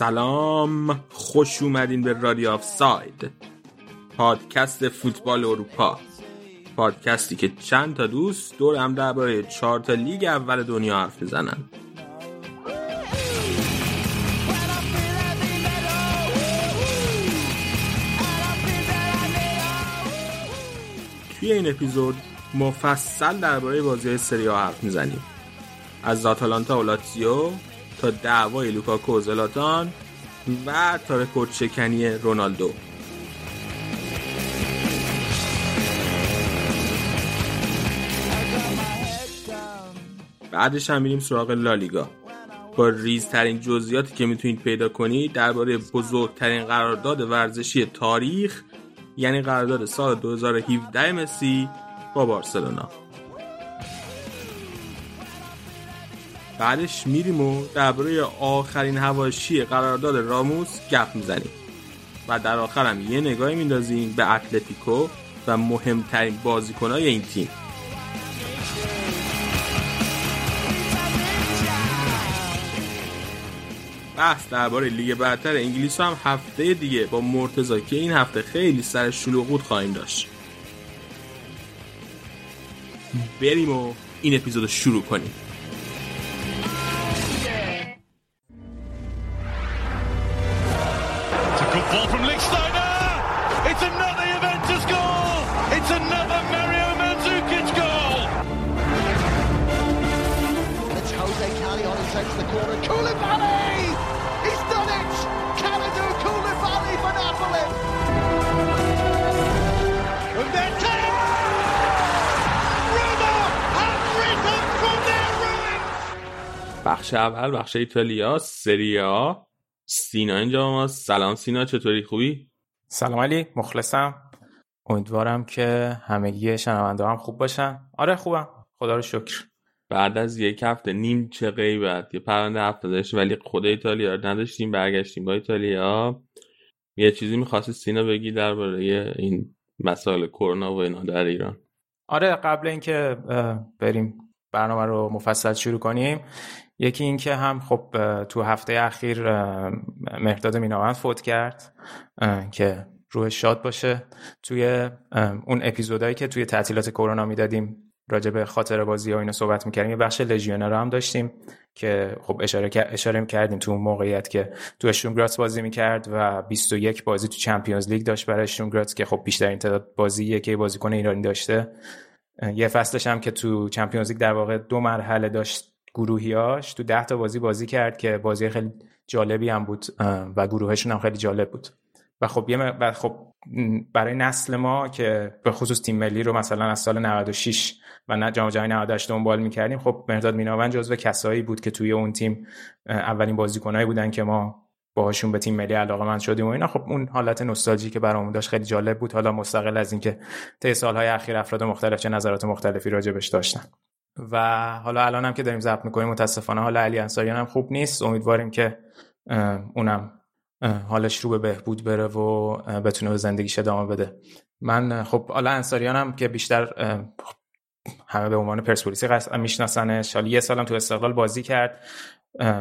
سلام خوش اومدین به رادیو آف ساید پادکست فوتبال اروپا. پادکستی که چند تا دوست دور هم درباره چهار تا لیگ اول دنیا حرف می‌زنن. توی این اپیزود مفصل درباره بازی های سری آ حرف می‌زنیم. از آتالانتا و لاتزیو تا دعوای لوکاکو و زلاتان و تا رکورد شکنی رونالدو. بعدش هم میریم سراغ لالیگا. با ریزترین جزئیاتی که می‌تونید پیدا کنید درباره بزرگترین قرارداد ورزشی تاریخ یعنی قرارداد سال 2017 مسی با بارسلونا. بعدش میریم و درباره آخرین هواشی قرارداد راموس گپ می‌زنیم. و در آخر هم یه نگاهی میندازیم به اتلتیکو و مهمترین بازیکنهای این تیم. بحث درباره لیگ برتر انگلیس هم هفته دیگه با مرتضی که این هفته خیلی سر شلوغ خواهیم داشت. بریم و این اپیزود رو شروع کنیم. بخش اول بخش ایتالیا سریا سینا اینجا ما. سلام سینا چطوری؟ خوبی؟ سلام علی مخلصم. امیدوارم که همگی شنونده هم خوب باشن. آره خوبم. خدا رو شکر. بعد از یک هفته نیم چه غیبت. یه پرونده هفته داشتیم ولی خود ایتالیا رو نداشتیم برگشتیم با ایتالیا. یه چیزی می‌خواستی سینا بگی درباره این مسائل کرونا و اینا در ایران؟ آره قبل اینکه بریم برنامه رو مفصل شروع کنیم یکی اینکه هم خب تو هفته اخیر مهرداد میناوند فوت کرد که روح شاد باشه. توی اون اپیزودهایی که توی تعطیلات کرونا می‌دادیم راجع به خاطر بازی ها اینا صحبت می‌کردیم یه بخش لژیونر هم داشتیم که خب اشاره اشاره می‌کردیم تو اون موقعیت که تو اشتونگراتس بازی می‌کرد و 21 بازی تو چمپیونز لیگ داشت برای اشتونگراتس که خب بیشترین تعداد بازی که بازیکن ایرانی داشته. یه فصلش هم که تو چمپیونز لیگ در واقع دو مرحله داشت گروهیاش تو ده تا بازی بازی کرد که بازی خیلی جالبی هم بود و گروهشون هم خیلی جالب بود. و خب یه و خب برای نسل ما که به خصوص تیم ملی رو مثلا از سال 96 و نه جام جهانی 98 دنبال می‌کردیم خب مرداد میناوند جزو کسایی بود که توی اون تیم اولین بازیکنایی بودن که ما باهاشون به تیم ملی علاقه شدیم و اینا. خب اون حالت نوستالژی که برامون داشت خیلی جالب بود. حالا مستقل از اینکه طی سالهای اخیر افراد مختلف چه نظرات مختلفی راجبش داشتن. و حالا الان هم که داریم ضبط می‌کنیم متاسفانه حالا علی انصاریان هم خوب نیست. امیدواریم که اونم حالش رو به بهبود بره و بتونه به زندگیش ادامه بده. من خب حالا هم که بیشتر همه به عنوان پرسپولیسی میشناسنش. حالا یه سالم تو استقلال بازی کرد.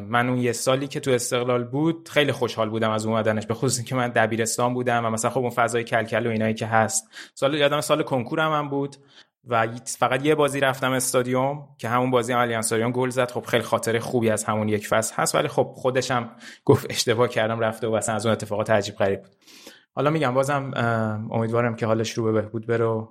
من اون یه سالی که تو استقلال بود خیلی خوشحال بودم از اومدنش به خصوص که من دبیرستان بودم و مثلا خب اون فضای کلکل و اینایی که هست. سال یادم سال کنکورم هم بود. و فقط یه بازی رفتم استادیوم که همون بازی علی انصاریان گل زد. خب خیلی خاطر خوبی از همون یک فصل هست ولی خب خودش هم گفت اشتباه کردم رفته و اصلا از اون اتفاقات عجیب غریب بود. حالا میگم بازم امیدوارم که حالش رو به بهبود بره و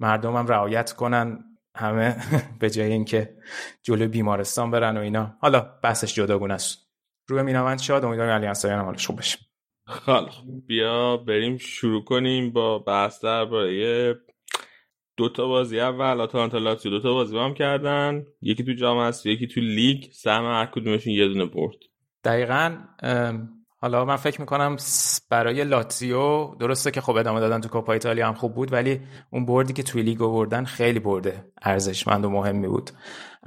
مردم هم رعایت کنن همه به جای اینکه جلو بیمارستان برن و اینا. حالا بحثش جداگونه است. رو به مینوند شاد امیدوارم هم حالش خوب بشه. خوب. بیا بریم شروع کنیم با بحث درباره دو تا بازی اول آتالانتا لاتزیو دو تا بازی هم کردن. یکی تو جام هست یکی تو لیگ. سهم هر کدومشون یه دونه برد. دقیقا حالا من فکر می‌کنم برای لاتزیو درسته که خب ادامه دادن تو کوپا ایتالیا هم خوب بود ولی اون بردی که توی لیگ آوردن خیلی برده ارزشمند و مهمی بود.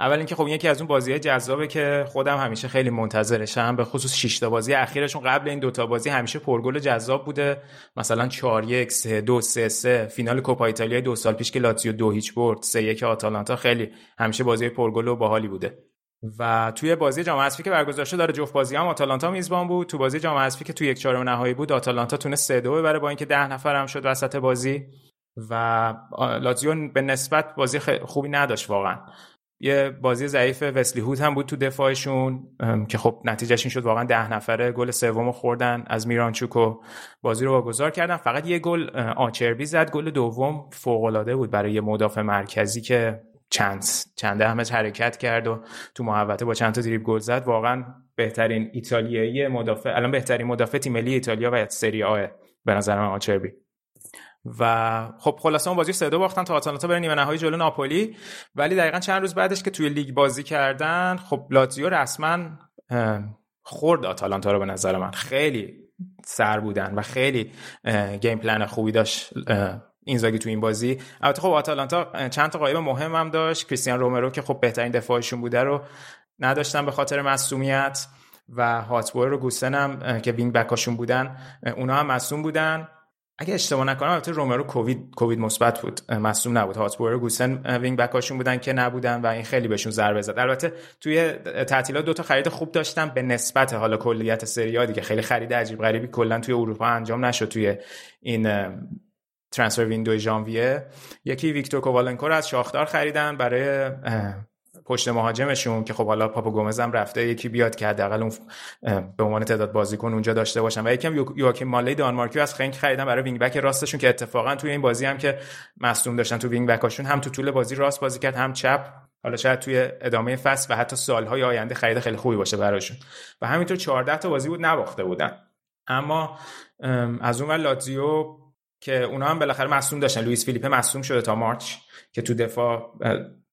اول اینکه خب یکی از اون بازی جذابه که خودم همیشه خیلی منتظرشم به خصوص 6 تا بازی اخیرشون قبل این دوتا بازی همیشه پرگل جذاب بوده. مثلا 4 1 3 2 3 3 فینال کوپا ایتالیا دو سال پیش که لاتزیو دو هیچ برد 3 1 آتالانتا خیلی همیشه بازی پرگل و باحالی بوده. و توی بازی جام حذفی که برگزار شد داره جفت بازی هم آتالانتا میزبان بود. تو بازی جام حذفی که توی یک چهارم نهایی بود آتالانتا تونست 3 2 ببره با اینکه 10 نفر هم شد وسط بازی. و لاتزیو به نسبت بازی خوبی نداشت واقعا. یه بازی ضعیف وسلی هود هم بود تو دفاعشون که خب نتیجهش این شد واقعا ده نفره گل سوم خوردن از میرانچوک و بازی رو واگذار کردن. فقط یه گل آچربی زد. گل دوم فوق العاده بود برای یه مدافع مرکزی که چند چند احمد حرکت کرد و تو محوطه با چند تا دریبل گل زد. واقعا بهترین ایتالیایی مدافع الان بهترین مدافع تیم ملی ایتالیا و سری آ به نظر من آچربی. و خب خلاصه اون بازی سه دو باختن تا آتالانتا بره نیمه نهایی جلو ناپولی. ولی دقیقا چند روز بعدش که توی لیگ بازی کردن خب لاتزیو رسما خورد آتالانتا رو به نظر من. خیلی سر بودن و خیلی game plan خوبی داشت اینزاگی تو این بازی. البته خب آتالانتا چند تا غایب مهم هم داشت. کریستیان رومرو که خب بهترین دفاعشون بوده رو نداشتن به خاطر مصدومیت و هاتبور و گوسن هم که wing back اشون بودن اونا هم مصدوم بودن. اگه اشتباه نکنم البته رومرو کووید کووید مثبت بود. مصدوم نبود. هاتبور و گوسن wing back اشون بودن که نبودن و این خیلی بهشون ضربه زد. البته توی تعطیلات دو تا خرید خوب داشتن به نسبت حالا کلیت سری آ دیگه. خیلی خرید عجیب غریبی کلا توی اروپا انجام نشد توی این transfer window ژانویه. یکی ویکتور کووالنکو از شاختار خریدن برای پشت مهاجمشون که خب حالا پاپا گومز هم رفته یکی بیاد که حداقل اون به عنوان تعداد بازیکن اونجا داشته باشن. و یکم یواکیم مله دانمارکی از خنک خریدن برای wing back راستشون که اتفاقا توی این بازی هم که مصدوم داشتن تو wing back اشون هم تو طول بازی راست بازی کرد هم چپ. حالا شاید توی ادامه فصل و حتی سالهای آینده خرید خیلی خوبی باشه براشون. و همینطور 14 تا بازی بود نباخته بودن. اما از اون لاتزیو که اونا هم بالاخره مصوم داشتن. لوئیس فیلیپه مصوم شده تا مارچ که تو دفاع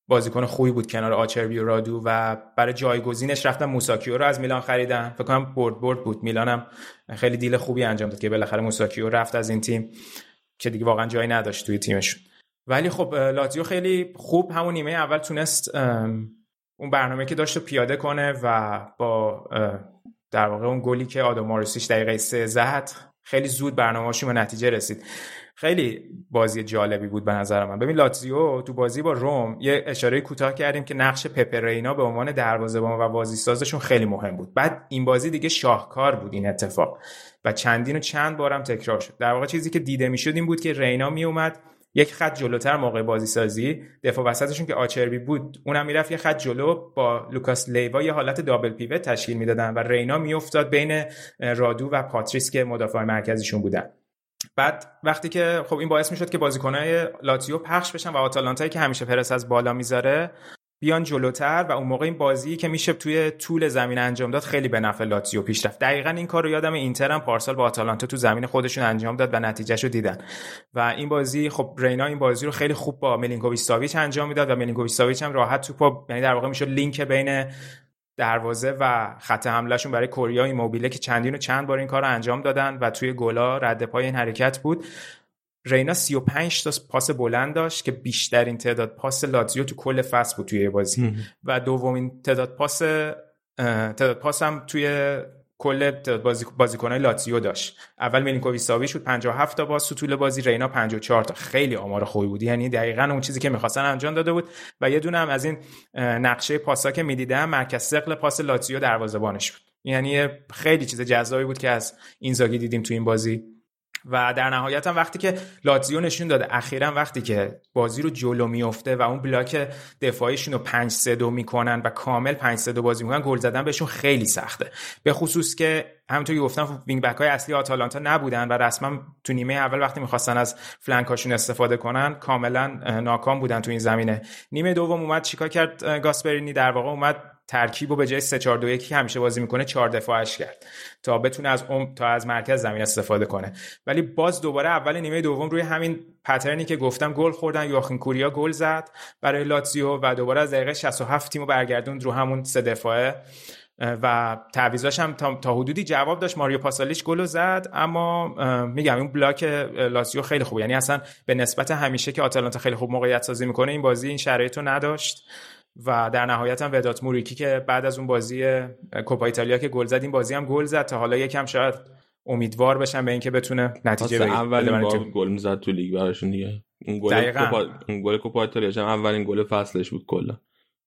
بازیکن خوبی بود کنار آچربی و رادو و برای جایگزینش رفتن موساکیو رو از میلان خریدن. فکر کنم برد برد بود. میلان هم خیلی دیل خوبی انجام داد که بالاخره موساکیو رفت از این تیم که دیگه واقعا جایی نداشت توی تیمشون. ولی خب لاتزیو خیلی خوب همون نیمه اول تونست اون برنامه که داشت پیاده کنه و با در واقع اون گلی که آداماروسیش دقیقه سه زد خیلی زود برنامه‌شون به نتیجه رسید. خیلی بازی جالبی بود به نظر من. ببین لاتزیو تو بازی با روم یه اشاره کوتاه کردیم که نقش پپرینا به عنوان دروازه‌بان و بازیسازشون خیلی مهم بود. بعد این بازی دیگه شاهکار بود این اتفاق. و چندین و چند بارم تکرار شد. در واقع چیزی که دیده می‌شد این بود که رینا میومد یک خط جلوتر موقع بازی سازی دفاع وسطشون که آچربی بود اونم می‌رفت یه خط جلو با لوکاس لیوا یه حالت double pivot تشکیل می‌دادن و رینا میافتاد بین رادو و پاتریک که مدافع مرکزیشون بودن. بعد وقتی که خب این باعث می‌شد که بازیکنهای لاتزیو پخش بشن و آتالانتایی که همیشه پرس از بالا می‌ذاره بیان جلوتر و اون موقع این بازی که میشه توی طول زمین انجام داد خیلی به نفع لاتزیو پیش رفت. دقیقا این کار رو یادم اینتر هم پارسال با آتالانتا تو زمین خودشون انجام داد و نتیجهشو دیدن. و این بازی خب رینا این بازی رو خیلی خوب با ملینکوویچ ساویچ انجام می‌داد و ملینکوویچ ساویچ هم راحت توپو یعنی در واقع می‌شد لینک بین دروازه و خط حملهشون برای کوریا ایموبیله که چندین و چند بار این کار رو انجام دادن و توی گلا رد پای این حرکت بود. رینا 35 تا پاس بلند داشت که بیشترین تعداد پاس لاتزیو تو کل فصل بود توی بازی. و دومین تعداد پاس تعداد پاس هم توی کل بازی بازیکنای لاتزیو داشت. اول ملینکوویچ ساوی شد 57 تا باز تو طول بازی رینا 54 تا. خیلی آمار خوبی بود. یعنی دقیقا اون چیزی که می‌خواستن انجام داده بود. و یه دونه هم از این نقشه پاسا که می‌دیدم مرکز ثقل پاس لاتزیو دروازه‌بانش بود. یعنی خیلی چیز جذابی بود که از این زاگی دیدیم تو این بازی. و در نهایت هم وقتی که لاتزیو نشون داده اخیرا وقتی که بازی رو جلو میفته و اون بلاک دفاعیشون رو 5 3 2 می‌کنن و کامل 5 3 2 بازی می‌کنن گل زدن بهشون خیلی سخته. به خصوص که همونطور که گفتم wing back های اصلی آتالانتا نبودن و رسما تو نیمه اول وقتی می‌خواستن از flank اشون استفاده کنن کاملا ناکام بودن تو این زمینه. نیمه دوم اومد چیکار کرد؟ گاسپرینی در واقع اومد ترکیب رو به جای 3 4 2 1 که همیشه بازی می‌کنه 4 دفاعش کرد. تا بتونه از ام تا از مرکز زمین استفاده کنه. ولی باز دوباره اول نیمه دوم روی همین pattern ی که گفتم گل خوردن یواخین کوریا گل زد برای لاتزیو و دوباره از دقیقه 67 تیمو برگردوند رو همون سه دفاعه. و تعویضاش هم تا, حدودی جواب داشت. ماریو پاسالیش گل زد اما میگم این بلاک لاتزیو خیلی خوب یعنی اصلا به نسبت همیشه که آتالانتا خیلی خوب موقعیت سازی می‌کنه این بازی این شرایط رو نداشت. و در نهایت هم ودات موریکی که بعد از اون بازی کوپا ایتالیا که گل زد این بازی هم گل زد تا حالا یکم شاید امیدوار بشن به اینکه بتونه نتیجه بگیره. اولین بار گل می‌زد تو لیگ براشون دیگه. اون گل کوپا اون گل کوپا ایتالیا اولین گل فصلش بود کلا.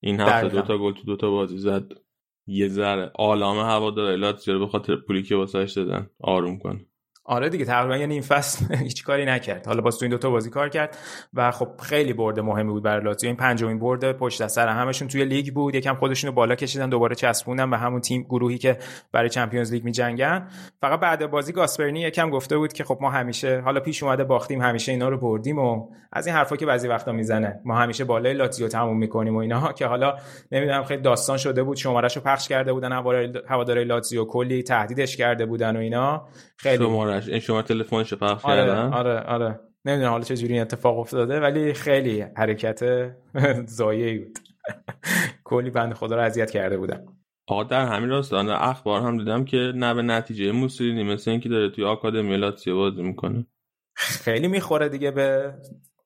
این هفته دو تا گل تو دو تا بازی زد. یه ذره آلامه هوا داره. لاتزیو به خاطر پولی که واسش دادن. آروم کن. آره دیگه تقریبا یعنی این فصل هیچ کاری نکرد. حالا باز تو این دوتا بازی کار کرد و خب خیلی برده مهمی بود برای لاتزیو. این پنجمین برد پشت سر همشون توی لیگ بود. یکم خودشونو بالا کشیدن دوباره چسبوندن به همون تیم گروهی که برای چمپیونز لیگ میجنگن. فقط بعد بازی گاسپرنی یکم گفته بود که خب ما همیشه حالا پیش اومده باختیم همیشه اینا رو بردیم و از این حرفا که بعضی وقتا می‌زنه ما همیشه بالای لاتزیو تموم می‌کنیم و اینا که حالا نمی‌دونم خیلی داستان شده بود شمارهشو پخش کرده بودن هواداری لاتزیو کلی تهدیدش کرده بودن و اینا. خیلی شمارش این شما تلفنش پخش آره کردن؟ آره آره. نمی‌دونم حالا چه جوری اتفاق افتاده ولی خیلی حرکت زایه‌ای بود. کلی بند خدا رو اذیت کرده بودم. آقا در همین راستان اخبار هم دیدم که نه به نتیجه موسولینی مثل اینکه داره توی آکادمی لاتزیو بازی می‌کنه. خیلی می‌خوره دیگه به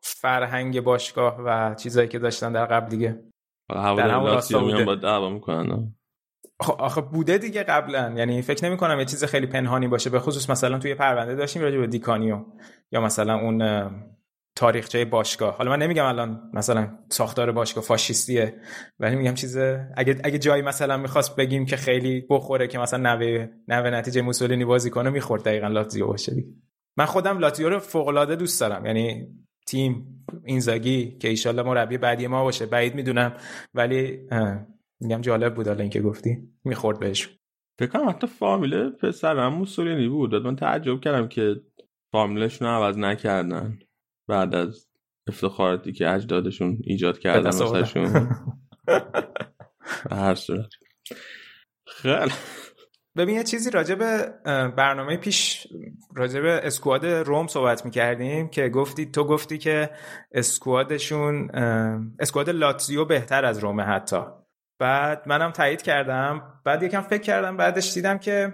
فرهنگ باشگاه و چیزایی که داشتن در قبل دیگه. در همون راستا بوده. با دعوا می‌کنن. آخه بوده دیگه قبلا. یعنی فکر نمی کنم یه چیز خیلی پنهانی باشه به خصوص مثلا توی پرونده داشتیم راجع به دیکانیو یا مثلا اون تاریخچه باشگاه. حالا من نمیگم الان مثلا ساختار باشگاه فاشیستیه ولی میگم چیز اگه اگه جایی مثلا می‌خواست بگیم که خیلی بخوره که مثلا نوه نوه نتیجه موسولینی بازی کنه می‌خورد دقیقا لاتزیو باشه دیگه. من خودم لاتزیو رو فوق العاده دوست دارم. یعنی تیم اینزاگی که ایشالله مربی بعدی ما باشه. بعید می‌دونم. ولی میگم جالب بود الان اینکه گفتی. می‌خورد بهش. فکر کنم حتی فامیل پسرم موسولینی بود. من تعجب کردم که فامیلشون عوض نکردن. بعد از افتخاراتی که اجدادشون ایجاد کردن واسهشون. هر صورت. خیلی. ببین یه چیزی راجع به برنامه پیش راجع به squad روم صحبت می‌کردیم که گفتی تو گفتی که squad شون squad لاتزیو بهتر از رومه حتی. بعد منم تایید کردم. بعد یکم فکر کردم بعدش دیدم که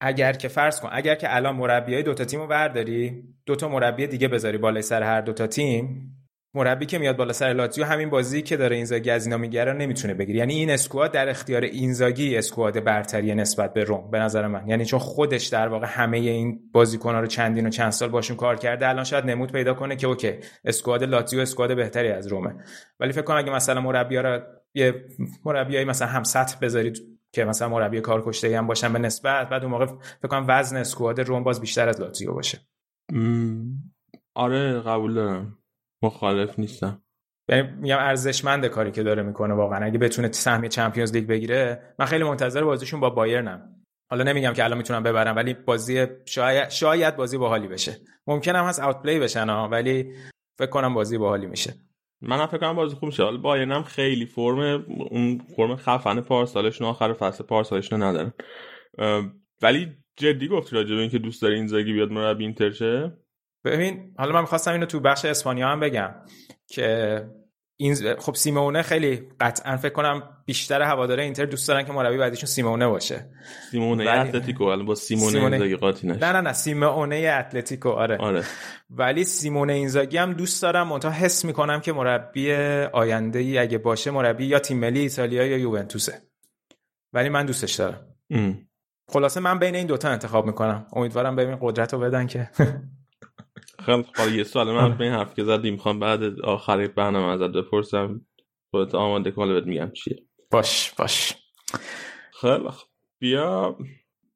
اگر که فرض کن اگر که الان مربیای دوتا تیم رو برداری دوتا مربی دیگه بذاری بالای سر هر دوتا تیم مربی که میاد بالا سر لاتزیو همین بازی که داره اینزاگی از اینا می‌گیره نمی‌تونه بگیری. یعنی این squad در اختیار اینزاگی squad برتری نسبت به روم به نظر من. یعنی چون خودش در واقع همه این بازیکن‌ها رو چندین و چند سال باشون کار کرده الان شاید نمود پیدا کنه که okay اسکواد لاتزیو اسکواد بهتری از رومه. ولی فکر کنم اگه مثلا مربی‌ها رو یه مربیای مثلا هم سطح بذارید که مثلا مربی کارکشته هم باشن به نسبت بعد اون موقع فکر کنم وزن اسکواد روم باز بیشتر از لاتزیو باشه. آره قبول دارم. مخالف نیستم. یعنی میگم ارزشمند کاری که داره می‌کنه واقعا. اگه بتونه سهمی چمپیونز لیگ بگیره من خیلی منتظر بازیشون با بایرنم حالا نمیگم که الان می‌تونم ببرم ولی بازی شاید شاید بازی باحالی بشه. ممکنم هست اوت پلی بشن ها ولی فکر کنم بازی باحالی میشه. من فکر کنم بازی خوب میشه حالا بایرنم خیلی فرم اون فرم خفن پارسالشون آخر فصل پارسالشون ندارن. ولی جدی گفتی راجع به اینکه دوست داری اینزاگی بیاد مربی اینتر شه؟ ببین حالا من می‌خواستم اینو تو بخش اسپانیا هم بگم که این خب سیمونه خیلی قطعا فکر کنم بیشتر هواداره اینتر دوست دارن که مربی بعدیشون سیمونه باشه. سیمونه ولی... اتلتیکو الان با سیمونه, سیمونه... اینزاگی قاطی نشه نه نه نه سیمونه اتلتیکو آره. آره. ولی سیمونه اینزاگی هم دوست دارم منتها حس می‌کنم که مربی آینده ای اگه باشه مربی یا تیم ملی ایتالیا یا یوونتوسه. ولی من دوستش دارم. ام. خلاصه من بین این دوتا انتخاب می‌کنم. امیدوارم ببین قدرت رو بدن که. خیلی خب یه سوال من به این حرف که زدی می‌خوام بعد آخر برنامه ازت بپرسم. خودت آماده کن بهت میگم چیه. باش باش. خیلی خب بیا.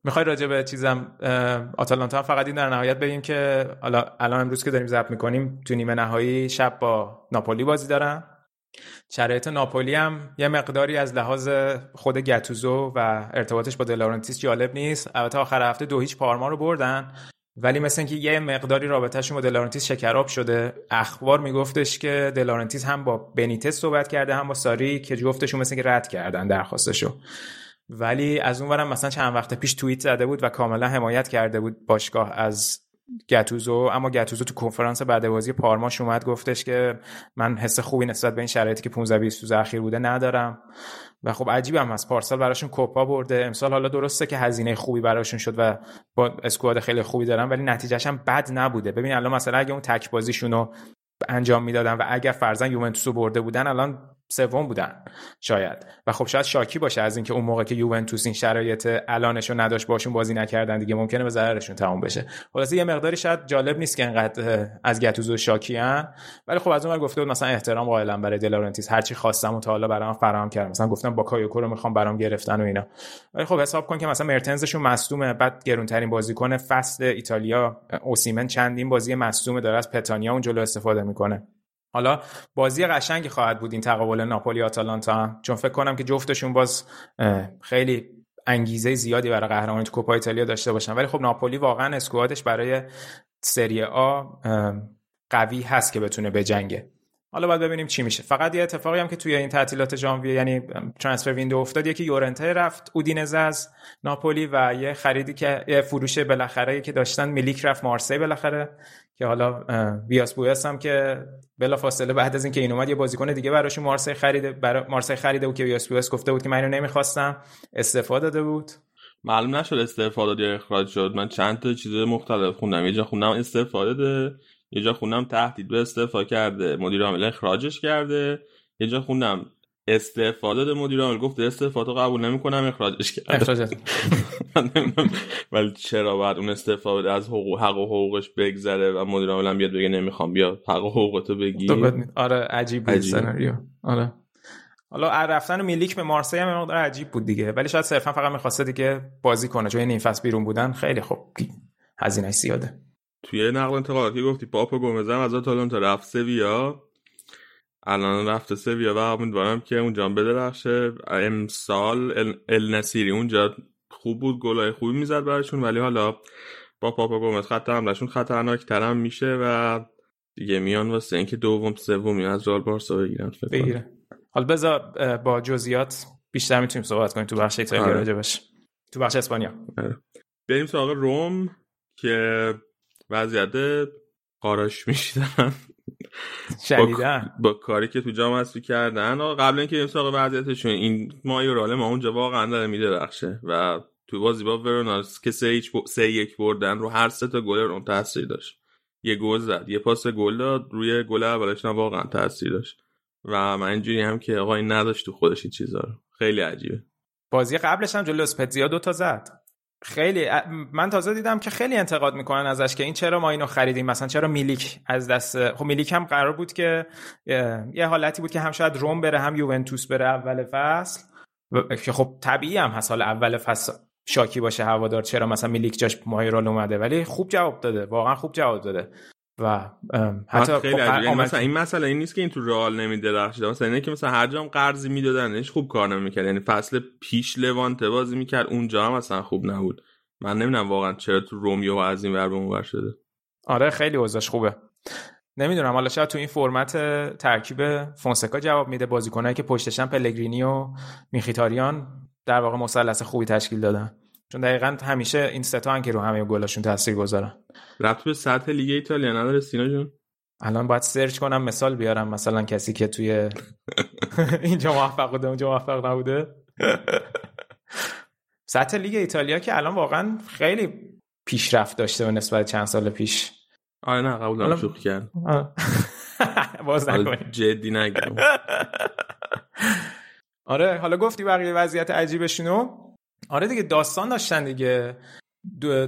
می‌خوای راجع به چیزم آتالانتا فقط این در نهایت بگیم که حالا الان امروز که داریم ضبط می‌کنیم تو نیمه نهایی شب با ناپولی بازی دارن شرایط ناپولی هم یه مقداری از لحاظ خود گتوزو و ارتباطش با دلارنتیس جالب نیست. البته آخر هفته دو هیچ پارما رو بردن. ولی مثل اینکه یه مقداری رابطهشون با دلارنتیز شکراب شده اخبار میگفتش که دلارنتیز هم با بنیتس صحبت کرده هم با ساری که جفتشون مثل اینکه رد کردن درخواستشو. ولی از اونورم مثلا چند وقت پیش توییت زده بود و کاملا حمایت کرده بود باشگاه از گتوزو اما گتوزو تو کنفرانس بعد بازی پارماش اومد گفتش که من حس خوبی نسبت به این شرایطی که 15 20 روز اخیر بوده ندارم. و خب عجیبم هست پارسال براشون کوپا برده. امسال حالا درسته که هزینه خوبی براشون شد و با اسکواد خیلی خوبی دارن ولی نتیجهش هم بد نبوده. ببین الان مثلا اگه اون تک بازیشون رو انجام می‌دادن و اگر فرزن یوونتوس رو برده بودن الان سوم بودن شاید. و خب شاید شاکی باشه از اینکه اون موقع که یوونتوس این شرایط الانش رو نداشت باشون بازی نکردن دیگه ممکنه به ضررشون تمام بشه. خلاصه یه مقداری شاید جالب نیست که انقدر از گتوزو شاکی ان ولی خب از اون گفته بود مثلا احترام قائلم برای دلارنتیس هر چی خواستم و تا حالا برام فراهم کردم. مثلا گفتم با کایوکو رو می‌خوام برام گرفتن و اینا. ولی خب حساب کن که مثلا مرتنزشون مصدومه بعد گرونترین بازیکن فصل ایتالیا اوسیمن چندین بازی مصدوم داره از پتانیا اون جلو استفاده می‌کنه. حالا بازی قشنگی خواهد بود این تقابل ناپولی آتالانتا. چون فکر کنم که جفتشون باز خیلی انگیزه زیادی برای قهرمانی تو کوپا ایتالیا داشته باشن. ولی خب ناپولی واقعا اسکوادش برای سری آ قوی هست که بتونه بجنگه حالا باید ببینیم چی میشه. فقط یه اتفاقی هم که توی این تعطیلات ژانویه یعنی ترانسفر ویندو افتاد یکی یورنته رفت اودینزه از ناپولی و یه خریدی که فروش بالاخره که داشتن میلیک رفت مارسی بالاخره که حالا بیاس بویاس هم که بلا فاصله بعد از اینکه این اومد یه بازیکن دیگه براشون مارسی خریده برا مارسی خریده بود که بیاس بویاس گفته بود که من اینو نمی‌خواستم. استفاده داده بود. معلوم نشد استفاده یا اخراج شد. من چند تا چیز مختلف خوندم. یه جا خوندم استفاده ده یه جا خوندم تهدید به استعفا کرده مدیر عامل اخراجش کرده. یه جا خوندم استفاده ده مدیر عامل گفت استعفا تو قبول نمی‌کنم اخراجش کرده ولی چرا باید اون استعفا بده؟ از حقوق حق و حقوقش بگذره و مدیر عامل هم بیاد بگه نمی‌خوام بیا حق و حقوقتو بگی. آره عجیب بود سناریو. آره. حالا رفتن میلیک به مارسی هم مقدار عجیب بود دیگه. ولی شاید صرفا فقط می‌خواسته دیگه بازی کنه. چون این فصل بیرون بودن خیلی خوب هزینه زیاده. توی نقل انتقالاتی گفتی پاپا گومزم از تا رفت سویا. الان رفته سویا و امیدوارم که اونجا بدرخشه. امسال ال, نصیری اونجا خوب بود گلای خوبی می‌زد براشون ولی حالا با پاپا گومز خط حملشون خطرناک ترم میشه و دیگه میان واسه اینکه دوم سومی از رال بارسا بگیرن فکر بگیره حالا بذار با جزئیات بیشتر می‌تونیم صحبت کنیم تو بخش ایتالیا آره. راجبش تو بخش اسپانیا. آره. بریم سراغ روم که وضعیت قاراش میشیدن شدیدن با, با کاری که تو جام هستی کردن. قبل اینکه این سراغ وضعیتشون این مایوراله ما اونجا واقعا داره میدرخشه و تو بازی با وروناس که سه, سه یک بردن رو هر سه تا گل اون تاثیر داشت. یه گل زد یه پاس گل داد روی گل اولش هم واقعا تاثیر داشت. و من اینجوری هم که آقا این نداشت تو خودش این چیزا رو. خیلی عجیبه. بازی قبلش هم جلو اسپتزیا دو تا زد. خیلی من تازه دیدم که خیلی انتقاد می‌کنن ازش که این چرا ما اینو خریدیم؟ مثلا چرا میلیک از دست خب میلیک هم قرار بود که یه حالتی بود که هم شاید روم بره هم یوونتوس بره اول فصل. که خب طبیعی هم هست حال اول فصل شاکی باشه هوادار چرا مثلا میلیک جاش ماهیرال اومده ولی خوب جواب داده واقعا خوب جواب داده. و حتی خیلی خب یعنی مثلا این مسئله این نیست که این تو رئال نمیدرخشید مثلا اینه که مثلا هر جام قرضی میدادنش خوب کار نمی‌کرد. یعنی فصل پیش لوانته بازی می‌کرد اونجا هم مثلا خوب نبود. من نمی‌دونم واقعا چرا تو رومیو از این ور به شده. آره خیلی اوضاعش خوبه. نمی‌دونم حالا شاید تو این فرمت ترکیب فونسکا جواب میده. بازیکنایی که پشتشن پلگرینی و میخیتاریان در واقع مثلث خوبی تشکیل دادن. چون دقیقا همیشه این سه تا که رو همه گلاشون تاثیر گذارن. ربط به سطح لیگ ایتالیا نداره سینا جون؟ الان باید search کنم مثال بیارم مثلا کسی که توی اینجا موفق بوده اونجا موفق نبوده. سطح لیگ ایتالیا که الان واقعا خیلی پیشرفت داشته به نسبت چند سال پیش. آره نه قبول دارم شوخی کرد باز جدی نگیرم آره حالا گفتی بقیه وضعیت عجیبشونو. آره دیگه داستان داشتن دیگه.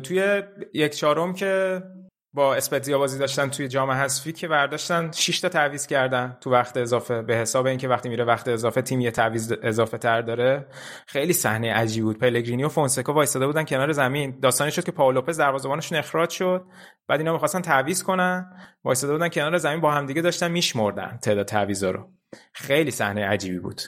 توی یک چهارم که با اسپتزیا بازی داشتن توی جام حذفی که برداشتن 6 تا تعویض کردن تو وقت اضافه. به حساب اینکه وقتی میره وقت اضافه تیم یه تعویض اضافه تر داره. خیلی صحنه عجیب بود. پلگرینی و فونسکا وایساده بودن کنار زمین. داستانی شد که پاولوپز لوپز دروازه‌بانشون اخراج شد. بعد اینا می‌خواستن تعویض کنن. وایساده بودن کنار زمین با همدیگه داشتن میشمردن تعداد تعویضا رو. خیلی صحنه عجیبی بود.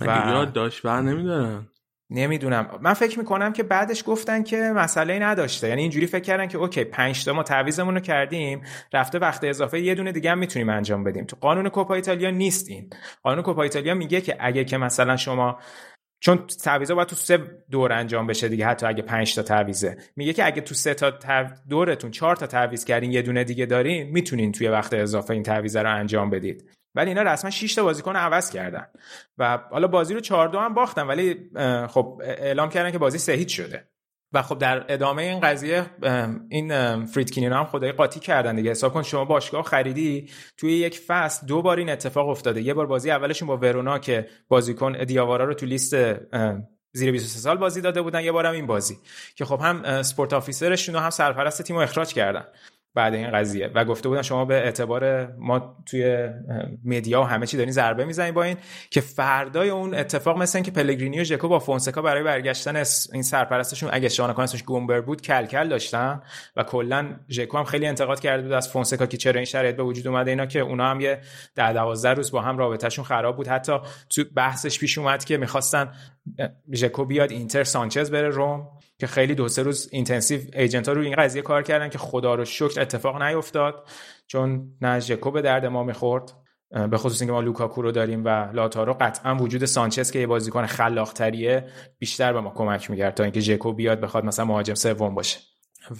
و یاد داشت بر نمیدارن نمی‌دونم. من فکر می‌کنم که بعدش گفتن که مسئله نداشته. یعنی اینجوری فکر کردن که اوکی 5 تا ما تعویضمون رو کردیم رفته وقت اضافه یه دونه دیگه هم می‌تونیم انجام بدیم. تو قانون کوپا ایتالیا نیست این قانون کوپا ایتالیا میگه که اگه که مثلا شما چون تعویضا باید تو سه دور انجام بشه دیگه حتی اگه 5 تا تعویزه میگه که اگه تو سه تا دورتون 4 تا تعویض کردین یه دونه دیگه دارین می‌تونین توی وقت اضافه این تعویض رو انجام بدید. ولی اینا رسما 6 تا بازیکن عوض کردن. و حالا بازی رو 4 2 هم باختن ولی خب اعلام کردن که بازی سه شده. و خب در ادامه این قضیه این فریدکینی هم خدای قاطی کردن دیگه. حساب کن شما باشگاه خریدی توی یک فصل دو بار این اتفاق افتاده. یه بار بازی اولشون با ورونا که بازیکن دیاوارا رو تو لیست زیر 23 سال بازی داده بودن یه بارم این بازی. که خب هم sport officer شون و هم سرپرست تیم رو اخراج کردن. بعد این قضیه. و گفته بودن شما به اعتبار ما توی media و همه چی دارین ضربه می‌زنید با این که فردای اون اتفاق مثل که پلگرینی و ژکو با فونسکا برای برگشتن این سرپرستشون اگه اشتباه اسمش گومبر بود کلکل داشتن و کلا ژکو هم خیلی انتقاد کرده بود از فونسکا که چرا این شرایط به وجود اومده اینا که اونا هم یه ده 12 روز با هم رابطهشون خراب بود. حتی تو بحثش پیش اومد که می‌خواستن ژکو بیاد اینتر سانچز بره روم. که خیلی دو سه روز intensive agent ها روی این قضیه کار کردن که خدا رو شکر اتفاق نیفتاد چون نه ژکو به درد ما می‌خورد. به خصوص اینکه ما لوکاکو رو داریم و لائوتارو قطعا وجود سانچز که یه بازیکن خلاقتریه بیشتر به ما کمک می‌کرد تا اینکه ژکو بیاد بخواد مثلا مهاجم سوم باشه.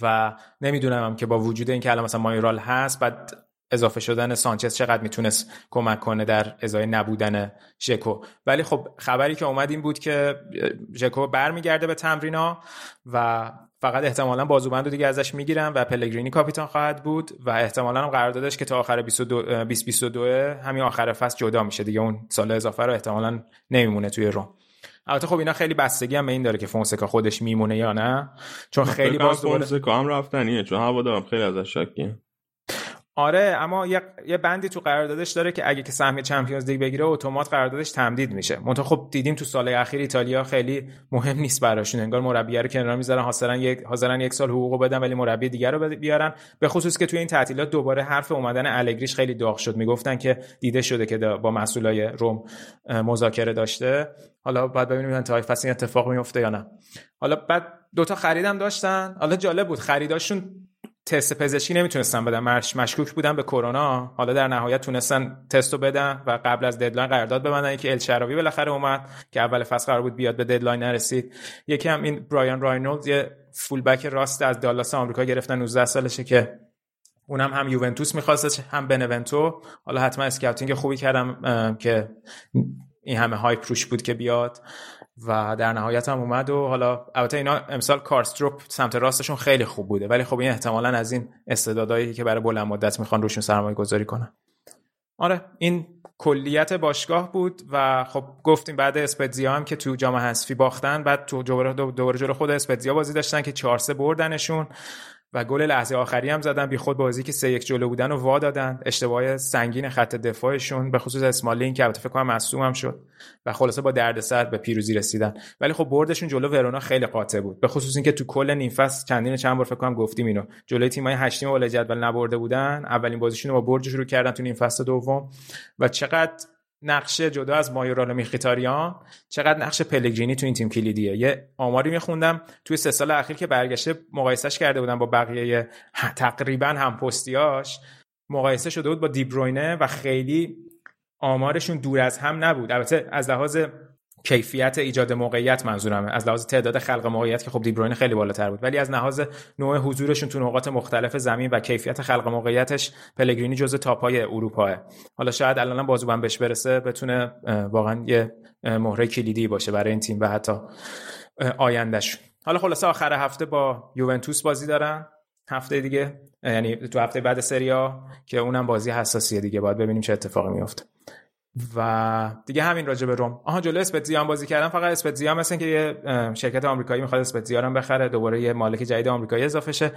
و نمی‌دونم که با وجود اینکه الان مثلا مایرال هست بعد اضافه شدن سانچز چقدر می‌تونست کمک کنه در ازای نبودن ژکو. ولی خب خبری که اومد این بود که ژکو برمیگرده به تمرینا و فقط احتمالا بازوبند رو دیگه ازش می‌گیرن و پلگرینی کاپیتان خواهد بود و احتمالا هم قرار دادش که تا آخر 2022 همین آخر فصل جدا میشه دیگه. اون سال اضافه رو احتمالا نمیمونه توی روم. البته خب اینا خیلی بستگی هم به این داره که فونسکا خودش میمونه یا نه. چون خیلی باز فونسکا هم رفتنیه چون هوا دارم خیلی ازش شکیه. آره اما یه, بندی تو قراردادش داره که اگه که سهمیه چمپیونز لیگ بگیره اتومات قراردادش تمدید میشه. منتها خب دیدیم تو سال اخیر ایتالیا خیلی مهم نیست براشون. انگار مربی رو کنار می‌ذارن حاضرن یک حاضرن یک سال حقوقو بدن ولی مربی دیگر رو بیارن. به خصوص که توی این تعطیلات دوباره حرف اومدن الگریش خیلی داغ شد. می‌گفتن که دیده شده که با مسئولای روم مذاکره داشته. حالا بعد ببینیم تا فصل این اتفاق میفته یا نه. حالا بعد دوتا خریدم داشتن. حالا جالب بود. خریداشون تست پزشکی نمی‌تونستن بدن. مشکوک بودن به کرونا. حالا در نهایت تونستن تستو بدن و قبل از deadline قرارداد ببندن. که الشراوی بالاخره اومد که اول فصل قرار بود بیاد به deadline نرسید. یکی هم این برایان رینولدز یه fullback راست از دالاس آمریکا گرفتن 19 سالشه که اونم هم یوونتوس می‌خواست هم بنونتو، حالا حتما scouting خوبی کردن که این همه hype روش بود که بیاد. و در نهایت هم اومد و حالا البته اینا امسال کارسدورپ سمت راستشون خیلی خوب بوده ولی خب این احتمالا از این استعدادایی که برای بلند مدت می‌خوان روشون سرمایه گذاری کنن. آره این کلیت باشگاه بود و خب گفتیم بعد اسپتزیا هم که تو جام حذفی باختن بعد تو دوباره جلو خود اسپتزیا بازی داشتن که 4 بردنشون. و گل لحظه آخری هم زدن بی خود بازی که سه یک جلو بودن و وا دادن. اشتباه سنگین خط دفاعشون به خصوص اسمالین که البته فکر کنم مصدوم هم شد و خلاصه با دردسر به پیروزی رسیدن. ولی خب بردشون جلو ورونا خیلی قاطع بود. به خصوص اینکه تو کل نیم فصل چندین چند بار فکر کنم گفتیم اینو. جلوی تیمای هشتیم اول جدول نبرده بودن. اولین بازیشون رو با برد شروع کردن تو نیم فصل دوم. و چقدر نقشه جدا از مایورال میخیتاریان. چقدر نقش پلگرینی تو این تیم کلیدیه. یه آماری میخوندم توی سه سال اخیر که برگشته مقایسهش کرده بودن با بقیه تقریبا هم پستیاش مقایسه شده بود با دیبروینه و خیلی آمارشون دور از هم نبود. البته از لحاظ کیفیت ایجاد موقعیت منظورمه. از لحاظ تعداد خلق موقعیت که خب دیبروین خیلی بالاتر بود. ولی از لحاظ نوع حضورشون تو نقاط مختلف زمین و کیفیت خلق موقعیتش پلگرینی جزء تاپای اروپاه. حالا شاید الان بازوبند بهش برسه بتونه واقعا یه مهره کلیدی باشه برای این تیم و حتی آیندهش. حالا خلاصه آخر هفته با یوونتوس بازی دارن. هفته دیگه یعنی تو هفته بعد سریا که اونم بازی حساسیه دیگه. باید ببینیم چه اتفاقی میفته و دیگه همین راجع به روم. آها جلو اسپتزیا بازی کردن. فقط اسپتزیا مثلا که یه شرکت آمریکایی می‌خواد اسپتزیا رو بخره دوباره یه مالک جدید آمریکایی اضافه شه.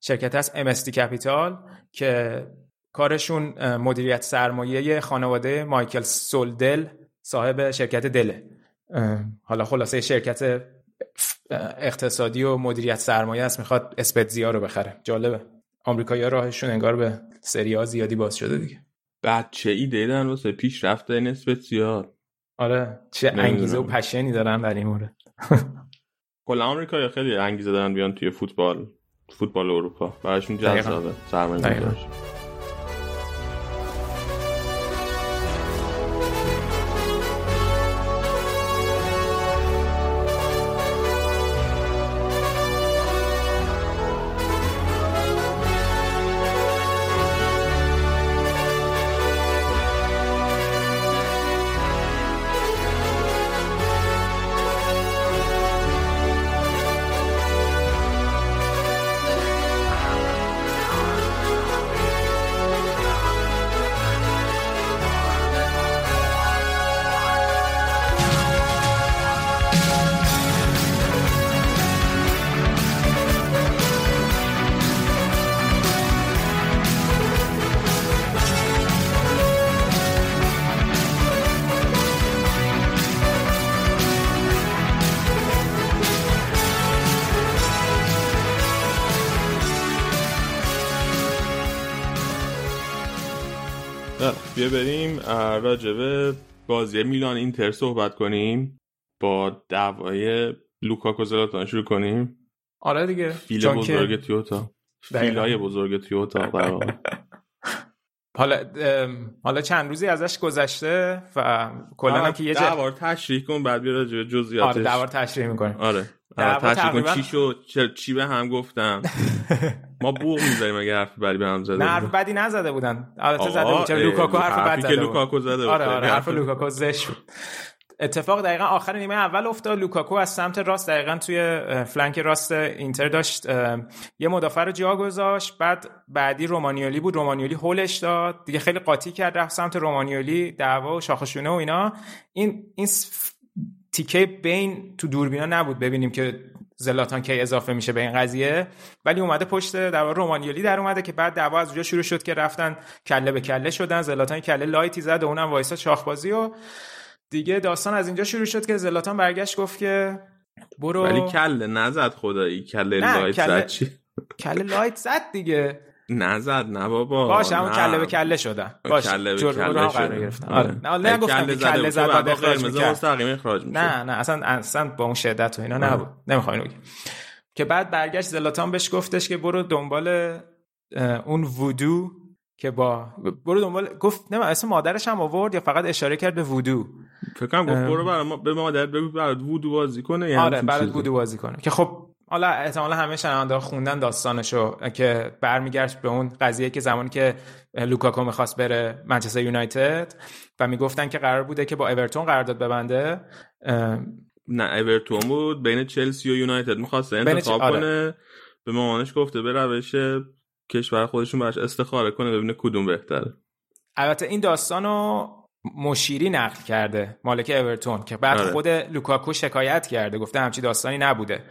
شرکت هست MST کپیتال که کارشون مدیریت سرمایه خانواده مایکل سولدل صاحب شرکت دله حالا خلاصه شرکت اقتصادی و مدیریت سرمایه است می‌خواد اسپتزیا رو بخره. جالبه. آمریکایی‌ها راهشون انگار به سری زیادی باز شده دیگه. بچه ای دیدن واسه پیش رفته نسبت زیاد آره. چه انگیزه و پشنی دارن در این مورد. کلا آمریکا خیلی انگیزه دارن بیان توی فوتبال فوتبال اروپا. براشون جذابه. سرمایه بیا بریم راجبه بازی میلان اینتر صحبت کنیم. با دعوای لوکاکو زلاتان شروع کنیم. آره دیگه. فیل بزرگ تیوتا فیلای بزرگ تیوتا حالا حالا چند روزی ازش گذشته و کلا که یه دعوار تشریح کن بعد بیا راجع جزئیاتش. آره دعوار تشریح می‌کنیم. آره. تقریبا... چی شد؟ چی به هم گفتم؟ ما بوق می‌ذاریم اگه حرف بدی به هم زده نه حرف بدی نزده بودن. البته زده بود؟ لوکاکو حرف بد زده که لوکاکو زده آره آره حرف لوکاکو زش بود. اتفاق دقیقا آخر نیمه اول افتاد. لوکاکو از سمت راست دقیقا توی flank راست اینتر داشت. یه مدافع رو جا گذاشت. بعد بعدی رومانیولی بود. رومانیولی هولش داد. دیگه خیلی قاطی کرد رفت سمت رومانیولی. دعوا و شاخشونه و اینا. این این تیکه بین تو دوربینا نبود ببینیم که زلاتان کی اضافه میشه به این قضیه. ولی اومده پشت در رومانیولی در اومده که بعد دعوا از اونجا شروع شد که رفتن کله به کله شدن. زلاتان کله light ی زد و اونم وایسا شاخبازی و دیگه داستان از اینجا شروع شد که زلاتان برگشت گفت که برو. ولی کله نزد خدایی کله light زد چی؟ کله light زد دیگه. نزد نه بابا باش همون کله به کله شدن. باش کله به کله شدن آره. نه نه گفتم که کله زد بعد اخراج مستقیم اخراج میشه نه نه اصلا اصلا با اون شدت و اینا نبود. نمی‌خواین بگی که بعد برگشت زلاتان بهش گفتش که برو دنبال اون وودو که با برو دنبال گفت نه اسم مادرش هم آورد یا فقط اشاره کرد به وودو. فکر کنم گفت برو برای ما به مادر بگو برات وودو بازی کنه یعنی آره برات وودو بازی کنه. که خب حالا احتمالا همه شنونده خوندن داستانشو که برمیگشت به اون قضیه که زمانی که لوکاکو می‌خواست بره منچستر یونایتد و می‌گفتن که قرار بوده که با اورتون قرارداد ببنده. نه اورتون بود. بین چلسی و یونایتد می‌خواسته انتخاب آره. کنه. به مامانش گفته به روش کشور خودشون براش استخاره کنه ببینه کدوم بهتره. البته این داستانو مشیری نقل کرده مالک اورتون که بعد آره. خود لوکاکو شکایت کرده. گفته همچی داستانی نبوده.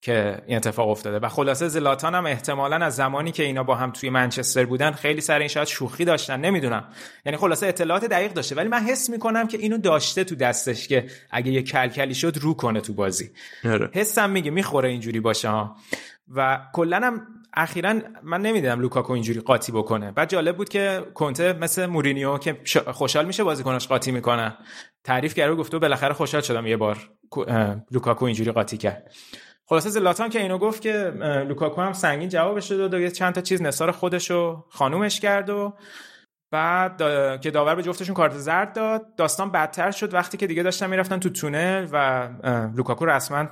که این اتفاق افتاده. و خلاصه زلاتان هم احتمالا از زمانی که اینا با هم توی منچستر بودن خیلی سر این شاید شوخی داشتن نمی‌دونم. یعنی خلاصه اطلاعات دقیق داشته ولی من حس می‌کنم که اینو داشته تو دستش که اگه یه کلکلی شد رو کنه تو بازی. آره. حسم میگه می‌خوره اینجوری باشه ها. و کلا هم اخیرا من نمی‌دیدم لوکاکو اینجوری قاطی بکنه. بعد جالب بود که کنته مثل مورینیو که خوشحال میشه بازیکناش قاطی می‌کنن تعریف کرد و گفته بالاخره خوشحال شدم یه بار لوکاکو اینجوری قاطی کرد. خلاصه زلاتان که اینو گفت که لوکاکو هم سنگین جوابش داد و چند تا چیز نثار خودش رو خانومش کرد و بعد که داور به جفتشون کارت زرد داد. داستان بدتر شد وقتی که دیگه داشتن می‌رفتن تو تونل و لوکاکو رسما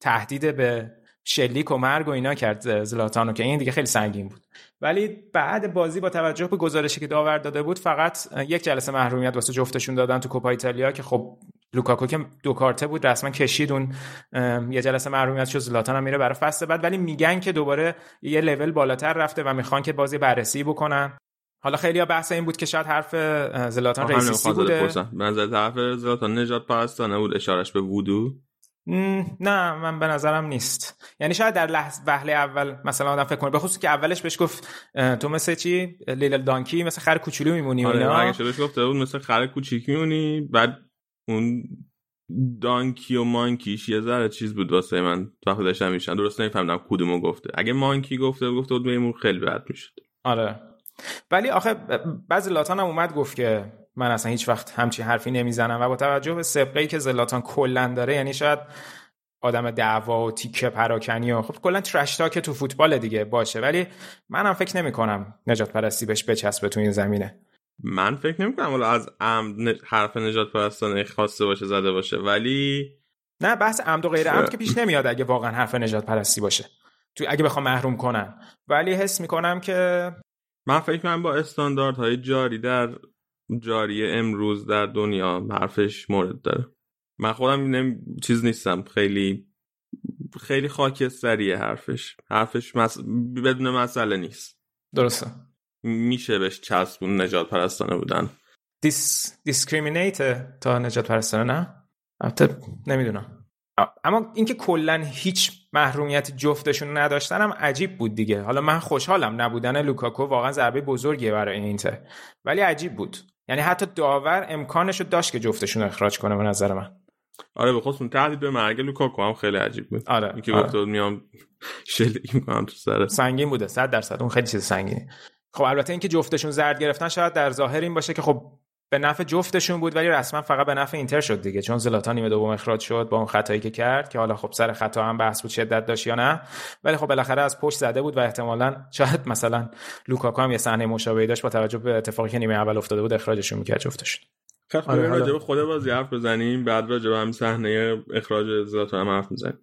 تهدید به شلیک و مرگ و اینا کرد زلاتانو که این دیگه خیلی سنگین بود. ولی بعد بازی با توجه به گزارشی که داور داده بود فقط یک جلسه محرومیت واسه جفتشون دادن تو کوپا ایتالیا که خب لوکاکو که دو کارته بود رسما کشید اون یه جلسه محرومیت شد زلاتان هم میره برای فصل بعد. ولی میگن که دوباره یه لول بالاتر رفته و می‌خوان که بازی بررسی بکنن. حالا خیلی ها بحث این بود که شاید حرف زلاتان ریسیسی بوده. منظر حرف زلاتان نجات پرستانه بود؟ اشارش به وودو؟ نه من به نظرم نیست. یعنی شاید در لحظه وهله اول مثلا آدم فکر کنه. بخصوص که اولش بهش گفت تو مثل چی؟ لیل دانکی مثل خر کوچولو میمونی آره اینا. بهش گفته بود مثل خر کوچیک میمونی؟ بعد اون دانکی و مانکیش یه ذره چیز بود واسه من وقتی داشتم میشن درست نمیفهمیدم کدومو گفته. اگه مانکی گفته گفته بود میمون خیلی بد می‌شد. آره. ولی آخه بعضی لاتان هم اومد گفت که من اصلا هیچ وقت همچین حرفی نمی‌زنم و با توجه به سبقه که زلاتان کلا داره یعنی شاید آدم دعوا و تیکه پراکنی و خب کلا ترش تاک تو فوتبال دیگه باشه. ولی منم فکر نمی کنم نجات پرستی بهش بچسبه تو این زمینه. من فکر نمی کنم از عمد حرف نجات پرستانه خواسته باشه زده باشه ولی نه بحث عمد و غیر عمد که پیش نمیاد اگه واقعا حرف نجات پرستی باشه. تو اگه بخوام محروم کنن ولی حس می‌کنم که من فکر کنم با استانداردهای جاری در جاری امروز در دنیا حرفش مورد داره. من خودم نمی... چیز نیستم خیلی خیلی خاکستریه حرفش. حرفش مس... بدون مسئله نیست. درسته. میشه بهش چسبوند نژادپرستانه بودن. دیس... discriminate تا نژادپرستانه نه؟ البته نمی‌دونم. اما اینکه کلا هیچ محرومیت جفتشون نداشتن هم عجیب بود دیگه. حالا من خوشحالم نبودن لوکاکو واقعا ضربه بزرگیه برای اینتر. ولی عجیب بود. یعنی حتی داور امکانش رو داشت که جفتشون اخراج کنه به نظر من. آره به خصوص تهدید به مرگ لوکاکو هم خیلی عجیب بود. آره اینکه آره. بود میام شلیک می‌کنم تو سر سنگین بوده 100 درصد. اون خیلی چیز سنگینه. خب البته اینکه جفتشون زرد گرفتن شاید در ظاهر این باشه که خب به نفع جفتشون بود ولی رسما فقط به نفع اینتر شد دیگه. چون زلاتان نیمه دوم اخراج شد با اون خطایی که کرد که حالا خب سر خطا هم بحث بود شدت داشت یا نه. ولی خب بالاخره از پشت زده بود و احتمالا شاید مثلا لوکاکو هم یه صحنه مشابهی داشت با توجه به اتفاقی که نیمه اول افتاده بود اخراجشون می‌کرد جفتشون. خیلی آره، راجع به خود بازی حرف بزنیم بعد راجع به همین صحنه اخراج زلاتان هم حرف می‌زنیم.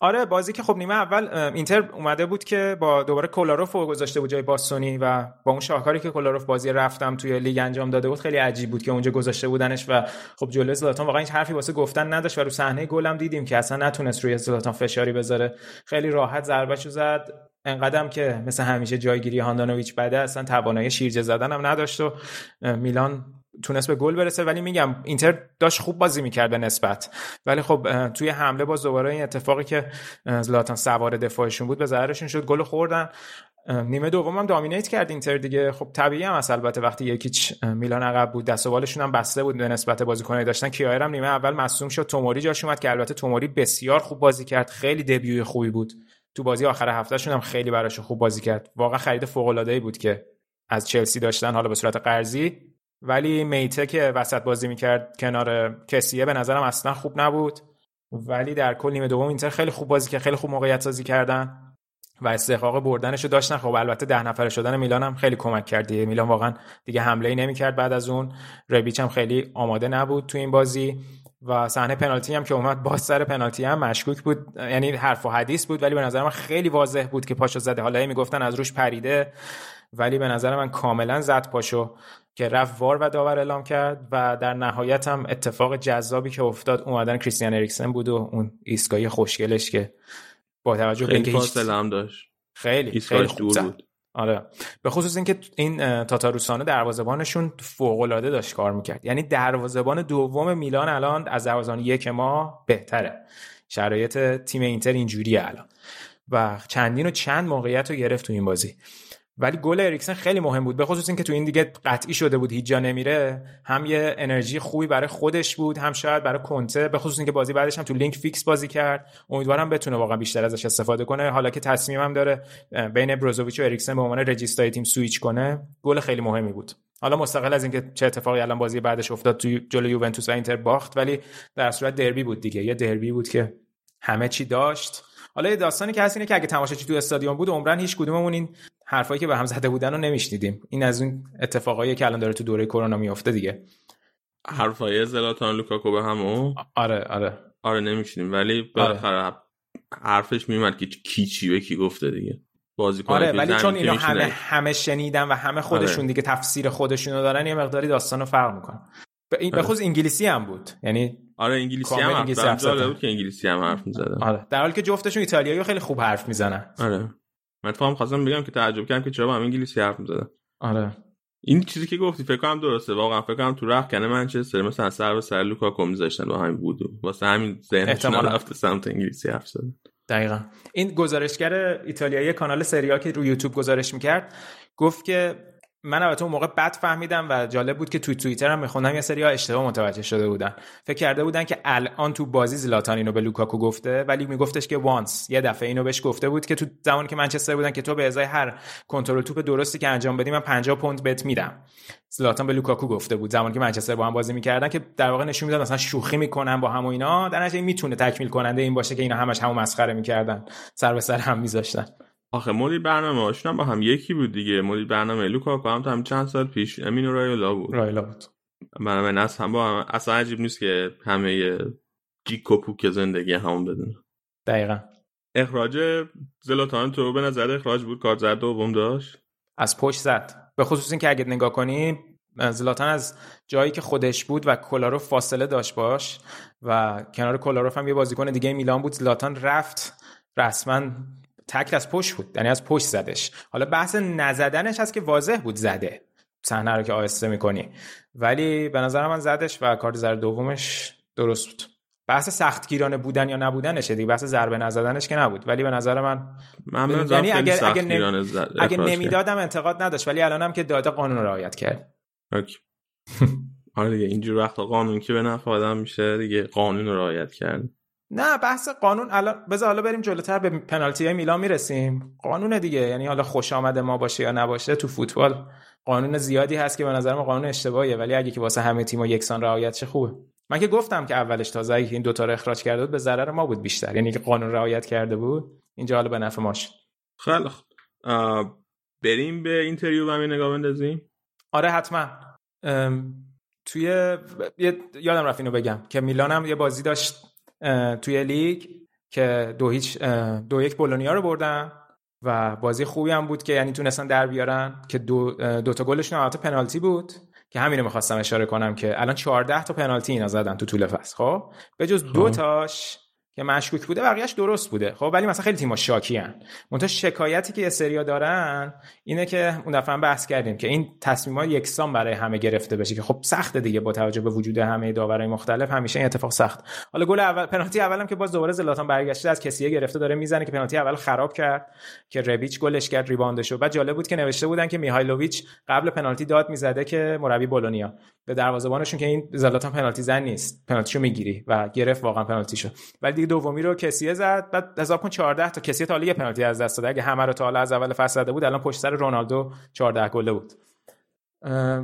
آره بازی که خب نیمه اول اینتر اومده بود که با دوباره کولاروف رو گذاشته بود جای باستونی و با اون شاهکاری که کولاروف بازی رفتم توی لیگ انجام داده بود خیلی عجیب بود که اونجا گذاشته بودنش و خب جلوی زلاتان واقعا هیچ حرفی واسه گفتن نداشت و رو صحنه گلم دیدیم که اصلا نتونست روی زلاتان فشاری بذاره. خیلی راحت ضربهشو زد. انقدرم که مثل همیشه جایگیری هاندانویچ بده اصلا توانایی شیرجه زدن هم نداشت و میلان تونست به گل برسه ولی میگم اینتر داشت خوب بازی می‌کرد به نسبت. ولی خب توی حمله باز دوباره این اتفاقی که زلاتان سوار دفاعشون بود به ضررشون شد گل خوردن. نیمه دوم هم دامینیت کرد اینتر دیگه. خب طبیعی هم البته وقتی یکیچ میلان عقب بود دست هم بسته بود به نسبت بازیکنایی داشتن. کیایر هم نیمه اول مصدوم شد. توموری جاش اومد که البته توموری بسیار خوب بازی کرد. خیلی دبیوی خوبی بود. تو بازی آخر هفتهشون هم خیلی براش خوب بازی کرد. واقعا خرید فوق العاده ای بود که از چلسی داشتن حالا به صورت قرضی. ولی میته که وسط بازی می‌کرد کنار کسیه به نظرم اصلا خوب نبود. ولی در کل نیمه دوم اینتر خیلی خوب بازی کرد خیلی خوب موقعیت سازی کردن و استحقاق بردنشو داشتن. خب البته ده نفره شدن میلان هم خیلی کمک کرد میلان واقعا دیگه حمله ای نمی‌کرد بعد از اون. ربیچ هم خیلی آماده نبود تو این بازی و صحنه پنالتی هم که اومد باز سر پنالتی هم مشکوک بود. یعنی حرف و حدیث بود ولی به نظر من خیلی واضح بود که پاشو زده. حالا می‌گفتن از روش پریده ولی به نظر من کاملا زد پاشو. که رفت وار و داور اعلام کرد و در نهایت هم اتفاق جذابی که افتاد اومدن کریستیان اریکسن بود و اون ایستگاهی خوشگلش که با توجه به اینکه هیچ هم داشت. خیلی خیلی خوب. دور. بود. آره. به خصوص اینکه این تاتاروسانه دروازه‌بانشون فوق‌العاده داشت کار می‌کرد. یعنی دروازه‌بان دوم میلان الان از دروازه‌بان یک ما بهتره. شرایط تیم اینتر اینجوریه الان. و چندین و چند موقعیت رو گرفت تو این بازی. ولی گل اریکسن خیلی مهم بود به خصوص اینکه تو این دیگه قطعی شده بود هیچ جا نمیره. هم یه انرژی خوبی برای خودش بود هم شاید برای کنته به خصوص اینکه بازی بعدش هم تو لیگ فیکس بازی کرد. امیدوارم بتونه واقعا بیشتر ازش استفاده کنه. حالا که تصمیمم داره اه، بین بروزوویچ و اریکسن به عنوان regista ی تیم سویچ کنه گل خیلی مهمی بود. حالا مستقل از اینکه چه اتفاقی الان بازی بعدش افتاد تو جلوی یوونتوس و اینتر باخت ولی در صورت دربی بود دیگه. یه دربی بود که همه چی داشت. حالا یه داستانی که هست اینه که اگه تماشاچی تو استادیوم بود عمرن هیچ کدوممون این حرفایی که به هم زده بودن رو نمیشنیدیم. این از اون اتفاقایی که الان داره تو دوره کرونا میفته دیگه. حرفای زلاتان لوکاکو به همون؟ آره آره. آره نمیشینیم ولی بالاخره حرفش میومد که کی چی به کی گفته دیگه. بازی آره ولی چون اینا همه همه شنیدن و همه خودشون آره. دیگه تفسیر خودشون رو دارن یه مقداری داستان رو فرق می‌کنن به آره. خصوص انگلیسی هم بود. یعنی آره انگلیسی هم انگلیسی زدن. بود که انگلیسی هم حرف می‌زدن آره. در حالی که جفتشون ایتالیایی خیلی خوب حرف می‌زنن. آره. من فهم خواستم بگم که تعجب کردم که چرا با هم انگلیسی حرف می‌زدن. آره. این چیزی که گفتی فکر کنم درسته. واقعا فکر کنم تو رفت کنه منچستر مثلا سر به سر لوکاکو میذاشتن با همین بود. واسه همین ذهنشون رفته سمت انگلیسی حرف زدن. دقیقا. این گزارشگر ایتالیایی کانال سریا که رو یوتیوب گزارش می‌کرد گفت که من البته اون موقع بد فهمیدم و جالب بود که توی توییتر هم میخوندم یه سری ها اشتباه متوجه شده بودن. فکر کرده بودن که الان تو بازی زلاتان اینو به لوکاکو گفته ولی میگفتش که once یه دفعه اینو بهش گفته بود که تو زمانی که منچستر بودن که تو به ازای هر کنترل توپ درستی که انجام بدی من 50 پوند بهت میدم. زلاتان به لوکاکو گفته بود زمانی که منچستر با هم بازی می‌کردن که در واقع نشون می‌داد مثلا شوخی می‌کنن با هم و اینا. در نتیجه می‌تونه تکمیل کننده این باشه که اینا همش همو مسخره می‌کردن. سر به سر هم میذاشتن. آخه مدیر برنامه هاشون با هم یکی بود دیگه. مدیر برنامه لوکاکو هم هم چند سال پیش امین رایولا بود. رایولا بود. برنامه نس هم با هم اصلا عجیب نیست که همه جیک و پوک زندگی همون بدون دقیقا. اخراج زلاتان تو به نظر اخراج بود؟ کار زد دوم داشت؟ از پشت زد. به خصوص اینکه اگه نگاه کنی زلاتان از جایی که خودش بود و کلاروف فاصله داشت باش و کنار کلاروف هم یه بازیکن دیگه میلان بود زلاتان رفت. رسما تکل از پشت بود یعنی از پشت زدش. حالا بحث نزدنش هست که واضح بود زده. صحنه رو که آهسته می‌کنی. ولی به نظر من زدش و کار زر دومش درست بود. بحث سختگیرانه بودن یا نبودنشه دیگه بحث ضربه نزدنش که نبود. ولی به نظر من من یعنی اگه اگه, نمی... اگه نمی‌دادم انتقاد نداشت ولی الانم که داده قانون رو رعایت کرد. اوکی. آره دیگه اینجور وقت قانون که به نفع آدم میشه دیگه قانون رو رعایت کرد. نه بحث قانون الان بذار حالا بریم جلوتر به پنالتی های میلان می‌رسیم. قانون دیگه یعنی حالا خوش آمده ما باشه یا نباشه تو فوتبال قانون زیادی هست که به نظر ما قانون اشتباهیه ولی اگه که واسه همه تیم‌ها یکسان رعایت شه خوبه. من که گفتم که اولش تازه این دوتا رو اخراج کرده بود به ضرر ما بود بیشتر. یعنی که قانون رعایت کرده بود اینجا حالا به نفع ماش خیلی بریم به اینتر یووه یه نگاه بندازیم. آره حتما. توی یادم رفت اینو بگم که میلانم یه بازی داشت توی لیگ که دو هیچ دو یک بولونیا رو بردن و بازی خوبی هم بود که یعنی تونستن در بیارن که دو, دو تا گلشون البته پنالتی بود که همینو می‌خواستم اشاره کنم که الان 14 تا پنالتی اینا زدن تو طول فصل خب؟ به جز دو تاش که مشکوک بوده بقیهش درست بوده. خب ولی مثلا خیلی تیم‌ها شاکی ان منتها شکایتی که سریا دارن اینه که اون دفعه بحث کردیم که این تصمیمات یکسان برای همه گرفته بشه که خب سخته دیگه با توجه به وجود همه داورای مختلف همیشه این اتفاق سخت. حالا گل اول پنالتی اولم که باز دوباره زلاتان برگشته از کسیه گرفته داره می‌زنه که پنالتی اول خراب کرد که ربیچ گلش کرد ریباندش بعد جالب بود که نوشته بودن که میهایلوویچ قبل پنالتی داد می‌زده که مربی بولونیا. به دروازه‌بانشون که این زلاتان پنالتی زن نیست. پنالتیشو می‌گیری و گرفت واقعا پنالتیشو. ولی دیگه دومی رو کسیه زد. بعد حساب کن 14 تا کسیه تا یه پنالتی از دست داده. اگه همه رو تا حالا از اول فصل زده بود الان پشت سر رونالدو 14 گله بود.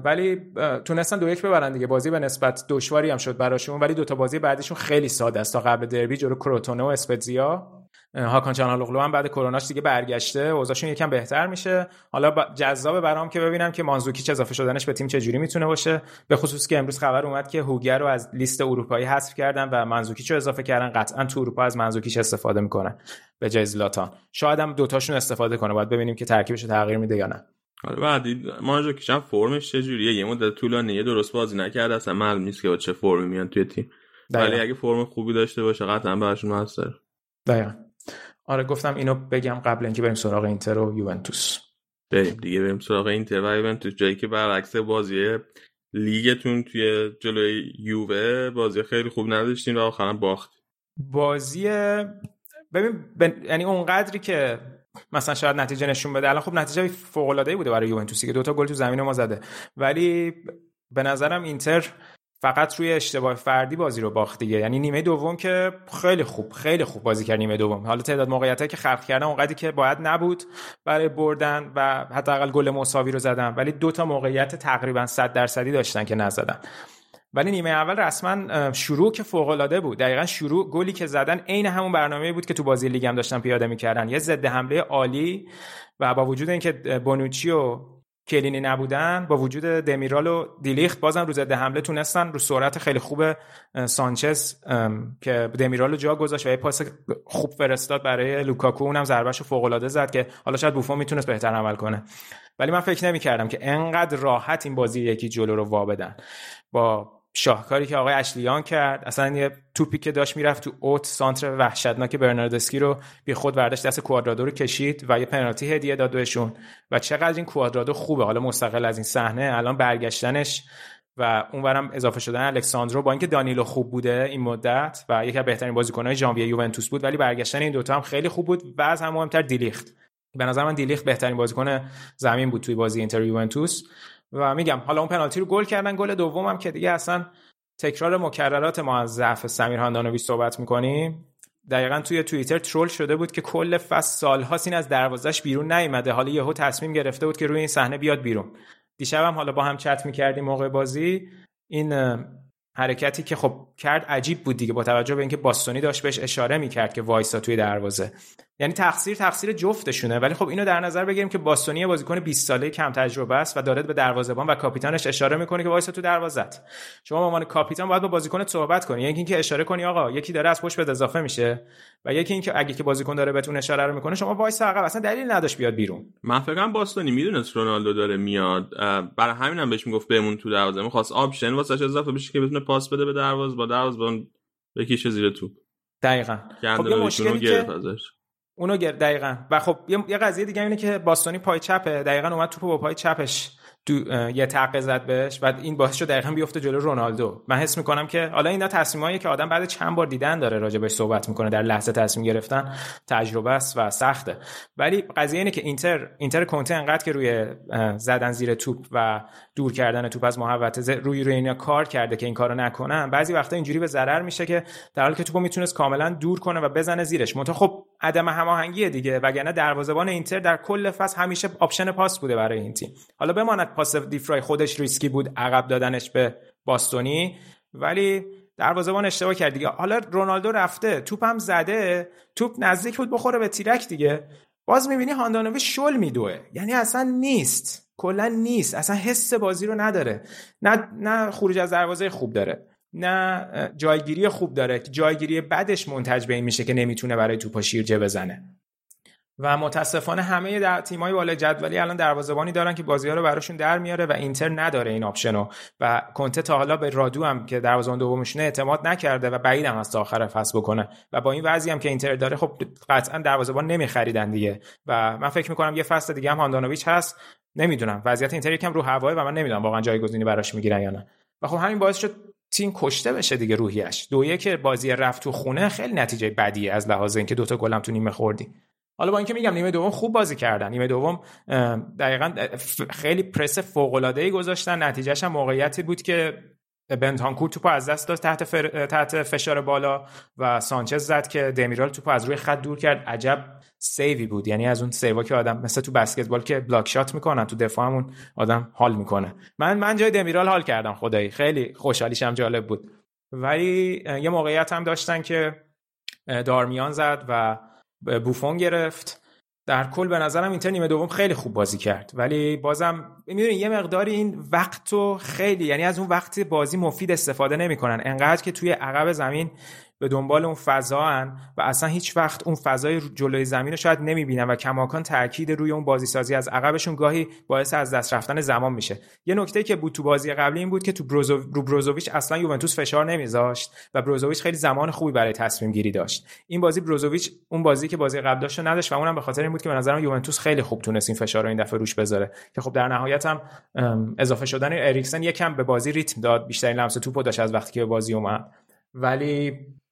ولی تونستن دو یک ببرن دیگه. بازی به نسبت دشواری هم شد براشون. ولی دوتا بازی بعدیشون خیلی ساده است. تا قبل دربی جلو کروتونه و اسپتزیا. هاکان چانالوغلو هم بعد کروناش دیگه برگشته. اوضاعشون یکم بهتر میشه. حالا جذابه برام که ببینم که مانزوکیچ اضافه شدنش به تیم چجوری می‌تونه باشه. به خصوص که امروز خبر اومد که هوگر رو از لیست اروپایی حذف کردن و مانزوکیچ رو اضافه کردن. قطعا تو اروپا از مانزوکیچ استفاده می‌کنن. به جای زلاتان. شاید هم دوتاشون استفاده کنه. باید ببینیم که ترکیبش تغییر میده یا نه. حالا بعدی مانزوکیچ هم فرمش چجوریه یه مدت طولانیه درست بازی نکرده اصلا معلوم نیست که با چه فرمی میان توی تیم. ولی اگه فرم خوبی داشته باشه قطعا براشون موثر دقیقاً. آره گفتم اینو بگم قبل اینکه بریم سراغ اینتر و یوونتوس. بریم دیگه بریم سراغ اینتر و یوونتوس جایی که برعکس بازی لیگتون توی جلوی یووه بازی خیلی خوب نداشتین و آخرا باخت بازی ببین یعنی اونقدری که مثلا شاید نتیجه نشون بده. الان خب نتیجه فوق العاده بوده برای یوونتوسی که دوتا گل تو زمین ما زده. ولی به نظرم اینتر فقط روی اشتباه فردی بازی رو باخت دیگه. یعنی نیمه دوم که خیلی خوب خیلی خوب بازی کرد نیمه دوم. حالا تعداد موقعیتایی که خلق کردن اونقدری که باید نبود برای بردن و حداقل گل مساوی رو زدن. ولی دو تا موقعیت تقریبا 100 درصدی داشتن که نزدن. ولی نیمه اول رسما شروع که فوق العاده بود. دقیقا شروع گلی که زدن عین همون برنامه بود که تو بازی لیگ هم داشتن پیاده می‌کردن. یه ضد حمله عالی و با وجود اینکه بونوچی و کلینی نبودن با وجود دمیرال و دیلیخت بازم رو ضد حمله تونستن. رو سرعت خیلی خوب سانچز که دمیرال رو جا گذاشت و یه پاس خوب فرستاد برای لوکاکو. اونم ضربهشو فوق العاده زد که حالا شاید بوفون می‌تونست بهتر عمل کنه. ولی من فکر نمی کردم که انقدر راحت این بازی یکی جلو رو وا بدن. با شاهکاری که آقای اشلیان کرد. اصلا یه توپی که داشت می‌رفت تو اوت سانتر وحشتناک برناردسکی رو بی خود برداشت دست کوادرادو رو کشید و یه پنالتی هدیه داد بهشون. و چقدر این کوادرادو خوبه. حالا مستقل از این صحنه الان برگشتنش و اونورم اضافه شدن الکساندرو با اینکه دانیلو خوب بوده این مدت و یکی از بهترین بازیکن‌های ژانویه یوونتوس بود ولی برگشتن این دوتا هم خیلی خوب بود و از هم مهمتر دیلیخت. به نظر من دیلیخت بهترین بازیکن زمین بود توی بازی اینتر یوونتوس. و میگم حالا اون پنالتی رو گل کردن گل دومم که دیگه اصلا تکرار مکررات ما از ضعف سمیر هاندانویچ صحبت می‌کنیم. دقیقا توی توییتر ترول شده بود که کل فصل سالهاست این از دروازش بیرون نیومده. حالا یهو تصمیم گرفته بود که روی این صحنه بیاد بیرون. دیشبم حالا با هم چت می‌کردیم موقع بازی. این حرکتی که خب کرد عجیب بود دیگه با توجه به اینکه باستونی داشت بهش اشاره می‌کرد که وایسا توی دروازه. یعنی تقصیر تقصیر جفتشونه. ولی خب اینو در نظر بگیریم که باستونی بازیکن 20 ساله کم تجربه است و داره به دروازه‌بان و کاپیتانش اشاره می‌کنه که وایسا تو دروازت شما به عنوان کاپیتان باید با بازیکن صحبت کنی. یکی اینکه اشاره کنی آقا یکی داره از پشت به اضافه میشه و یکی اینکه اگه که بازیکن داره بهتون اشاره رو می‌کنه شما وایسا عقب. اصلا دلیل نداشت بیاد بیرون. من فکر کنم باستونی می‌دونست رونالدو داره میاد. برای همینم بهش می‌گفت بمون تو دروازه. می‌خواست option واسش اضافه بشه که بتونه پاس بده به دروازه با دروازه بکشه زیر توپ. دقیقا. خب یه مشکلی که اونو گر دقیقا. و خب یه قضیه دیگه اینه که باستونی پای چپه دقیقا اومد توپو با پای چپش یه تقه زد بهش و این باعث شد دقیقا بیفته جلو رونالدو. من حس می‌کنم که حالا اینا تصمیمایی که آدم بعد چند بار دیدن داره راجع بهش صحبت می‌کنه در لحظه تصمیم گرفتن تجربه است و سخته. ولی قضیه اینه که اینتر اینتر کنته انقدر که روی زدن زیر توپ و دور کردن توپ از محوطه روی روی اینا کار کرده که این کارو نکنن. بعضی وقتا اینجوری به ضرر میشه که در حالی که توپو می‌تونست کاملا دور کنه و بزنه زیرش. منتها خب عدم هماهنگی دیگه وگرنه دروازه‌بان اینتر در کل فصل همیشه option پاس بوده برای این تیم. حالا بماند پاس دفرای خودش ریسکی بود عقب دادنش به باستونی. ولی دروازه‌بان اشتباه کرد دیگه. حالا رونالدو رفته توپ هم زده. توپ نزدیک بود بخوره به تیرک دیگه. باز می‌بینی هاندانوویچ شل میدوه. یعنی اصلا نیست. کلا نیست. اصلا حس بازی رو نداره. نه نه خروج از دروازه خوب داره. نه جایگیری خوب داره. جایگیری بدش منتج به این میشه که نمی‌تونه برای توپا شیرجه بزنه. و متاسفانه همه در تیمای بالای جدولی الان دروازه‌بانی دارن که بازی‌ها رو براشون در میاره و اینتر نداره این آپشنو و کنته تا حالا به رادو هم که دروازه‌بان دومشونه اعتماد نکرده و بعیدم از تا آخر فصل بکنه. و با این وضعی هم که اینتر داره خب قطعا دروازه‌بان نمیخریدن دیگه. و من فکر می‌کنم یه فصل دیگه هم هاندانویچ هست. نمی‌دونم. وضعیت اینتر یکم رو هواه و من نمی‌دونم واقعا جایگزینی براش می‌گیرن یا نه. و خب همین باعث شد تیم کشته بشه دیگه روحیش دو یک بازی رفت تو خونه خیلی نتیجه بدیه از لحاظ اینکه دوتا گلم تو نیمه خوردی. حالا با اینکه میگم نیمه دوم خوب بازی کردن. نیمه دوم دقیقا خیلی پرس فوق ای گذاشتن. نتیجهش هم موقعیتی بود که بنتانکور توپو از دست داد تحت, تحت فشار بالا و سانچز زد که دمیرال توپو از روی خط دور کرد. عجب سیوی بود. یعنی از اون سیوا که آدم مثل تو بسکتبال که بلاک شات می‌کنن تو دفاعمون آدم حال می‌کنه. من من جای دمیرال حال کردم خدایی. خیلی خوشحالیشم جالب بود. ولی یه موقعیت هم داشتن که دارمیان زد و بوفون گرفت. در کل به نظرم اینتر نیمه دوم خیلی خوب بازی کرد. ولی بازم می‌دونی یه مقداری این وقت خیلی یعنی از اون وقت بازی مفید استفاده نمی‌کنن. انقدر که توی عقب زمین به دنبال اون فضا و اصلا هیچ وقت اون فضای جلوی زمین رو شاید نمی‌بینن و کماکان تاکید روی اون بازی سازی از عقبشون گاهی باعث از دست رفتن زمان میشه. یه نکته که بود تو بازی قبلی این بود که تو بروزو... رو بروزوویچ اصلا یوونتوس فشار نمیذاشت و بروزوویچ خیلی زمان خوبی برای تصمیم گیری داشت. این بازی بروزوویچ اون بازی که بازی قبل داشت نداشت و اونم به خاطر این بود که به نظرم یوونتوس خیلی خوب تونست این فشار رو این دفعه روش بذاره که خب در نهایت هم اضافه شدن اریکسن یکم به بازی ریتم داد. بیشترین لمس توپو داشت از وقتی که به بازی اومد. ولی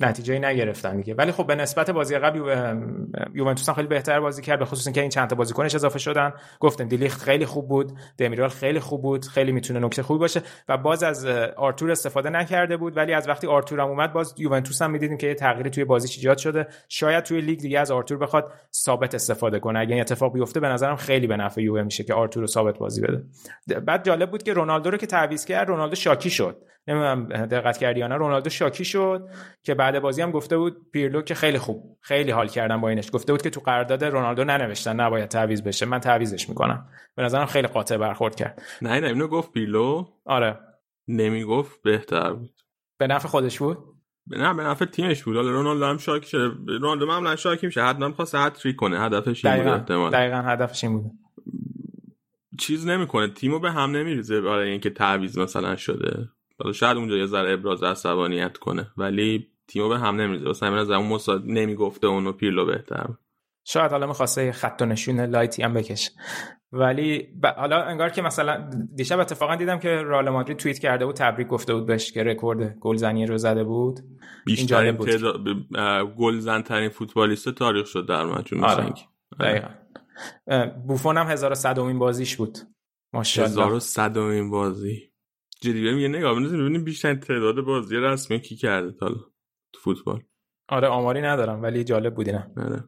نتیجه نگرفتن دیگه. ولی خب به نسبت بازی قبل یوونتوس خیلی بهتر بازی کرد به خصوص اینکه این چند تا بازیکنش اضافه شدن. گفتم دلیخت خیلی خوب بود دمیرال خیلی خوب بود خیلی می‌تونه نکته خوبی باشه و باز از آرتور استفاده نکرده بود. ولی از وقتی آرتور هم اومد باز یوونتوس هم می‌دیدیم که یه تغییری توی بازی ایجاد شده. شاید توی لیگ دیگه از آرتور بخواد ثابت استفاده کنه. اگه این اتفاق بیفته به نظرم خیلی به نفع یووه میشه که آرتور رو ثابت بازی بده. بعد جالب بود که رونالدو رو که تعویض کرد رونالدو شاکی شد. نمی‌دونم دقت کردی یا نه؟ رونالدو شاکی شد که بعد بازی هم گفته بود پیرلو که خیلی خوب خیلی حال کردم با اینش. گفته بود که تو قرارداد رونالدو ننوشتن نباید تعویض بشه. من تعویضش می‌کنم. به نظرم خیلی قاطع برخورد کرد. نه نه اینو گفت پیرلو. آره. نمی‌گفت بهتر بود. به نفع خودش بود؟ نه به نفع تیمش بود. حالا رونالدو هم شاکی شده رونالدو هم شاکی میشه. حتما خواست هتریک کنه. هدفش این بود احتمال دقیقاً هدفش این بود. چیز نمی‌کنه. تیمو به هم نمیریزه برای اینکه تعویض مثلا شده. حالا شاید اونجا یه ذره ابراز عصبانیت کنه. ولی تیمو به هم نمیریزه. واسه همین از اون مساد نمی‌گفته اونو پیرلو بهتر. شاید حالا می‌خواسته خط و نشون light ی هم بکش ولی ب... حالا انگار که مثلا دیشب اتفاقا دیدم که رئال مادرید توییت کرده بود تبریک گفته بود بهش که رکورد گلزنی رو زده بود. بیشترین تعداد گلزن ترین فوتبالیست تاریخ شد در مجموع آره. دقیقا. بوفون هم 1100 امین بازیش بود. ماشاءالله. 1100 امین بازی. جدی یه نگاه بندازیم ببینیم بیشتر تعداد بازی رسمی کی کرده حالا. تو فوتبال. آره آماری ندارم ولی جالب بود اینا آره.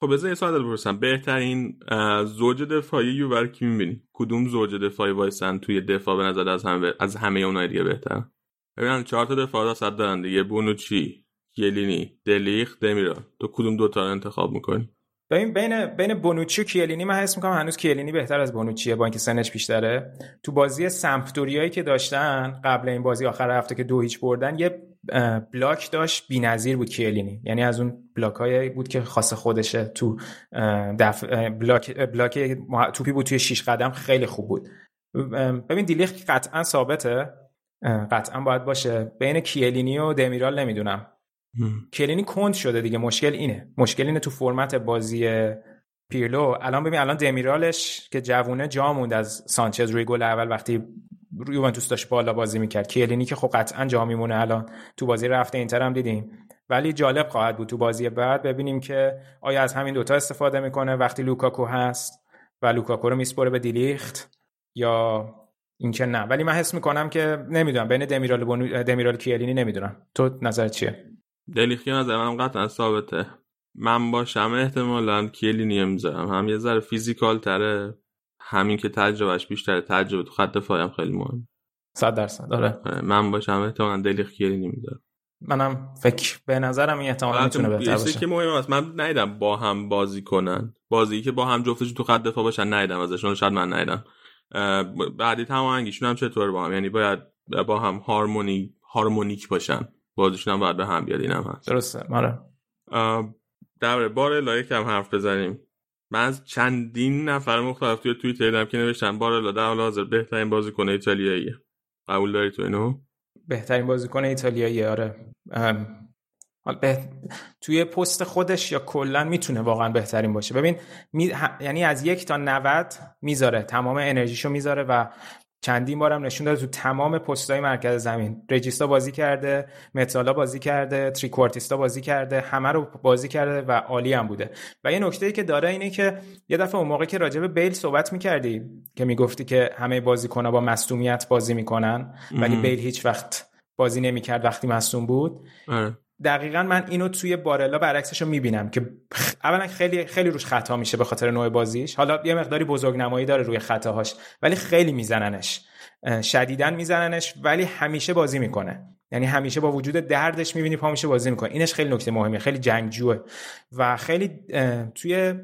خب بذار یه سوال بپرسم. بهترین زوج دفاعی یوور کی می‌بینی؟ کدوم زوج دفاعی وایسن توی دفاع به نظر از همه از همه اونای دیگه بهتر ببینم چهار تا دفاع وسط دارن دیگه. بونوچی کیلینی دلیخت دمیرال. تو کدوم دوتا رو انتخاب می‌کنی؟ ببین بین بین بونوچی و کیلینی من حس می‌کنم هنوز کیلینی بهتر از بونوچیه با اینکه سنش بیشتره. تو بازی سمپدوریایی که داشتن قبل این بازی آخر هفته که دو هیچ بردن یه block داشت بی‌نظیر بود کیلینی. یعنی از اون block های بود که خاص خودشه تو دف... block block توپی بود توی شیش قدم خیلی خوب بود. ببین دلیخت قطعا ثابته. قطعا باید باشه. بین کیلینی و دمیرال نمی‌دونم. کیلینی کند شده دیگه. مشکل اینه. مشکل اینه تو فرمت بازی پیرلو. الان ببین الان دمیرالش که جوونه جا موند از سانچز روی گل اول وقتی یوونتوس داشت بالا بازی می‌کرد. کیلینی که خب قطعا جا میمونه الان. تو بازی رفته اینتر هم دیدیم. ولی جالب خواهد بود تو بازی بعد ببینیم که آیا از همین دوتا استفاده می‌کنه وقتی لوکاکو هست و لوکاکو رو میسپره به دیلیخت یا اینکه نه. ولی من حس می‌کنم که نمی‌دونم. بین دمیرال بونو... دمیرال کیلینی نمی‌دونم. تو نظر چیه؟ دلیخی نظر منم قطعا ثابته. من باشم احتمالا کیلینی می‌ذارم هم یه ذره فیزیکال تره همین که تجربهش بیشتره تجربه تو خط دفاعی هم خیلی مهم. صد درصد. آره. من باشم احتمالا دلیخ کیلینی می‌ذارم منم فکر به نظرم این احتمال می‌تونه بهتر باشه. که مهم است. من ندیدم با هم بازی کنن. بازی که با هم جفتشون تو خط دفاع باشن ندیدم ازشون. شاید من ندیدم بعدی هماهنگیشون هم چطور با هم؟ یعنی باید با هم هارمونی هارمونیک باشن. بازیشون هم باید به هم بیاد اینم هست. درسته. آره. در بار لایک کم حرف بزنیم. من از چندین نفر مختلف توی توییتر دیدم که نوشتن بارلا در حال حاضر بهترین بازیکن ایتالیاییه. قبول داری تو اینو؟ بهترین بازیکن ایتالیایی آره. به... توی پست خودش یا کلا می‌تونه واقعا بهترین باشه. ببین می... یعنی از یک تا 90 می‌ذاره تمام انرژیشو می‌ذاره و چندین بارم نشون داده تو تمام پستای مرکز زمین. رجیستا بازی کرده متالا بازی کرده تریکوارتیستا بازی کرده همه رو بازی کرده و عالی هم بوده. و یه نکته ای که داره اینه که یه دفعه اون موقع که راجع به بیل صحبت می‌کردی که می‌گفتی که همه بازیکن‌ها با مصدومیت بازی می‌کنن ولی بیل هیچ وقت بازی نمی‌کرد وقتی مصدوم بود. آره. دقیقا من اینو توی بارلا برعکسش رو می‌بینم که اولا خیلی خیلی روش خطا میشه به خاطر نوع بازیش. حالا یه مقداری بزرگ نمایی داره روی خطاهاش ولی خیلی میزننش. شدیدن میزننش ولی همیشه بازی می‌کنه. یعنی همیشه با وجود دردش می‌بینی پا میشه بازی می‌کنه اینش خیلی نکته مهمیه خیلی جنگجوه. و خیلی توی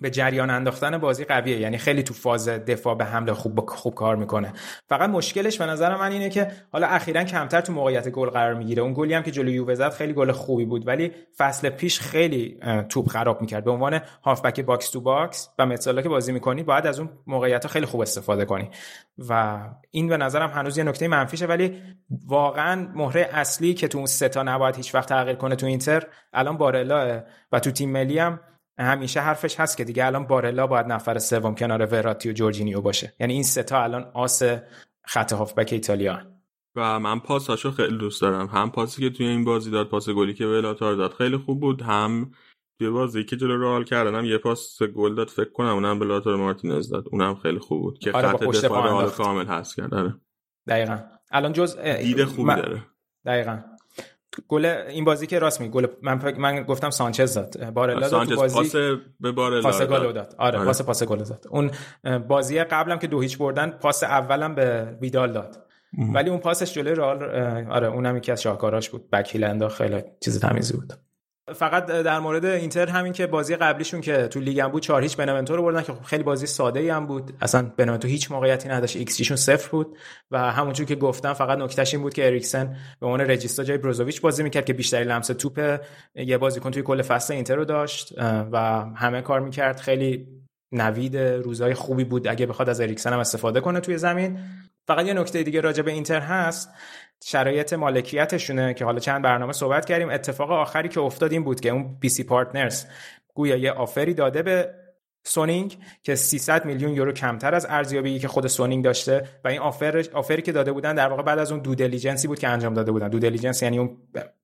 به جریان انداختن بازی قویه. یعنی خیلی تو فاز دفاع به حمله خوب خوب کار می‌کنه. فقط مشکلش به نظر من اینه که حالا اخیرا کمتر تو موقعیت گل قرار می‌گیره. اون گلی هم که جلوی یووه زد خیلی گل خوبی بود ولی فصل پیش خیلی توپ خراب می‌کرد. به عنوان هافبک box to box و mezzala که بازی می‌کنی باید از اون موقعیت ها خیلی خوب استفاده کنی. و این به نظرم هنوز یه نکته منفیشه ولی واقعا مهره اصلی که تو اون سه تا نباید هیچ وقت تغییر کنه تو اینتر الان بارلا و تو تیم ملی هم همیشه حرفش هست که دیگه الان بارلا باید نفر سوم کنار وراتی و جورجینیو باشه. یعنی این ستا الان آس خط هافبک ایتالیا و من پاساشو خیلی دوست دارم. هم پاسی که توی این بازی داد پاس گلی که ولاتار داد خیلی خوب بود. هم توی بازی که جلو رئال کردنم یه پاس گل داد فکر کنم اونم به لاتار مارتینز داد. اونم خیلی خوب بود که آره خط دفاع رئال کامل هست کرد. آره. دقیقا. الان جز دید خوبی داره. دقیقا. گل این بازی که راست می گی من من گفتم سانچز داد بارلا داد تو بازی. پاس به بارلا پاس گل داد. آره, آره. پاس پاس گل داد. اون بازی قبلم که دو هیچ بردن پاس اولم به ویدال داد. ولی اون پاسش جلوی رئال آره اونم یکی از شاهکاراش بود. بک خیلی چیز تمیزی بود. فقط در مورد اینتر همین که بازی قبلیشون که تو لیگ هم بود 4 هیچ بنونتو رو بردن که خیلی بازی ساده ای هم بود. اصلا بنونتو هیچ موقعیتی نداشت. ایکس جیشون صفر بود و همونجور که گفتم فقط نکتهش این بود که اریکسن به عنوان regista جای بروزوویچ بازی می‌کرد که بیشتری لمس توپ یه بازیکن توی کل فصل اینتر رو داشت و همه کار می‌کرد. خیلی نوید روزای خوبی بود. اگه بخواد از اریکسن هم استفاده کنه توی زمین. فقط یه نکته دیگه راجع به اینتر هست. شرایط مالکیتشونه که حالا چند برنامه صحبت کردیم. اتفاق آخری که افتاد این بود که اون BC Partners گویا یه offer ی داده به سونینگ که 300 میلیون یورو کمتر از ارزیابی که خود سونینگ داشته و این offer offer ی که داده بودن در واقع بعد از اون due diligence ی بود که انجام داده بودن. due diligence یعنی اون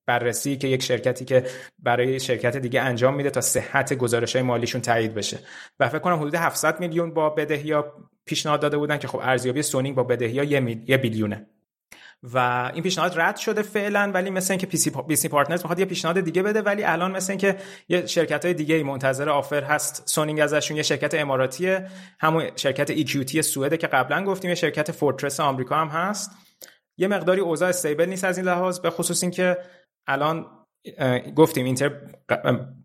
بررسی که یک شرکتی که برای شرکت دیگه انجام میده تا صحت گزارش های مالیشون تایید بشه. و فکر کنم حدود 700 میلیون با بدهی ها پیشنهاد داده بودن که خب ارزیابی سونینگ با بدهی یه, یه billion ه. و این پیشنهاد رد شده فعلا ولی مثل اینکه BC, BC Partners می‌خواد یه پیشنهاد دیگه بده ولی الان مثل اینکه یه شرکت های دیگه منتظر offer هست. سونینگ ازشون یه شرکت اماراتیه همون شرکت EQT سوئد که قبلا گفتیم یه شرکت Fortress آمریکا هم هست. یه مقداری اوضاع استیبل نیست از این لحاظ به خصوص اینکه الان گفتیم اینتر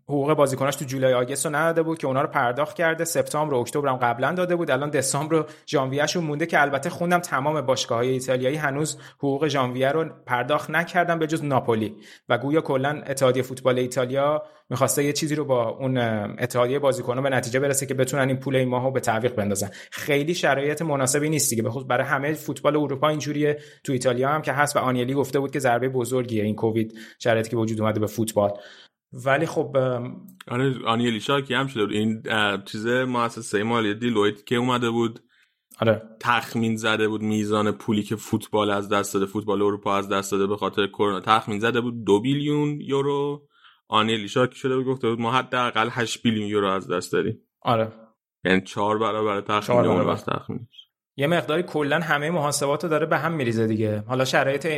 حقوق بازیکناش تو جولای آگست رو نداده بود که اونا رو پرداخت کرده. سپتامبر و اکتبر هم قبلا داده بود. الان دسامبر و ژانویهشون مونده که البته خوندم تمام باشگاه های ایتالیایی هنوز حقوق ژانویه رو پرداخت نکردن به جز ناپولی. و گویا کلا اتحادیه فوتبال ایتالیا می‌خواسته یه چیزی رو با اون اتحادیه بازیکنان به نتیجه برسه که بتونن این پول این ماهو به تعویق بندازن. خیلی شرایط مناسبی نیست دیگه. بخصوص برای همه فوتبال اروپا اینجوریه. تو ایتالیا هم که هست و آنیلی گفته بود که ضربه بزرگیه این کووید شرایطی که وجود اومده به فوتبال. ولی خب آره آنیلی شاکی هم شده این چیز مؤسسه مالی دیلویت که اومده بود. آره. تخمین زده بود میزان پولی که فوتبال از دست داده فوتبال اروپا از دست داده به خاطر کرونا. تخمین زده بود دو بیلیون یورو. آنیلی شاکی شده بود گفته بود ما حداقل 8 بیلیون یورو از دست داریم. آره. یعنی چهار برابر تخمین اون تخمینش. یه مقداری کلا همه محاسبات داره به هم میریزه دیگه. حالا شرایط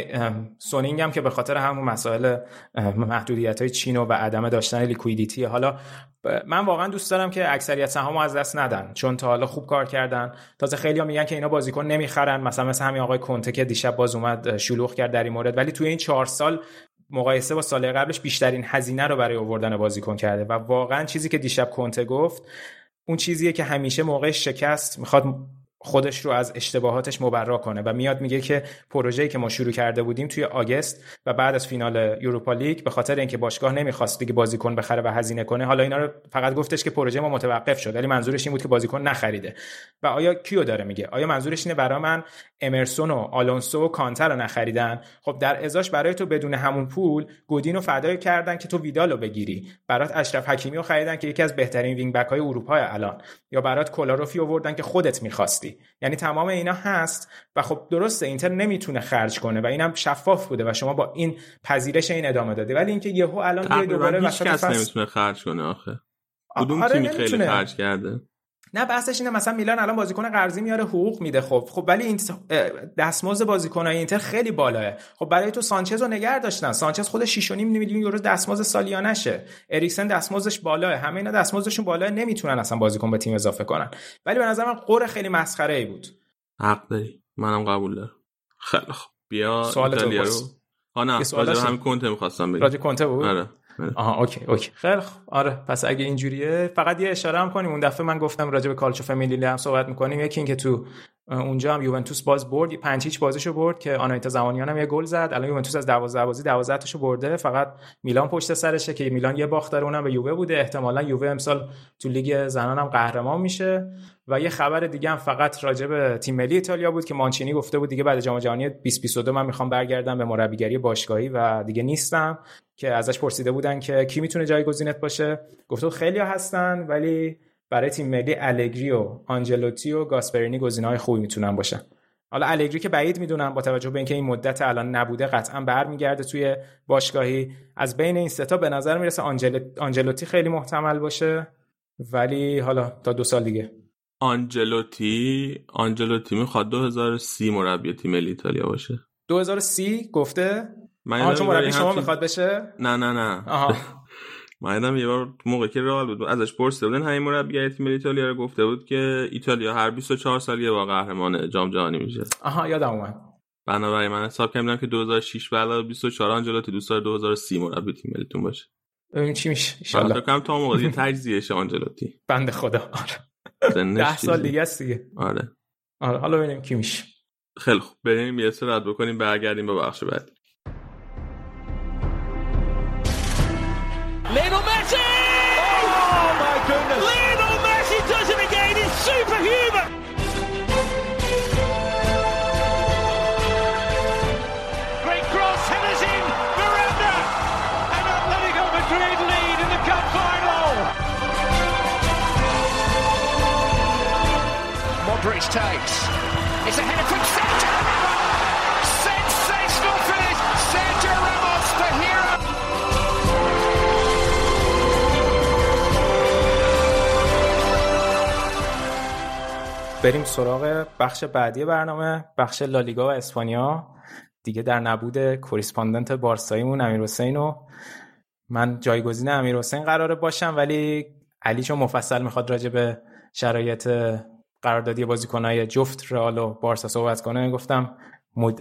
سونینگ هم که به خاطر همون مسائل محدودیت های چین و عدم داشتن liquidity. حالا من واقعا دوست دارم که اکثریت سهام از دست ندن چون تا حالا خوب کار کردن. تازه خیلی ها میگن که اینا بازیکن نمی‌خرن. مثلا مثل همین آقای کنته که دیشب باز اومد شلوغ کرد در این مورد. ولی توی این چهار سال مقایسه با سال قبلش بیشترین هزینه رو برای آوردن بازیکن کرده. و واقعا چیزی که دیشب کنته گفت اون چیزیه که همیشه موقع شکست می‌خواد خودش رو از اشتباهاتش مبرا کنه و میاد میگه که پروژه‌ای که ما شروع کرده بودیم توی August و بعد از فینال یوروپا لیگ به خاطر اینکه باشگاه نمی‌خواست دیگه بازیکن بخره و هزینه کنه حالا اینا رو فقط گفتش که پروژه ما متوقف شد ولی منظورش این بود که بازیکن نخریده. و آیا کیو داره میگه؟ آیا منظورش اینه برای من امرسون و آلونسو و کانته رو نخریدن؟ خب در ازاش برای تو بدون همون پول گودین رو فدای کردن که تو ویدالو بگیری. برات اشرف حکیمی رو خریدن که یکی از بهترین wing back های اروپا الان. یا برات کولاروفی آوردن که خودت می‌خواستی. یعنی تمام اینا هست و خب درسته اینتر نمی‌تونه خرج کنه و اینم شفاف بوده و شما با این پذیرش این ادامه داده ولی اینکه یهو الان دوباره وسط کس نمی‌تونه خرج کنه آخه. کدوم آره خیلی خرج کرده؟ نه بحثش اینه مثلا میلان الان بازیکن قرضی میاره حقوق میده خب خب ولی این دستمزد بازیکنای اینتر خیلی بالاه خب برای تو سانچز رو نگه داشتن. سانچز خود 6.5 میلیون یورو دستمزد سالیانشه. اریکسن دستمزدش بالاه همه اینا دستمزدشون بالاه نمی‌تونن اصلا بازیکن به تیم اضافه کنن. ولی به نظر من غر خیلی مسخره ای بود. حق داری. منم قبول دارم. خیلی خب بیا سوال رو. ها نه راجع همین کنته می‌خواستم بگم. راجع کنته بود؟ آره. آها OK OK. خیلی خوب. آره پس اگه اینجوریه فقط یه اشاره هم کنیم. اون دفعه من گفتم راجع به calcio femminile هم صحبت می‌کنیم. یکی اینکه تو اونجا هم یوونتوس باز برد. پنج هیچ بازیشو برد که آناهیتا زمانیان هم یه گل زد. الان یوونتوس از 12 بازی 12 تاشو برده. فقط میلان پشت سرشه که میلان یه باخت داره اونم به یووه بوده. احتمالا یووه امسال تو لیگ زنان هم قهرمان میشه. و یه خبر دیگه هم فقط راجع به تیم ملی ایتالیا بود که مانچینی گفته بود دیگه بعد جام جهانی 2022 من می‌خوام برگردم به مربیگری باشگاهی و دیگه نیستم. که ازش پرسیده بودن که کی می‌تونه جایگزینت باشه. گفته خیلی هستن ولی برای تیم ملی الگری و آنجلوتی و گاسپرینی گزینه‌های خوبی می‌تونن باشن. حالا الگری که بعید می‌دونم با توجه به اینکه این مدت الان نبوده قطعا برمیگرده توی باشگاهی. از بین این ستا به نظر می‌رسه آنجل... آنجلوتی خیلی محتمل باشه. ولی حالا تا دو سال دیگه. آنجلوتی آنجلوتی می‌خواد 2030 مربی تیم ملی ایتالیا باشه. 2030 گفته؟ من چون مربی شما می‌خواد بشه؟ نه نه نه. آها. من یه بار موقع که رئال بود ازش پرسیده بودن همین مربی تیم ایتالیا رو گفته بود که ایتالیا هر 24 سال یه بار قهرمان جام جهانی میشه. آها یادم اومد. بنابراین من حساب کردم که 2006 و 24 آنجلوتی دوست داره 2030 مربی تیم ملیتون باشه. ببین چی میشه ان شاء کم تا موقع دیگه تجزیهش آنجلوتی. بنده خدا آره. 10 سال دیگه است دیگه. آره. آره حالا ببینیم کی میشه. خیلی خوب. بریم یه سر رد بکنیم برگردیم به بخش بعدی. Lionel Messi! Oh my goodness! Lionel Messi does it again! He's superhuman! Great cross, headers in, Miranda! And Atletico Madrid lead in the cup final! Modric takes. It's a header from بریم سراغ بخش بعدی برنامه بخش لالیگا و اسپانیا. دیگه در نبود کوریسپاندنت بارساییمون امیر حسین و من جایگزین امیر حسین قراره باشم ولی علی چون مفصل می‌خواد راجع به شرایط قراردادی بازیکنهای جفت رئال و بارسا صحبت کنه گفتم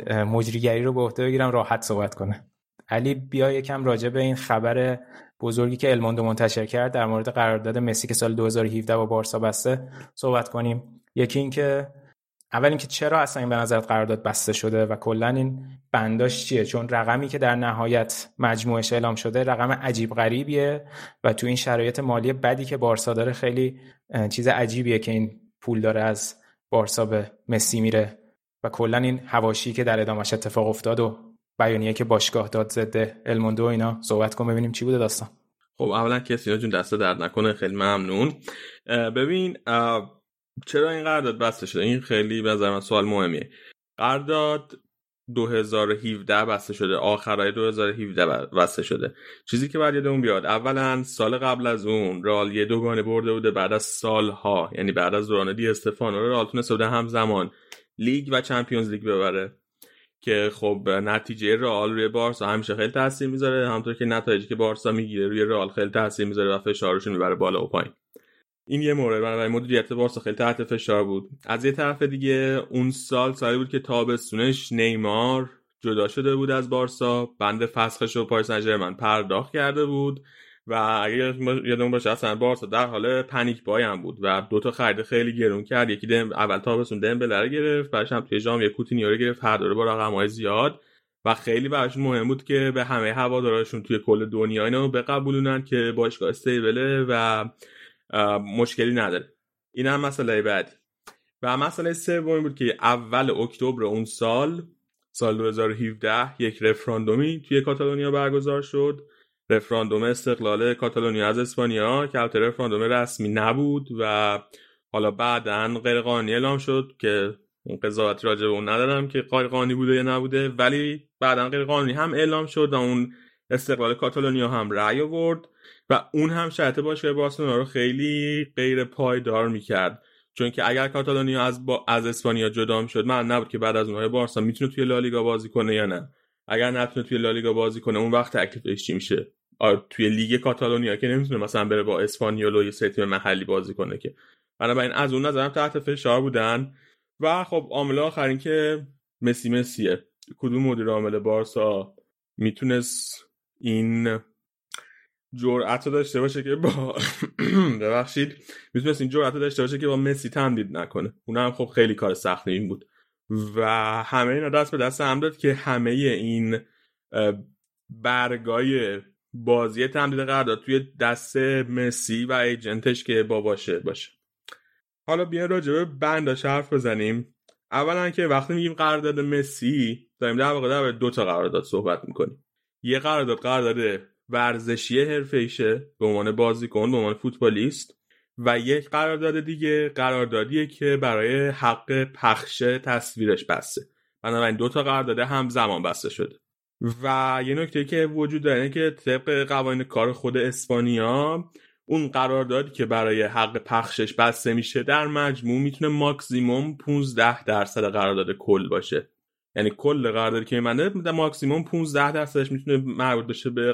مجریگری رو به عهده بگیرم راحت صحبت کنه. علی بیا یکم راجع به این خبر بزرگی که الموندو منتشر کرد در مورد قرارداد مسی که سال 2017 با بارسا بسته صحبت کنیم. یکی اینکه اول اینکه چرا اصلا این به نظرت قرارداد بسته شده و کلا این بنداش چیه؟ چون رقمی که در نهایت مجموعش اعلام شده رقم عجیب غریبیه و تو این شرایط مالی بدی که بارسا داره خیلی چیز عجیبیه که این پول داره از بارسا به مسی میره و کلا این هواشی که در ادامش اتفاق افتاد و بیانیه که باشگاه داد زده الموندو اینا. صحبت کن ببینیم چی بوده داستان. خب اولا کسی جون دست درد نکنه خیلی ممنون. ببین چرا این قرارداد بسته شده؟ این خیلی به نظر من سوال مهمیه. قرارداد 2017 بسته شده آخرای 2017 بسته شده. چیزی که باید اون بیاد. اولا سال قبل از اون رال یه دوگانه برده بوده بعد از سالها. یعنی بعد از دوران دی استفانو رال تونسته بوده همزمان لیگ و چمپیونز لیگ ببره. که خب نتیجه رئال روی بارسا همیشه خیلی تاثیر می‌ذاره همونطور که نتایجی که بارسا می‌گیره روی رئال خیلی تاثیر می‌ذاره و فشارشون می‌بره بالا و پایین. این یه مورد بنابراین مدیریت بارسا خیلی تحت فشار بود. از یه طرف دیگه اون سال سالی بود که تابستونش نیمار جدا شده بود از بارسا. بند فسخش رو پاریس سن پرداخت کرده بود. و اگه یادمون باشه اصلا بارسا در حال پنیک بای بود و دو تا خرید خیلی گرون کرد. یکی دم اول تابستون دمبله رو گرفت بعدش هم توی جام یه کوتینیو گرفت. هر دوره با رقم‌های زیاد. و خیلی براشون مهم بود که به همه هوادارشون توی کل دنیا اینو بقبولونن که باشگاه استیبله و مشکلی نداره. این هم مسئله بعدی. و مسئله سومی بود که اول اکتبر اون سال سال 2017 یک رفراندومی توی کاتالونیا برگزار شد. رفراندوم استقلال کاتالونیا از اسپانیا که البته رفراندوم رسمی نبود و حالا بعدا غیر قانونی اعلام شد که قضاوت راجع به اون ندارم که غیر قانونی بوده یا نبوده ولی بعدا غیر قانونی هم اعلام شد و اون استقلال کاتالونیا هم رأی آورد. و اون هم شرط باشگاه بارسلونا رو خیلی غیر پایدار می‌کرد. چون که اگر کاتالونیا از با... از اسپانیا جدا شد من نبود که بعد از اونهای بارسا می‌تونه توی لالیگا بازی کنه یا نه. اگر نتونه توی لالیگا بازی کنه اون وقت تکلیفش چی میشه. توی لیگ کاتالونیا که نمی‌تونه مثلا بره با اسپانیول یه تیم محلی بازی کنه که. بنابراین از اون نظرم تحت فشار بودن. و خب عامل آخر این که مسی مسیه. کدوم مدیر عامل بارسا می‌تونست این جرأت رو داشته باشه که با ببخشید. می‌تونست این جرأت داشته باشه که با مسی تمدید نکنه. اون هم خب خیلی کار سختی این بود. و همه اینا دست به دست هم داد که همه این برگای بازی تمدید قرارداد توی دست مسی و ایجنتش که با باشه. باشه حالا بیا راجع به بنداش حرف بزنیم. اولا که وقتی میگیم قرارداد مسی داریم در واقع در دو تا قرارداد صحبت می‌کنیم. یه قرارداد قرارداد ورزشی حرفه‌ایشه به عنوان بازیکن به عنوان فوتبالیست. و یک قرارداد دیگه قراردادیه که برای حق پخش تصویرش بسته. بنابراین دو تا قرارداد هم زمان بسته شده. و یه نکته که وجود داره که طبق قوانین کار خود اسپانیا اون قراردادی که برای حق پخشش بسته میشه در مجموع می‌تونه ماکسیموم 15 درصد قرارداد کل باشه. یعنی کل قراردادی که میمنه در ماکسیموم 15 درصدش می‌تونه مربوط بشه به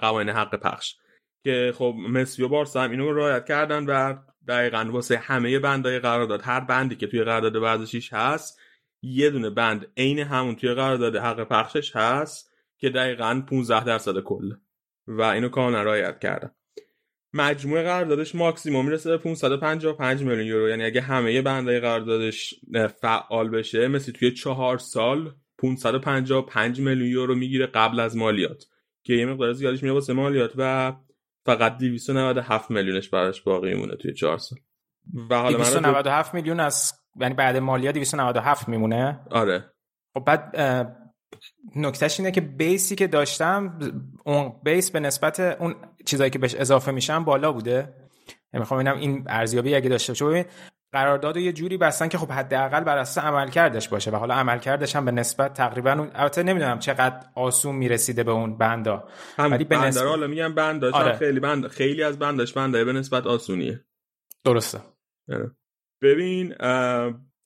قوانین حق پخش. که خب مسی و بارسا هم اینو رعایت کردن و دقیقا واسه همه بندهای قرارداد هر بندی که توی قرارداد ورزشیش هست یه دونه بند عین همون توی قرارداد حق پخشش هست که دقیقا 15 درصد کل. و اینو کاملا رعایت کردن. مجموع قراردادش ماکسیموم می‌رسه به 555 میلیون یورو. یعنی اگه همه بندهای قراردادش فعال بشه مثل توی چهار سال 555 میلیون یورو می‌گیره قبل از مالیات که یه مقدار زیادیش میره واسه مالیات و فقط 297 میلیونش براش باقی مونه توی چهار سال. و حالا 297 میلیون از یعنی بعد مالیات 297 میمونه؟ آره. خب بعد نکتهش اینه که بیسی که داشتم اون بیس به نسبت اون چیزایی که بهش اضافه میشن بالا بوده. یعنی می‌خوام اینم این ارزیابی اگه داشته باشه. ببین قرارداد یه جوری بستن که خب حداقل بر اساس عمل کردش باشه و حالا عمل کردش هم به نسبت تقریبا اون البته نمی‌دونم چقدر آسون می‌رسیده به اون بندا. ولی به نسبت حالا میگم بندا آره. خیلی بند خیلی از بنداش بنده به نسبت آسونیه. درسته. آره. ببین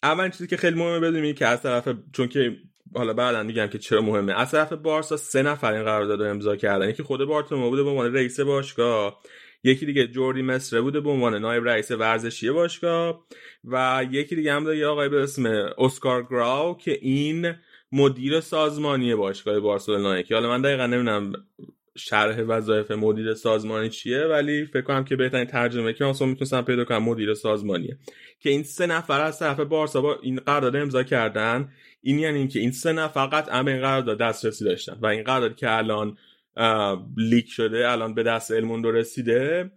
اول چیزی که خیلی مهمه بدونیم که از طرف چون که حالا بعدا میگم که چرا مهمه. از طرف بارسا سه نفر این قرارداد امضا کردن. یکی خود بارتومو بوده به عنوان رئیس باشگاه. یکی دیگه جوردی مصر بوده به عنوان نایب رئیس ورزشی باشگاه. و یکی دیگه هم یه آقای به اسم اسکار گراو که این مدیر سازمانی باشگاه بارسلونا که حالا من دقیقا نمی‌دونم شرح وظایف مدیر سازمانی چیه ولی فکر کنم که بهترین ترجمه که اصلا می‌تونستم پیدا کنم مدیر سازمانیه. که این سه نفر از طرف بارسا با این قرارداد امضا کردن این یعنی اینکه این سه نفر فقط ام این قرارداد دسترسی داشتن و این قرارداد که الان leak شده الان به دست الموندو رسیده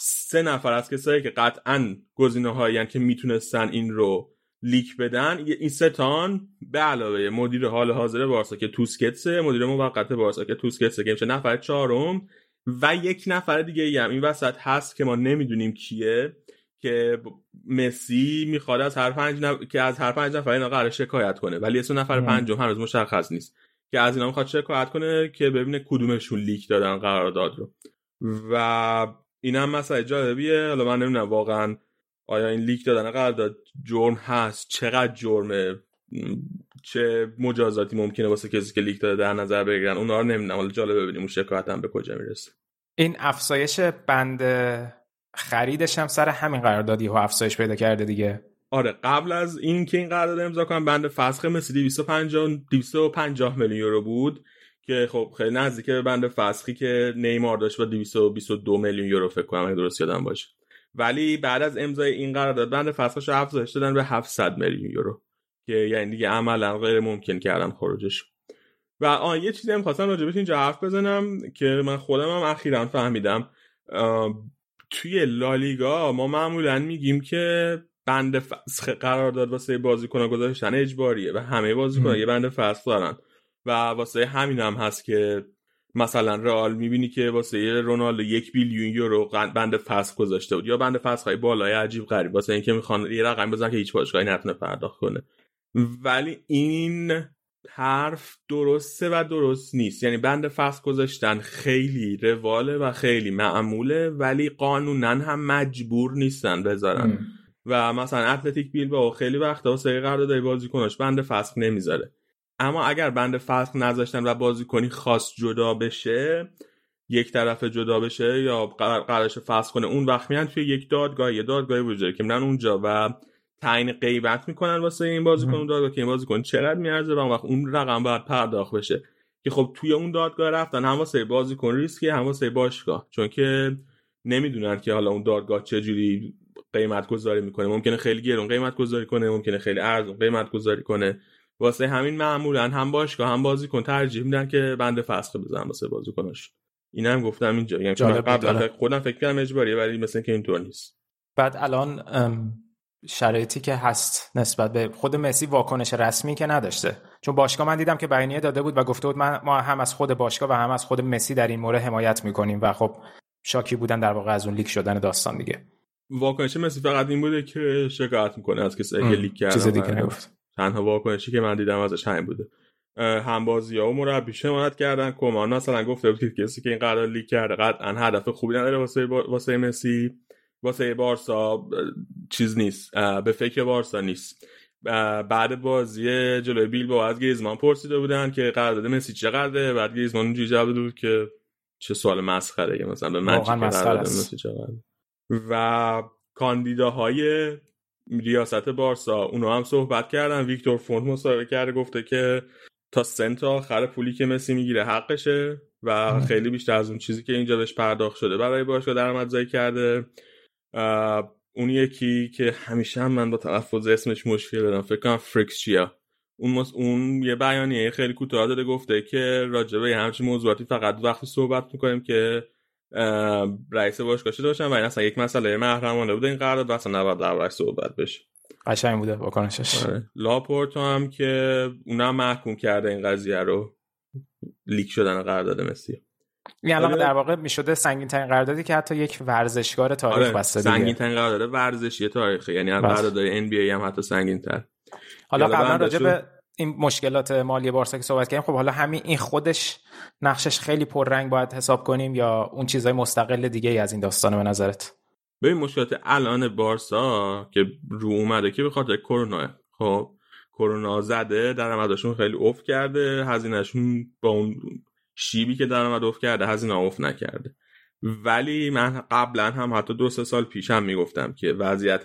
سه نفر از کسایی که قطعا گزینه هایی که می‌تونستن این رو leak بدن این سه تان به علاوه مدیر حال حاضر بارسا که توسکتسه مدیر موقت بارسا که توسکتسه که میشه نفر چهارم و یک نفر دیگه هم. این وسط هست که ما نمی‌دونیم کیه که مسی می‌خواد از هر پنج نف... که از هر پنج نفر اینا قرار شکایت کنه. ولی اسم نفر پنجم هنوز مشخص نیست. که از اینا می‌خواد شکایت کنه که ببینه کدومشون leak دادن قرارداد رو. و اینم مسئله جالبیه. حالا من نمی‌دونم واقعا آیا این leak دادن قرارداد جرم هست؟ چقدر جرمه؟ چه مجازاتی ممکنه واسه کسی که leak داده در نظر بگیرن؟ اونا رو نمی‌دونم. حالا جالب ببینیم اون شکایت هم به کجا می‌رسه. این افزایش بند خریدش هم سر همین قراردادی و افزایش پیدا کرده دیگه. آره قبل از این که این قرارداد امضا کنم بند فسخ مثل 250 250 میلیون یورو بود که خب خیلی نزدیک به بند فسخی که نیمار داشت با 222 میلیون یورو فکر کنم اگه درست یادم باشه. ولی بعد از امضای این قرارداد بند فسخش رو افزایش دادن به 700 میلیون یورو که یعنی دیگه عملا غیر ممکن کردن خروجش. و آن یه چیزی هم خواستم راجبش اینجا حرف بزنم که من خودم هم اخیرا فهمیدم. توی لالیگا ما معمولا میگیم که بند فسخ قرارداد واسه بازیکن گذاشتن اجباریه و همه بازیکن یه بند فسخ دارن. و واسه همین هم هست که مثلا رئال می‌بینی که واسه رونالدو یک بیلیون یورو بند فسخ گذاشته بود. یا بند فسخ های بالای عجیب غریب. واسه اینکه می‌خوان یه رقم بزنن که هیچ باشگاهی نتونه پرداخت کنه. ولی این حرف درسته و درست نیست. یعنی بند فصل گذاشتن خیلی رواله و خیلی معموله ولی قانونا هم مجبور نیستن بذارن. و مثلا اتلتیک بیل با خیلی وقت واسه قرارداد بازیکناش بند فسخ نمی‌ذاره. اما اگر بند فسخ نذاشتن و بازیکنی خاص جدا بشه یک طرف جدا بشه یا قرارش فسخ کنه اون وقت میان توی یک دادگاه یه دادگاهی وجود که میرن اونجا و تعیین غیبت می‌کنن واسه این بازیکن اون دادگاه که این بازیکن چقدر میارزه و اون وقت اون رقم باید پرداخت بشه. که خب توی اون دادگاه رفتن هم واسه بازیکن ریسکی هم واسه باشگاه. چون که نمی‌دونن که حالا اون دادگاه چه جوری قیمت گذاری می‌کنه. ممکنه خیلی گرون قیمت گذاری کنه ممکنه خیلی ارزون قیمت گذاری کنه. واسه همین معمولا هم باشگاه هم بازیکن ترجیح میدن که بند فسخ بزنن واسه بازیکناش. اینا هم گفتم اینجا یعنی قبلا خودم فکر کردم اجباریه ولی مثل که اینطور نیست. بعد الان شرایطی که هست نسبت به خود مسی واکنش رسمی که نداشته. چون باشگاه من دیدم که بیانیه داده بود و گفته بود من ما هم از خود باشگاه و هم از خود مسی در این مورد حمایت می‌کنیم و خب شاکی بودن در واقع از اون leak شدن داستان دیگه. واکنش مسی فقط این بوده که شکایت می‌کنه از کسی که leak کرده چیز دیگه نگفت. تنها واکنشی که من دیدم ازش همین بوده. هم بازی ها و مربی حمایت کردن. کمان مثلا گفته بود که کسی که این قرار لیک کرده قطعا هدف خوبی نداره واسه واسه مسی واسه بارسا چیز نیست. به فکر بارسا نیست. بعد بازی جلوی بیل با از گریزمان پرسیده بودن که قرارداد مسی چقدره بعد گریزمان اونجوری جواب بود که چه سوال مسخره. مثلا به من مسی چقدره و کاندیداهای ریاست بارسا. اونا هم صحبت کردن. ویکتور فونت مصاحبه کرده گفته که تا سنت آخر پولی که مسی می‌گیره حقشه و خیلی بیشتر از اون چیزی که اینجا بهش پرداخت شده. برای باشگاه درآمدزایی کرده. اون یکی که همیشه هم من با تلفظ اسمش مشکل دارم. فکر کنم فریکس چیا اون اون یه بیانیه خیلی کوتاه داده گفته که راجع به همچین موضوعاتی فقط وقتی صحبت می‌کنیم که رئیس باشگاه شده باشن و این اصلا یک مسئله محرمانه بوده این قرارداد اصلا نباید در صحبت بشه. قشنگ بوده واکنشش. آره. لاپورتو هم که اونم محکوم کرده این قضیه رو. leak شدن قرارداد مسی. این الان آره. در واقع می‌شده سنگین ترین قراردادی که حتی یک ورزشکار تاریخ آره. بسته سنگین ترین قرارداد ورزشی تاریخ یعنی قرارداد ان بی ای هم حتی سنگین تر حالا قبلا راجع به این مشکلات مالی بارسا که صحبت کردیم خب حالا همین این خودش نقشش خیلی پررنگ باید حساب کنیم یا اون چیزای مستقل دیگه ای از این داستانه به نظرت؟ ببین مشکلات الان بارسا که رو اومده که به خاطر کرونا. خب کرونا زده درآمدشون خیلی افت کرده هزینهشون با اون شیبی که درآمد افت کرده هزینه افت نکرده. ولی من قبلا هم حتی دو سه سال پیش هم می‌گفتم که وضعیت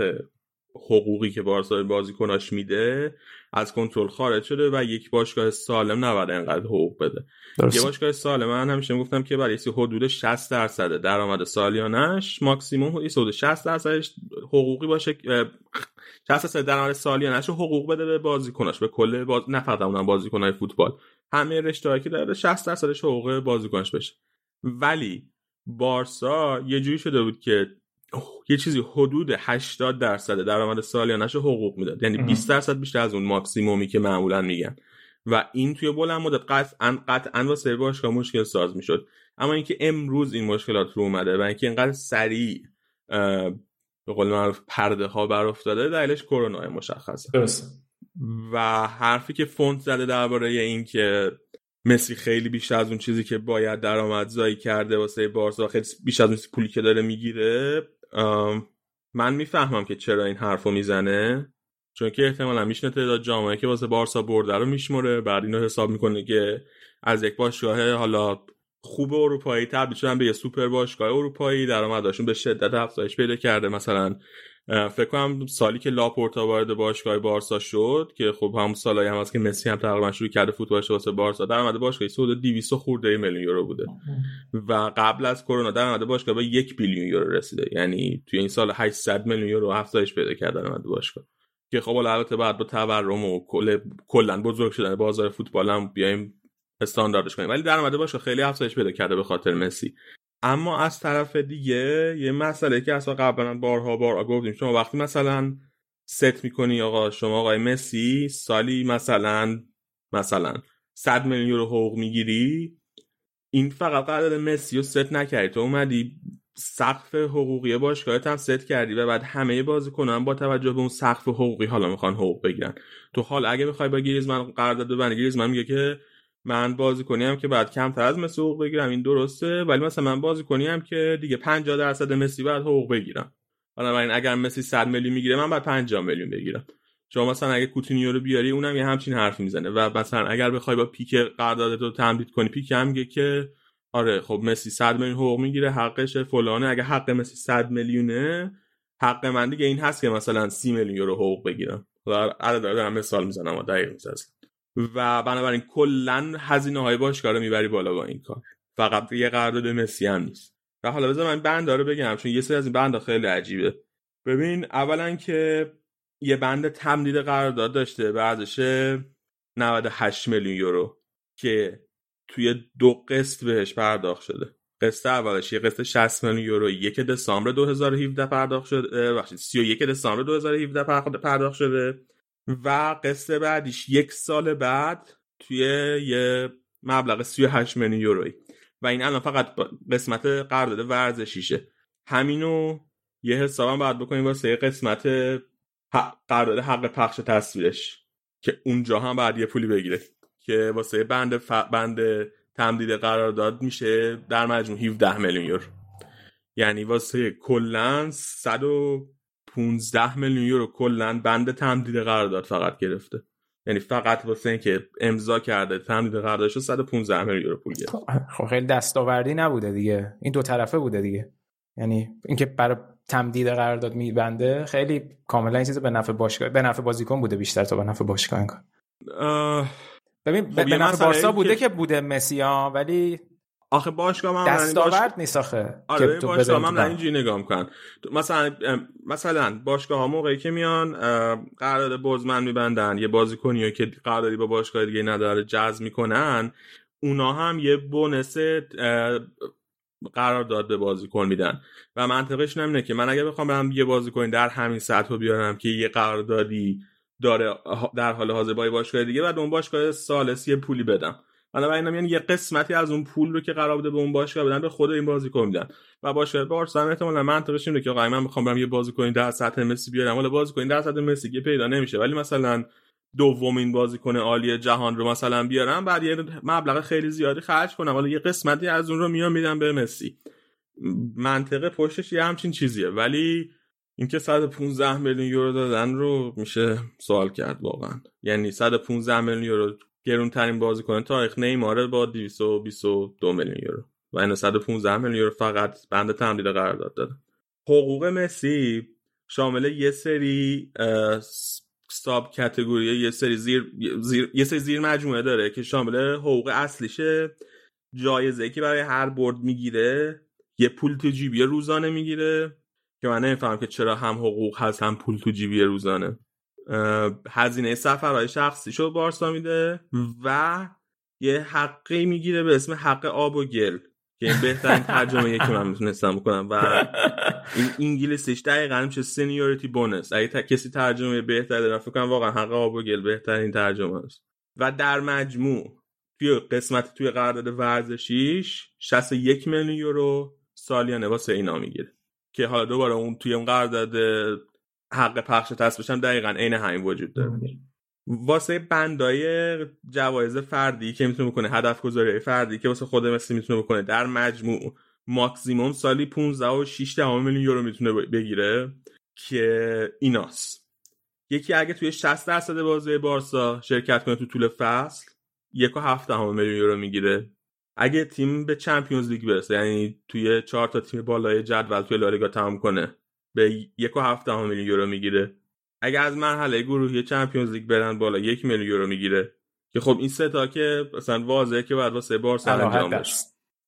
حقوقی که بارسا بازیکناش میده از کنترل خارج شده و یک باشگاه سالم نباید انقدر حقوق بده. یه باشگاه سالم من همیشه گفتم که برای حدود 60 درصد درآمد سالیانش ماکسیموم حدود 60 درصدش حقوقی باشه 60 درصد درآمد سالیانش حقوق بده به بازیکناش به کل باز... نه فقط اونم بازیکنای فوتبال. همه رشته که داره 60 درصدش حقوق بازیکنش بشه. ولی بارسا یه جوری شده بود که یه چیزی حدود 80 درصد درآمد سالیانش حقوق می‌داد. یعنی 20 درصد بیشتر از اون ماکسیمومی که معمولا میگن. و این توی بلند مدت قطعا قطعا واسه باشگاه مشکل ساز می‌شد. اما اینکه امروز این مشکلات رو اومده و اینکه اینقدر سریع به قول معروف پرده ها بر افتاده دلیلش کرونا مشخصه. درست. و حرفی که فونت زده درباره اینکه مسی خیلی بیشتر از اون چیزی که باید درآمدزایی کرده واسه بارسا خیلی بیشتر از اون پولی که داره می‌گیره من می‌فهمم که چرا این حرفو می‌زنه چون که احتمالا میشنه تعداد جامعه که واسه بارسا برده رو میشمره بعد اینو حساب می‌کنه که از یک باشگاه حالا خوب اروپایی تبدیل شدن به یه سوپر باشگاه اروپایی درآمدشون به شدت افزایش پیدا کرده. مثلا فکر کنم سالی که لاپورتا وارد باشگاه بارسا شد که خب همون سالایی هم هست که مسی هم تقریبا شروع کرده فوتبالش واسه بارسا. درآمد باشگاه حدود 200 خورده میلیون یورو بوده. و قبل از کرونا درآمد باشگاه به یک بیلیون یورو رسیده. یعنی توی این سال 800 میلیون یورو افزایش پیدا کرده درآمد باشگاه. که خب البته بعد با تورم و کل کلا بزرگ شدن بازار فوتبال هم بیایم استانداردش کنیم. ولی درآمد باشگاه خیلی افزایش پیدا کرده به خاطر مسی. اما از طرف دیگه یه مسئله که اصلا قبلا بارها بارها گفتیم. شما وقتی مثلا ست می‌کنی آقا شما آقای مسی سالی مثلا مثلا 100 میلیون یورو حقوق می‌گیری این فقط قرارداد مسی رو ست نکردی. تو اومدی سقف حقوقی باشگاهت هم ست کردی و بعد همه بازیکنان با توجه به اون سقف حقوقی حالا می‌خوان حقوق بگیرن. تو حال اگه بخوای با گریزمن قرارداد ببندی گریزمن میگه که من بازی کنیم که بعد کمتر از مسی حقوق بگیرم این درسته ولی مثلا من بازی کنیم که دیگه 50 درصد مسی بعد حقوق بگیرم. بنابراین اگر مسی 100 میلیون می‌گیره من بعد 50 میلیون بگیرم. شما مثلا اگه کوتینیو رو بیاری اونم یه همچین حرفی می‌زنه. و مثلا اگر بخوای با پیک قراردادت رو تمدید کنی پیک هم میگه که آره خب مسی 100 میلیون حقوق می‌گیره حقش فلانه. اگه حق مسی 100 میلیونه حق من دیگه این هست که مثلا 30 میلیون یورو حقوق بگیرم. و عدد دارم مثال می‌زنم دقیق می‌زنم. و بنابراین کلا هزینه های باشگاه رو می‌بری بالا با این کار. فقط یه قرارداد مسی هم نیست. و حالا بذار من بند رو بگم چون یه سری از این بند خیلی عجیبه. ببین اولا که یه بند تمدید قرارداد داشته به ارزش 98 میلیون یورو که توی دو قسط بهش پرداخت شده. قسط اولش یه قسط 60 میلیون یورو یک دسامبر 2017 پرداخت شده بخشید 31 دسامبر 2017 پرداخت شده. و قصه بعدیش یک سال بعد توی یه مبلغ 38 میلیون یورویی و این الان فقط قسمت قرارداد ورزشیشه. همینو یه حسابم باید بکنیم واسه قسمت قرارداد حق پخش تصویرش. که اونجا هم بعد یه پولی بگیره. که واسه بند ف... بند تمدید قرارداد میشه در مجموع 17 میلیون یورو. یعنی واسه کلا 100 15 میلیون یورو کلا بند تمدید قرارداد فقط گرفته. یعنی فقط واسه اینکه امضا کرده تمدید قراردادش 115 میلیون یورو پول گرفته خب خیلی دستاوردی نبوده دیگه. این دو طرفه بوده دیگه. یعنی اینکه برای تمدید قرارداد میبنده خیلی کاملا این چیز به نفع باشگاه به نفع بازیکن بوده بیشتر تا به نفع باشگاه ببین خب به نفع بارسا بوده که بوده مسیا ولی آخه باشگاه من دستاورد نیست آخه. آره باشگاه من اینجوری نگاه می‌کنن. مثلا مثلا باشگاه ها موقعی که میان قرارداد بازمن میبندن یه بازیکنی که قراردادی با باشگاه دیگه نداره جذب می‌کنن اونا هم یه بونس قرارداد به بازیکن میدن. و منطقش نمینه که من اگه بخوام برم یه بازیکن در همین سطح رو بیارم که یه قراردادی داره در حال حاضر با باشگاه دیگه بعد اون باشگاه سالسی یه پولی بدم. بنابراین یعنی یه قسمتی از اون پول رو که قرار بوده به اون باشگاه بدن به خود این بازیکن میدن. و باشگاه بارسا هم احتمالاً منطقش اینه که آقا من می‌خوام برم یه بازیکن در سطح مسی بیارم ولی بازیکن در سطح مسی که پیدا نمیشه ولی مثلا دومین بازیکن عالی جهان رو مثلا بیارم بعد یه مبلغ خیلی زیادی خرج کنم. ولی یه قسمتی از اون رو میام میدم به مسی. منطقه پشتش یه همچین چیزیه. ولی اینکه 115 میلیون یورو دادن رو میشه سوال کرد واقعا. یعنی 115 میلیون یورو گرون ترین بازیکن تاریخ نیماره با 222 میلیون یورو و این 115 میلیون یورو فقط بند تمدید قرارداد داده حقوق مسی شامل یه سری ساب کاتگوری یه سری زیر, زیر یه سری زیر مجموعه داره که شامل حقوق اصلیشه جایزه که برای هر برد می‌گیره یه پول تو جیبی روزانه می‌گیره که من نمیفهم که چرا هم حقوق هست هم پول تو جیبی روزانه. هزینه سفرهای شخصی شو بارسا میده و یه حقی می‌گیره به اسم حق آب و گل که این بهترین ترجمه که من می‌تونستم بکنم. و این انگلیسیش دقیقا میشه سنیوریتی بونس اگه تا کسی ترجمه بهتر داره فکر کنم واقعا حق آب و گل بهترین ترجمه است. و در مجموع توی قسمت توی قرارداد ورزشیش 61 میلیون یورو سالیانه واسه اینا می‌گیره. که حالا دوباره اون توی اون قرارداد حق پخش تصفیش هم دقیقا عین همین وجود داره. واسه بندای جوایز فردی که می‌تونه بکنه هدف گذاری فردی که واسه خود مثل می‌تونه بکنه در مجموع ماکسیموم سالی 15 و 6 میلیون یورو می‌تونه بگیره که ایناست یکی اگه توی 60 درصد بازی بارسا شرکت کنه تو طول فصل یک و هفت میلیون یورو می‌گیره. اگه تیم به چمپیونز لیگ برسه یعنی توی چهار تا تیم بالای جدول توی لالیگا تمام کنه به یک و هفت میلیون یورو می‌گیره. اگه از مرحله گروهی چمپیونز لیگ برن بالا یک میلیون یورو می‌گیره. که خب این سه تا که مثلا واضحه که بعد واسه بارسا انجام بشه.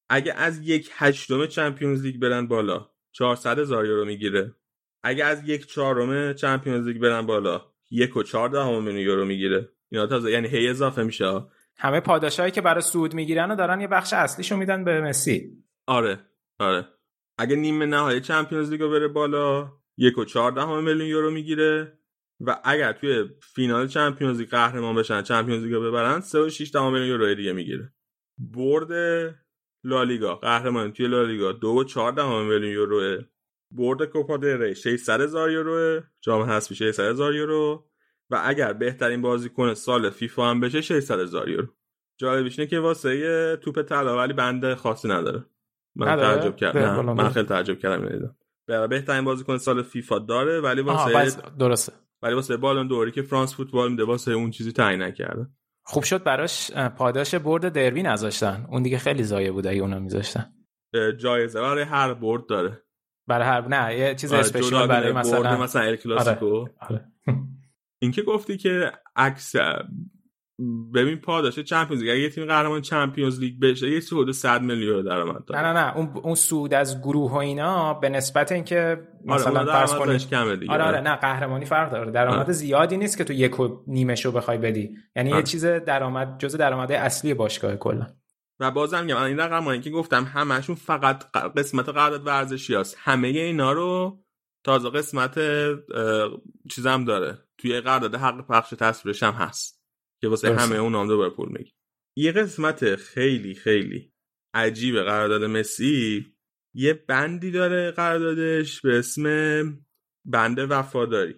اگه از یک هشتم چمپیونز لیگ برن بالا 400 هزار یورو می‌گیره. اگه از یک چهارم چمپیونز لیگ برن بالا یک و چهارده میلیون یورو می‌گیره. اینا تازه یعنی هی اضافه میشه. همه پاداشایی که برای سود می‌گیرن و دارن یه بخش اصلیشو میدن به مسی. آره آره. اگه نیمه نهایی چمپیونز لیگو بره بالا یک و چهارده میلیون یورو می‌گیره و اگر توی فینال چمپیونز لیگ قهرمان بشن چمپیونز لیگو ببرن 3 و 6 میلیون یورو دیگه می‌گیره. برد لالیگا قهرمان توی لالیگا 2 و 4 میلیون یورو. برد کوپا دل ری 600 هزار یورو. جام حذفی 600 هزار یورو. و اگر بهترین بازیکن سال فیفا هم بشه 600 هزار یورو. جالبش اینه که واسه توپ طلا ولی بنده خاصی نداره. من تعجب کردم. من خیلی تعجب کردم دیدم. بهترین بازیکن سال فیفا داره ولی واسه درسته. ولی واسه بالون دوری که فرانس فوتبال میده واسه اون چیزی تعیین نکرده. خوب شد براش پاداش برد دربی نذاشتن. اون دیگه خیلی زایه بود اگه اونا میذاشتن. جایزه. برای هر برد داره. برای هر نه یه چیز آره اسپشیال برای مثلا مثلا ال کلاسیکو آره. آره. اینکه گفتی که عکس ببین پاداش چمپیونز لیگ اگه یه تیم قهرمان چمپیونز لیگ بشه یه حدود 100 میلیون درآمد داره. نه نه نه اون اون سود از گروه و اینا به نسبت اینکه مثلا آره فرض کنید کمه دیگه. آره آره نه قهرمانی فرق داره. درآمد آره. زیادی نیست که تو یک و نیمشو بخوای بدی. یعنی آره. یه چیز درآمد جزء درآمد اصلی باشگاه کلا. و بازم میگم این رقمایی که گفتم همشون فقط قسمت قرارداد ورزشی هست همه اینا رو تازه قسمت چیزم داره. توی قرارداد حق پخش تصویرش هم هست. که واسه همه اون هم دوباره پول میگی. یه قسمت خیلی خیلی عجیب قرارداد مسی. یه بندی داره قراردادش به اسم بند وفاداری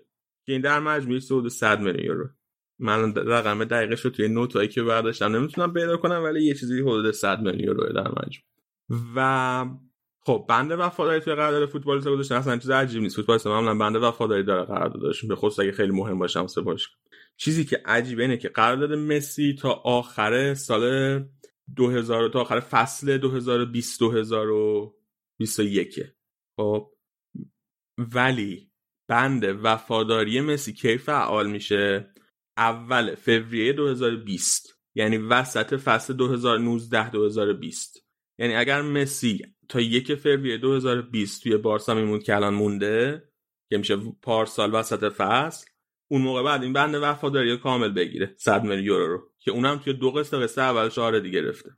که این در مجموعی حدود 100 میلیون یورو. من رقم دقیقش رو توی نوتایی که برداشتم نمی‌تونم پیدا کنم ولی یه چیزی حدود 100 میلیون یورو در مجموع و خب بند وفاداری توی قرارداد فوتبال گذاشتن اصلا چیز عجیب نیست. فوتبال معمولا بند وفاداری داره قراردادشون به خصوص اگه خیلی مهم باشه واسه باشه چیزی که عجیبه اینه که قرارداد مسی تا آخر سال 2000 تا آخر فصل 2020 2021 خب ولی بند وفاداری مسی کی فعال میشه؟ اول فوریه 2020 یعنی وسط فصل 2019 2020 یعنی اگر مسی تا یک فوریه 2020 توی بارسا میموند که الان مونده که میشه پارسال وسط فصل اون موقع بعد این بند وفاداری کامل بگیره 100 میلیون یورو رو که اونم توی دو قسط قسط اولش آره گرفته.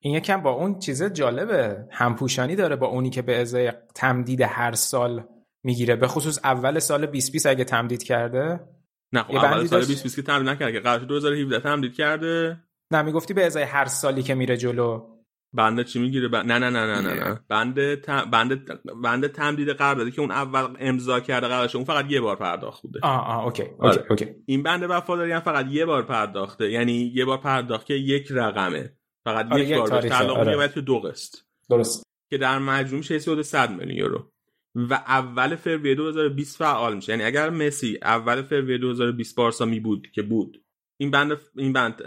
این یکم با اون چیز جالبه. همپوشانی داره با اونی که به ازای تمدید هر سال می‌گیره. به خصوص اول سال 2020 اگه تمدید کرده. نه خب اول سال 2020 که تمدید نکرده که قرارداد 2017 تمدید کرده. نه می‌گفتی به ازای هر سالی که میره جلو بند چی می‌گیره؟ ب... نه نه نه نه نه نه. بنده ت... بنده بند تمدید قراردادی که اون اول امضا کرده قراردادش اون فقط یه بار پرداخت بوده. آه آه okay okay آره. okay این بند وفاداری هم فقط یه بار پرداخته. یعنی یه بار پرداخت که یک رقمه. فقط آره یک بار تعلق آره. میگه تو دو قسط. درست. که در مجموع میشه حدود 100 میلیون یورو. و اول فوریه 2020 فعال میشه. یعنی اگر مسی اول فوریه 2020 بارسا می بود که بود این بند این بند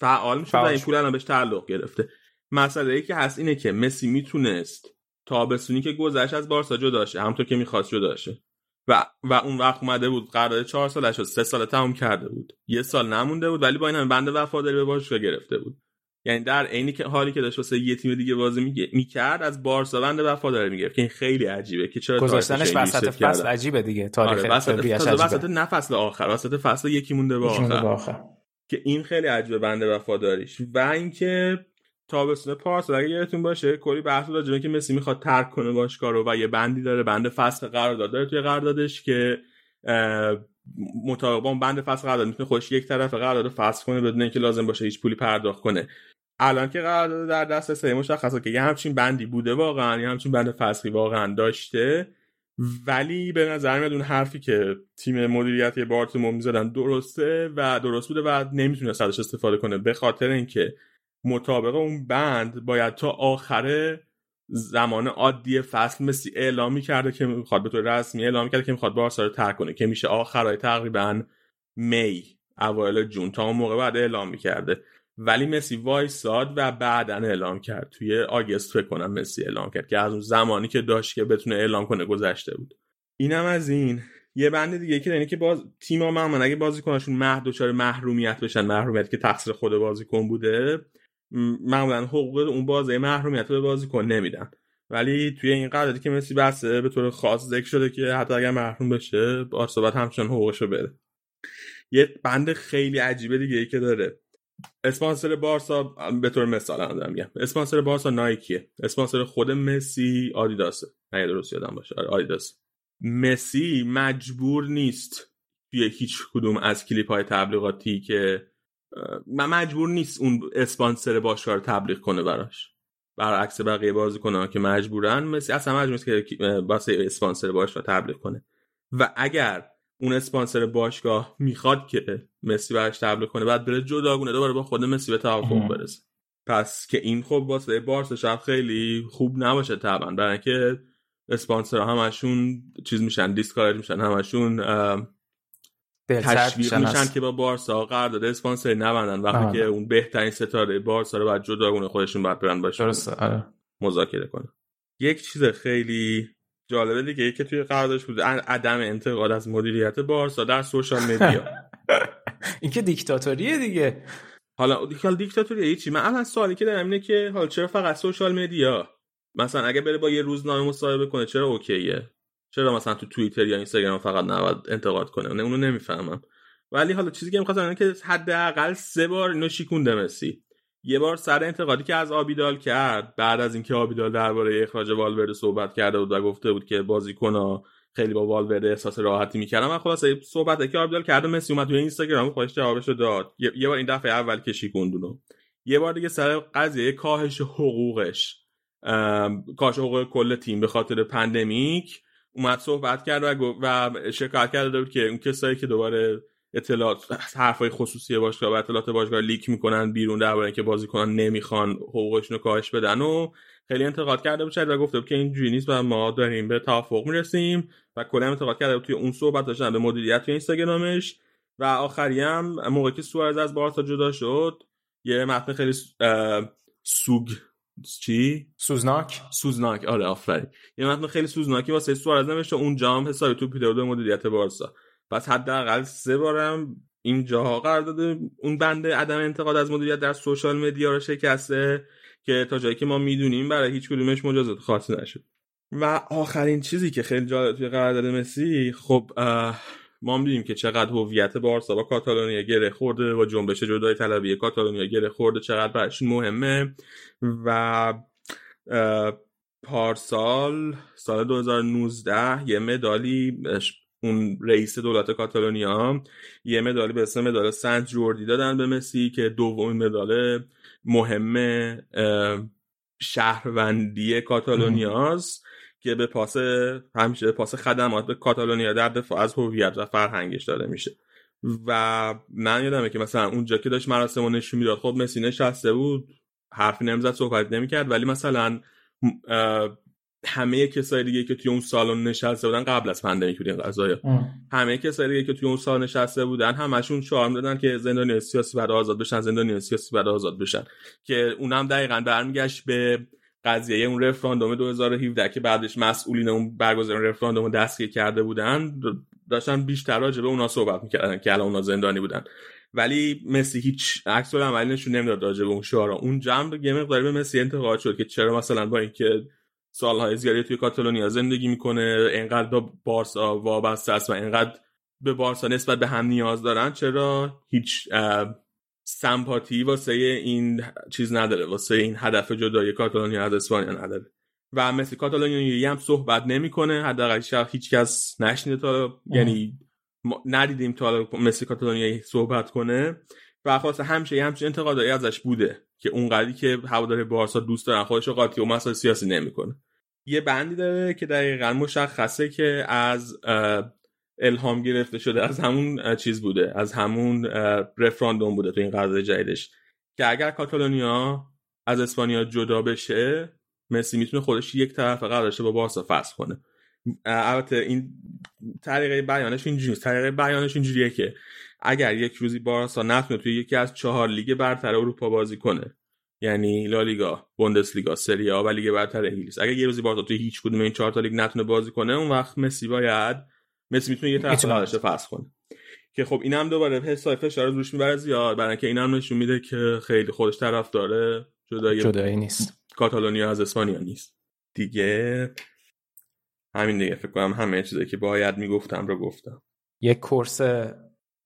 فعال میشه و این پول الان بهش تعلق گرفته. مسئله ای که هست اینه که مسی می‌تونست تابستونی که گذشت از بارسا جدا شه همونطور که می‌خواست جدا شه. و و اون وقت اومده بود قرارداد چهار سالش رو سه سال تموم کرده بود. یه سال نمونده بود ولی با این هم بند وفاداری به باشگاه گرفته بود. یعنی در عینی که حالی که داشت واسه یه تیم دیگه بازی می‌کرد از بارسا بند وفاداری می‌گرفت. که این خیلی عجیبه که چرا گذاشتنش وسط فصل عجیبه دیگه تاریخ آره وسط وسط نه فصل آخر وسط فصل یکی مونده به آخر. آخر. که این خیلی عجیبه بند وفاداریش. و اینکه تابستون پارس. اگه یادتون باشه کلی بحث راجع که مسی می‌خواد ترک کنه باشگاه رو و یه بندی داره بند فصل قرارداد داره توی قراردادش که مطابق بند فصل قرارداد می‌تونه خودش یک طرف قرارداد فصل کنه بدون اینکه لازم باشه هیچ پولی پرداخت کنه. الان که قرارداد در دست سه مشخصه که یه همچین بندی بوده واقعا یه همچین بند فصلی واقعا داشته. ولی به نظر میاد اون حرفی که تیم مدیریتی بارتمو می‌زدن درسته و درست بوده و نمی‌تونه ازش استفاده کنه. به خاطر اینکه مطابق اون بند باید تا آخر زمان عادی فصل مسی اعلام کرده که می‌خواد به طور رسمی اعلام کرده که می‌خواد بارسا رو ترک کنه که میشه آخرای تقریبا می اوایل جون تا اون موقع بعد اعلام می‌کرده. ولی مسی وایساد و بعدا اعلام کرد. توی آگست فکر کنم مسی اعلام کرد که از اون زمانی که داشت که بتونه اعلام کنه گذشته بود. اینم از این. یه بند دیگه که اینه که باز تیم معمولا اگه بازیکناشون محدود محرومیت بشن محرومیت که تقصیر خود بازیکن بوده معمولا حقوق اون بازه محرومیت به بازیکن نمیدن. ولی توی این قراردادی که مسی بسته به طور خاص ذکر شده که حتی اگر محروم بشه بارسا همچنان حقوقشو بده. یه بند خیلی عجیبه دیگه ای که داره. اسپانسر بارسا به طور مثال هم میگم. اسپانسر بارسا نایکیه. اسپانسر خود مسی آدیداسه. نه درست یادم باشه. آره آدیداس. مسی مجبور نیست توی هیچ کدوم از کلیپ های تبلیغاتی که من مجبور نیست اون اسپانسر باشگاه رو تبلیغ کنه براش. برعکس بقیه بازیکنان که مجبورن مسی اصلا مجبور نیست که واسه اسپانسر باشگاه تبلیغ کنه. و اگر اون اسپانسر باشگاه می‌خواد که مسی براش تبلیغ کنه بعد بره جداگونه دوباره با خود مسی به توافق برسه. پس که این خب واسه بارسا شاید خیلی خوب نباشه طبعا برای اینکه اسپانسر همشون چیز میشن دیسکارج میشن همشون تشویق میشن که با بارسا قرارداد اسپانسری نبندن. وقتی که اون بهترین ستاره بارسا رو بعد جداگونه خودشون باید برن باشه درسته آره. مذاکره کنه. یک چیز خیلی جالبه دیگه که توی قراردادش بود. عدم انتقاد از مدیریت بارسا در سوشال مدیا این که دیکتاتوریه دیگه. حالا حالا دیکتاتوریه چی من الان سوالی که دارم اینه که حالا چرا فقط سوشال مدیا مثلا اگه بره با یه روزنامه مصاحبه کنه چرا اوکیه؟ چرا مثلا تو توییتر یا اینستاگرام فقط نباید انتقاد کنه؟ اونو نمی‌فهمم. ولی حالا چیزی که می‌خواستم اینه که حداقل سه بار اینو شیکونده مسی یه بار سر انتقادی که از آبیدال کرد بعد از اینکه آبیدال درباره اخراج والورده صحبت کرده بود و گفته بود که بازیکن‌ها خیلی با والورده احساس راحتی می‌کردن من خلاصه صحبت که آبیدال کرده مسی اومد توی اینستاگرام خودش جوابشو داد. یه بار این دفعه اول که شیکوندونو یه بار دیگه سر قضیه کاهش حقوقش. کاهش حقوق کل تیم به خاطر پندمیک. اومد صحبت کرد و, و شکایت کرده بود که اون کسایی که دوباره اطلاعات حرفای خصوصی باشگاه و اطلاعات باشگاه لیک می‌کنن بیرون درباره اینکه بازیکنان نمی‌خوان حقوقشون رو کاهش بدن و خیلی انتقاد کرده بود و گفته بود که این نیست و ما داریم به توافق می‌رسیم و کلا انتقاد کرده بود توی اون صحبت داشتن به مدیریت توی اینستاگرامش و آخری هم موقعی که سوارز از بارسا جدا شد یه متن خیلی سوگ چی؟ سوزناک؟ سوزناک. آره آفرین. یه متن خیلی سوزناکی واسه سوارز نوشته اونجا هم حسابی تو بود مدیریت بارسا. پس حداقل سه بارم این جاها قرار داده. اون بنده عدم انتقاد از مدیریت در سوشال مدیا رو شکسته که تا جایی که ما می‌دونیم برای هیچ کدومش مجازات خاصی نشد. و آخرین چیزی که خیلی جالب توی قرارداد مسی خب ما می‌دونیم که چقدر هویت بارسا با کاتالونیا گره خورده و جنبش جدای طلبی کاتالونیا گره خورده چقدر برش مهمه. و پارسال سال 2019 یه مدالی اون رئیس دولت کاتالونیا یه مدالی به اسم مدال سنت جوردی دادن به مسی که دومین مدال مهم شهروندی کاتالونیاست. که به پاس همیشه پاس خدمات به کاتالونیا در دفاع از هویت و فرهنگش داده میشه. و من یادمه که مثلا اونجا که داشت مراسم نشون می‌داد خب مسی نشسته بود حرفی نمی‌زد صحبت نمی‌کرد ولی مثلا همه کسای دیگه که توی اون سالن نشسته بودن قبل از پندمیک بود این قضايا همه کسای دیگه که توی اون سالن نشسته بودن همشون شعار دادن که زندانی سیاسی بعد آزاد بشن زندانی سیاسی بعد آزاد بشن. که اونم دقیقا برمیگشت به قضیه اون رفراندوم 2017 که بعدش مسئولین اون برگزار رفراندوم دستگیر کرده بودن داشتن بیشتر راجع به اونا صحبت می‌کردن که الان اونا زندانی بودن. ولی مسی هیچ عکس عملی نشون نمی‌داد راجع به اون شعارا. اون جمع یه مقداری به مسی انتقاد شد که چرا مثلا با اینکه سالهای زیادی توی کاتالونیا زندگی می‌کنه انقدر به بارسا وابسته است و انقدر به بارسا نسبت به هم نیاز دارن چرا هیچ سمپاتی واسه این چیز نداره واسه این هدف جدای کاتالونیا از اسپانیا نداره. و مثل کاتالونیا هم صحبت نمی‌کنه حداقل هیچ کس نشنیده تا یعنی ندیدیم تا مثل کاتالونیا صحبت کنه. و خاص همشه همچین انتقادایی ازش بوده که اونقدری که هوادار بارسا دوست دارن خودش رو قاطی و مسائل سیاسی نمی‌کنه. یه بندی داره که دقیقا مشخصه که از الهام گرفته شده از همون چیز بوده از همون رفراندوم بوده تو این قرارداد جدیدش که اگر کاتالونیا از اسپانیا جدا بشه مسی می‌تونه خودش یک طرف قراردادش با بارسا فسخ کنه البته این طریقه بیانش اینجوریه طریقه بیانش اینجوریه که اگر یک روزی بارسا نتونه توی یکی از چهار لیگ برتر اروپا بازی کنه یعنی لالیگا، بوندسلیگا، سری آ و لیگ برتر انگلیس. اگه یه روزی بارسا توی هیچ کدوم این چهار تا لیگ نتونه بازی کنه، اون وقت مسی باید مسی می‌تونه یه طرف داشته فصل کنه. که خب اینم دوباره حساب فشار روش می‌بره زیاد برای اینکه اینم نشون میده که خیلی خودش طرف داره جدایی جدایی نیست. کاتالونیا از اسپانیا نیست. دیگه همین دیگه فکر کنم همه چیزی که باید می‌گفتم رو گفتم. یک کورس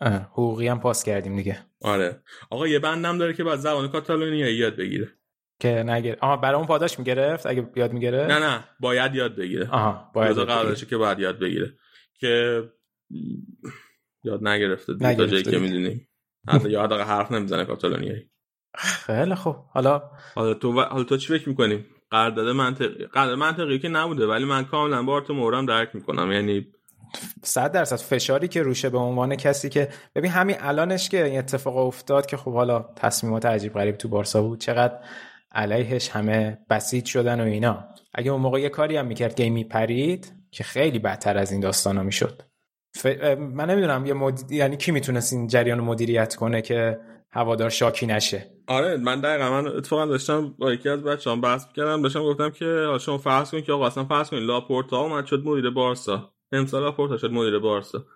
حقوقی هم پاس کردیم دیگه. آره. آقا یه بندم داره که بعد زبان کاتالونیایی یاد بگیره. که نگیر آها برای اون پاداش می‌گرفت؟ اگه یاد می‌گیره نه نه. باید یاد بگیره. آها باید یاد که باید یاد بگیره. که یاد نگرفته تا جایی که می‌دونیم حتی یاد حرف نمی‌زنه کاتالونیایی خیلی خوب. حالا حالا تو حالا تو چی فکر می‌کنی؟ قرارداد منطقی قرارداد منطقی که نبوده ولی من کاملا با آرت مورم درک می‌کنم. یعنی صد درصد فشاری که روشه به عنوان کسی که ببین همین الانش که این اتفاق افتاد که خب حالا تصمیمات عجیب غریب تو بارسا بود چقدر علیهش همه بسیج شدن و اینا. اگه اون موقع یه کاری هم می‌کرد که میپرید که خیلی بدتر از این داستانا می‌شد. ف... من نمی‌دونم یه مد... یعنی کی می‌تونست این جریان مدیریت کنه که هوادار شاکی نشه؟ آره من دقیقا من اتفاقا داشتم با یکی از بچه‌ام بحث کردم داشتم گفتم که شما فرض کنید که آقا اصلا فرض کنید لاپورتا اومد شد مدیر بارسا. امسال لاپورتا شد مدیر بارسا.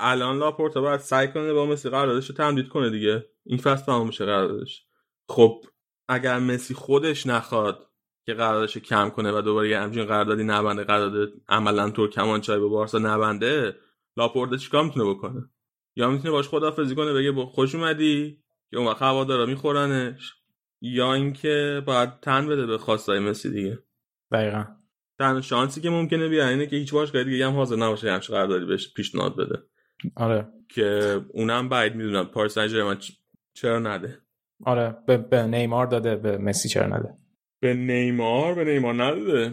الان لاپورتا باید سعی کنه با مسی قراردادش رو تمدید کنه دیگه. این فصل تمام میشه قراردادش. خب اگر مسی خودش نخواد که قراردادش کم کنه و دوباره یه همچین قراردادی نبنده قرارداد عملا تو کمانچای به بارسا نبنده لاپورتا چیکار می‌تونه بکنه؟ یا می‌تونه باش خدافظی کنه بگه خوش اومدی که اون وقت هوادارا میخورنش یا اینکه باید تن بده به خواستای مسی دیگه. دقیقا. تنها شانسی که ممکنه بیاد اینه که هیچ باشگاه دیگه هم حاضر نباشه همش قراردادی بهش پیشنهاد بده. آره. که اونم بعید می‌دونم پاریس سن چرا نده؟ آره به, به نیمار داده به مسی چرا نده؟ به نیمار؟ به نیمار نداده.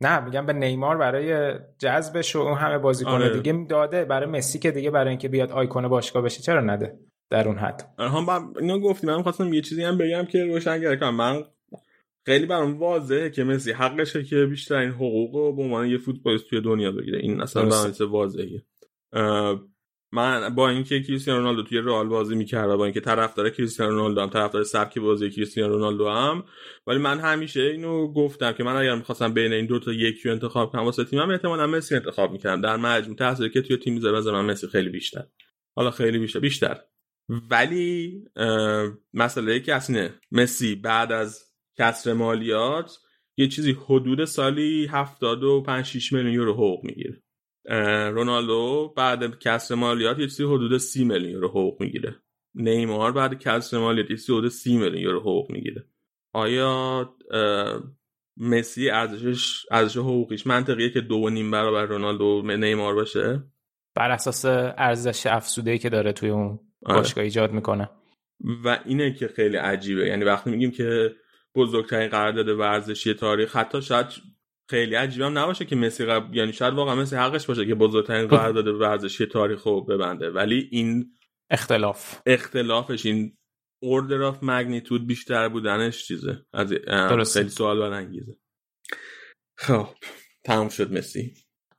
نه میگم به نیمار برای جذبش و اون همه بازیکن آره. دیگه داده. برای مسی که دیگه برای اینکه بیاد آیکون باشگاه بشه چرا نده؟ در اون حد. هم با اینو گفتیم من خواستم یه چیزی هم بگم که روشن کنم من خیلی برام واضحه که مسی حقشه که بیشتر این حقوق رو به عنوان یه فوتبالیست توی دنیا بگیره. این اصلا برام واضحه. من با اینکه کریستیانو رونالدو توی رئال بازی می‌کرد با اینکه طرفدار کریستیانو رونالدو هم طرفدار سبک بازی کریستیانو رونالدو هم ولی من همیشه اینو گفتم که من اگر می‌خواستم بین این دو تا یکی انتخاب کنم واسه تیمم احتمالاً مسی انتخاب می‌کردم. در مجموع تاثیری که توی تیم می‌ذاره من مسی خیلی بیشتر. حالا خیلی بیشتر بیشتر. ولی مسئله که اصلا مسی بعد از کسر مالیات یه چیزی حدود سالی 75 6 میلیون یورو حقوق می‌گیره. رونالدو بعد کسر مالیات یه چیزی حدود 30 میلیون یورو حقوق می‌گیره. نیمار بعد کسر مالیات یه چیزی حدود 30 میلیون یورو حقوق می‌گیره. آیا مسی ارزشش ارزش حقوقیش منطقیه که دو و نیم برابر رونالدو نیمار باشه؟ بر اساس ارزش افسوده که داره توی اون آره. باشگاه ایجاد می‌کنه. و اینه که خیلی عجیبه. یعنی وقتی میگیم که بزرگترین قرارداد ورزشی تاریخ حتی شاید خیلی عجیبم نباشه که مسی قب... یعنی شاید واقعا مسی حقش باشه که بزرگترین قرارداد ورزشی تاریخ رو ببنده. ولی این اختلاف. اختلافش این اوردر آف مگنیتود بیشتر بودنش چیزه. از خیلی سوال برانگیزه. خب تموم شد مسی.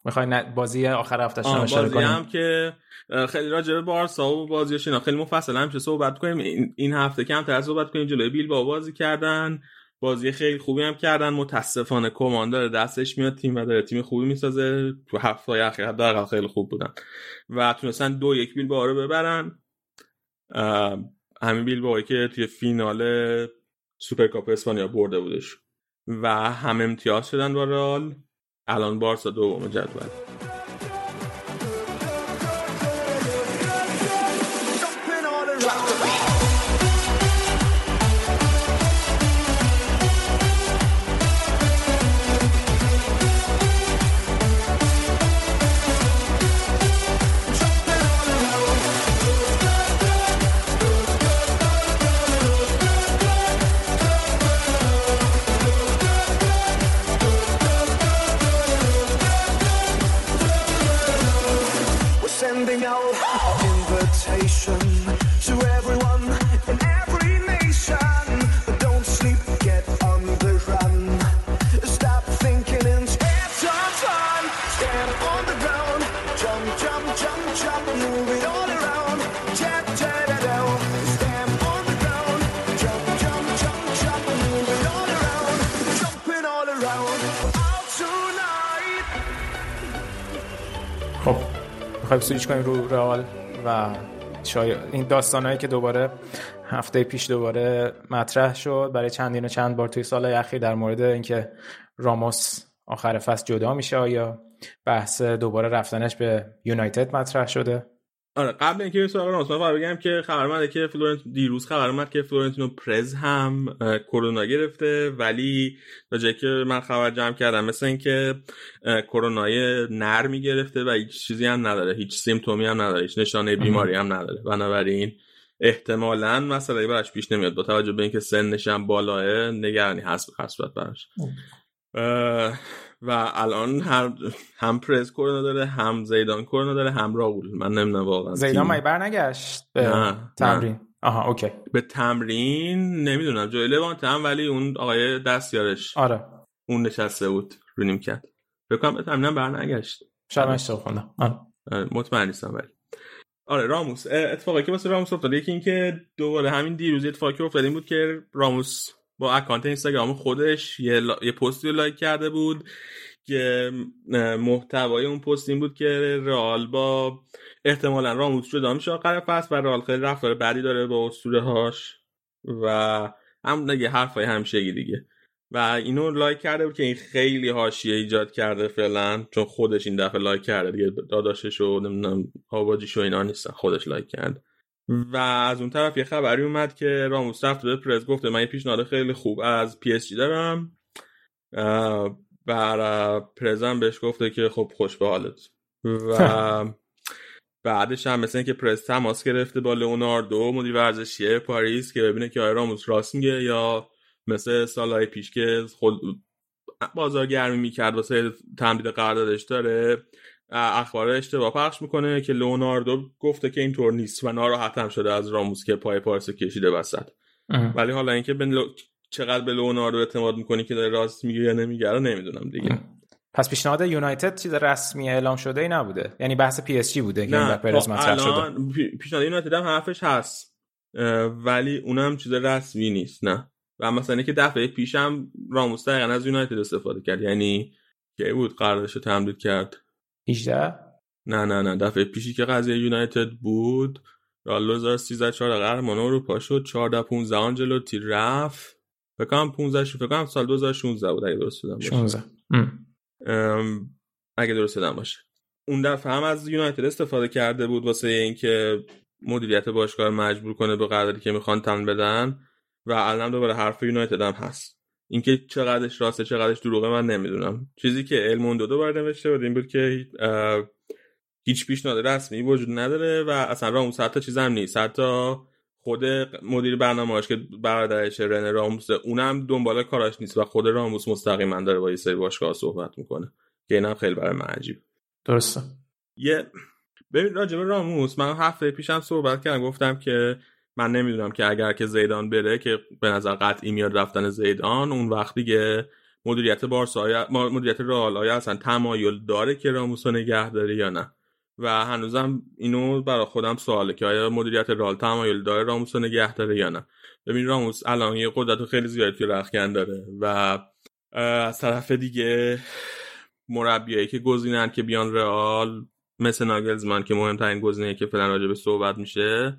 می‌خوای بازی آخر هفته اشاره بازی کنیم؟ هم که خیلی راجع به بارسا و بازیش اینا خیلی مفصل هم صحبت کنیم. این- این هفته کم تر صحبت کنیم. جلوی بیل با بازی کردن. بازی خیلی خوبی هم کردن. متاسفانه کمان داره دستش میاد تیم و داره تیم خوبی می‌سازه. تو هفته های اخیر حداقل خیلی خوب بودن. و تونستن دو یک بیل رو ببرن. همین بیل با که توی فینال سوپرکاپ اسپانیا برده بودش. و هم امتیاز شدن با رال الان بارسا دوم جدول. می‌خوایم سویچ کنیم رو رئال و شاید این داستانهایی که دوباره هفته پیش دوباره مطرح شد برای چندین و چند بار توی سالهای اخیر در مورد اینکه راموس آخر فصل جدا میشه آیا بحث دوباره رفتنش به یونایتد مطرح شده؟ آره قبل اینکه به سراغ راموس بگم که خبر اومده که فلورنت دیروز خبر اومد که فلورنتینو پرز هم کرونا گرفته ولی تا جایی که من خبر جمع کردم مثل اینکه اه، کرونای نرمی گرفته و هیچ چیزی هم نداره هیچ سیمتومی هم نداره هیچ نشانه بیماری هم نداره. بنابراین احتمالا مسئله براش پیش نمیاد با توجه به اینکه سنش هم بالاه نگرانی هست به براش. اه، و الان هم هم پرز کرونا داره هم زیدان کرونا داره هم راول. من نمی‌دونم واقعا زیدان مگه برنگشت؟ به نه، تمرین. آها اوکی. به تمرین نمی‌دونم. جای لوانت هم ولی اون آقای دستیارش آره. اون نشسته بود رو نیم کرد. فکر کنم به تمرین هم برنگشت. شاید من اشتباه خوندم. آره. آره، مطمئن نیستم ولی. آره راموس. اتفاقی که واسه راموس افتاد یکی این که دوباره همین دیروز اتفاقی افتاد این بود که راموس با اکانت اینستاگرام خودش یه, لا... یه پستی رو لایک کرده بود که محتوای اون پست این بود که رئال با احتمالا راموس جدا میشه آخر فصل و رئال خیلی رفتار بدی داره با اسطوره هاش و هم دیگه حرفای همیشگی دیگه. و اینو لایک کرده بود که این خیلی حاشیه ایجاد کرده فعلا چون خودش این دفعه لایک کرده دیگه داداشش و نمی‌دونم آباجیش و اینا نیستن خودش لایک کرد و از اون طرف یه خبری اومد که راموس رفت به پرز گفته من یه پیشنهاد خیلی خوب از پی اس جی دارم. و پرزم بهش گفته که خب خوش به حالت. و بعدش هم مثل اینکه پرز تماس گرفته با لئوناردو مدیر ورزشی پاریس که ببینه که آیا راموس راست میگه یا مثل سالهای پیش که خود بازارگرمی می‌کرد واسه تمدید قراردادش داره. اخبار اشتباه پخش می‌کنه که لئوناردو گفته که اینطور نیست و ناراحت هم شده از راموس که پای پارس کشیده وسط. اه. ولی حالا اینکه به لو- چقدر به لئوناردو اعتماد می‌کنی که داره راست میگه یا نمیگه رو نمی‌دونم دیگه. پس پیشنهاد یونایتد چیز رسمی اعلام شده ای نبوده؟ یعنی بحث پی اس جی بوده که این پرز تا مطرح شده. پیشنهاد یونایتد هم حرفش هست. اه، ولی اونم چیز رسمی نیست نه. و مثلا که دفعه پیشم راموس دقیقا از یونایتد استفاده کرد. یعنی کی بود قراردادش رو تمدید کرد؟ 18 نه نه نه دفعه پیشی که قضیه یونایتد بود رئال 2013 4 قهرمان اروپا شد 14 15 آنجلوتی رفت. فکر کنم 15 شو فکر کنم سال 2016 بود اگه درست یادم باشه. 16 ام. ام، اگه درست یادم باشه. اون دفعه هم از یونایتد استفاده کرده بود واسه اینکه مدیریت باشگاه مجبور کنه به قراردادی که می‌خوان تن بدن و الان دوباره حرف یونایتد هم هست. اینکه چقدرش راسته چقدرش دروغه من نمی‌دونم. چیزی که الموندو دوباره نوشته بود این بود که هیچ پیشنهاد رسمی وجود نداره و اصلا راموس حتی چیز هم نیست. حتی خود مدیر برنامه‌اش که برادرش رن راموس اونم دنبال کاراش نیست و خود راموس مستقیما داره با یه سری باشگاه صحبت می‌کنه که اینم خیلی برای من عجیب درسته. یه ببین راجب راموس من هفته پیشم صحبت کردم گفتم که من نمی‌دونم که اگر که زیدان بره که به نظر قطعی میاد رفتن زیدان اون وقت دیگه مدیریت بارسا مدیریت رئال آیا اصلا تمایل داره که راموس رو نگه داره یا نه. و هنوزم اینو برای خودم سواله که آیا مدیریت رئال تمایل داره راموس رو نگه داره یا نه. ببین راموس الان یه قدرت خیلی زیادی توی رخکن داره و از طرف دیگه مربیایی که گزینن که بیان رئال مثل ناگلزمن که مهمترین گزینه که فعلا راجع به صحبت میشه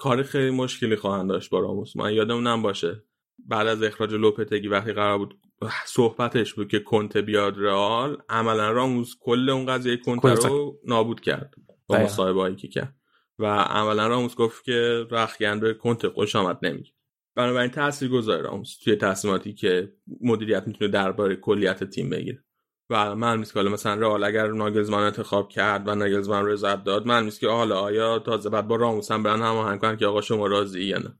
کار خیلی مشکلی خواهند داشت با راموس. من یادم باشه بعد از اخراج لوپتگی وقتی قرار بود صحبتش بود که کنت بیاد رئال عملا راموس کل اون قضیه کنت رو نابود کرد با مصاحبه که کرد. و عملا راموس گفت که رخگن به کنت خوش آمد نمیگه بنابراین تاثیر گذاره راموس توی تصمیماتی که مدیریت می‌تونه درباره کلیت تیم بگیره. و من نیست که مثلا رئال اگر ناگلزمن انتخاب کرد و ناگلزمن رضایت داد من نیست که حالا آیا تازه بعد با راموس هم برن هماهنگ کنن که آقا شما راضی یا نه.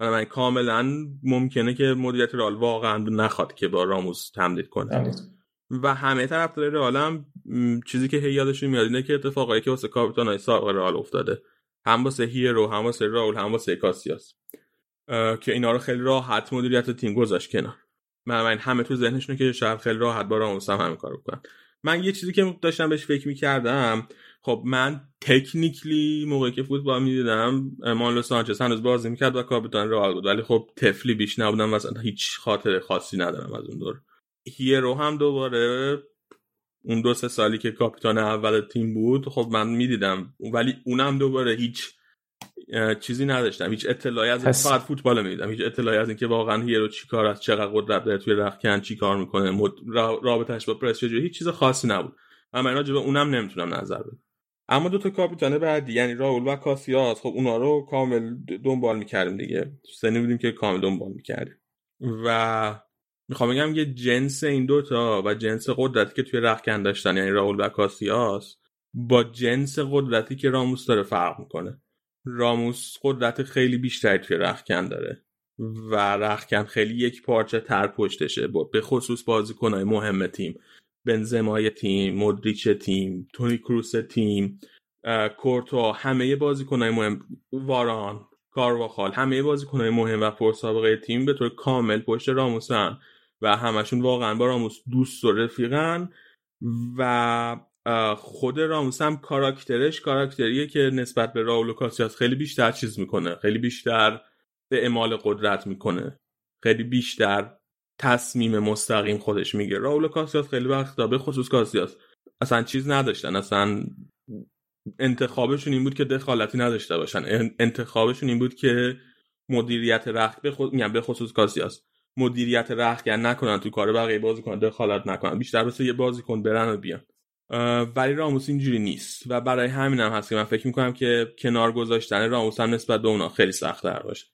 من کاملا ممکنه که مدیریت رئال واقعا نخواد که با راموس تمدید کنه. و همه طرفدار رئال هم چیزی که هی یادشون میاد اینه که اتفاقایی که واسه کاپیتانای سابق رئال افتاده. هم واسه هیرو هم واسه راول هم واسه کاسیاس. که اینا رو خیلی راحت مدیریت تیم گذاشت کنار. من همه تو ذهنشونه که شاید خیلی راحت با راموس هم همین کارو بکنن. من یه چیزی که داشتم بهش فکر می‌کردم خب من technically موقعی که فوتبال می‌دیدم مانولو سانچز هنوز بازی می‌کرد و کاپیتان رئال بود ولی خب طفلی بیش نبودم مثلا هیچ خاطر خاصی ندارم از اون دور. هیرو هم دوباره اون دو سه سالی که کاپیتان اول تیم بود خب من می‌دیدم ولی اونم دوباره هیچ چیزی نداشتم. هیچ اطلاعی از هست. فقط فوتبال می‌دیدم هیچ اطلاعی از اینکه واقعا هیرو چیکار از چقدر قدرت داره توی رخکن چیکار می‌کنه مد... رابطش با پرز چجوری هیچ چیز خاصی نبود. اما من راجع اونم نمی‌تونم نظر بدم. اما دو تا کاپیتان بعدی یعنی راول و کاسیاس خب اونا رو کامل دنبال می‌کردیم دیگه. سنی بودیم که کامل دنبال می‌کردیم. و می‌خوام بگم یه جنس این دوتا و جنس قدرتی که توی رخکن داشتن یعنی راول و کاسیاس با جنس قدرتی که راموس داره فرق می‌کنه. راموس قدرت خیلی بیشتری توی رخکن داره و رخکن خیلی یک پارچه تر پشتشه. به خصوص بازیکنهای مهم تیم. بنزمای تیم مدریچ تیم تونی کروس تیم کورتو همه بازیکنهای مهم. واران کارواخال همه بازیکنهای مهم و پرسابقه تیم به طور کامل پشت راموسن و همشون واقعا با راموس دوست و رفیقن و خود راموس هم کاراکترش کاراکتریه که نسبت به راول و کاسیاس خیلی بیشتر چیز می‌کنه. خیلی بیشتر به اعمال قدرت می‌کنه. خیلی بیشتر تصمیم مستقیم خودش میگه راول و کاسیاس خیلی وقت به خصوص کاسیاس اصلا چیز نداشتن. اصلا انتخابشون این بود که دخالتی نداشته باشن. انتخابشون این بود که مدیریت رخت به, خود... به خصوص کاسیاس. مدیریت رختگر نکنن تو کار بقیه بازیکن دخالت نکنن. بیشتر مثل یه بازیکن برن و بیان. ولی راموس اینجوری نیست. و برای همینم هم هست که من فکر می‌کنم که کنار گذاشتن راموس هم نسبت به اونا خیلی سخت در باشه.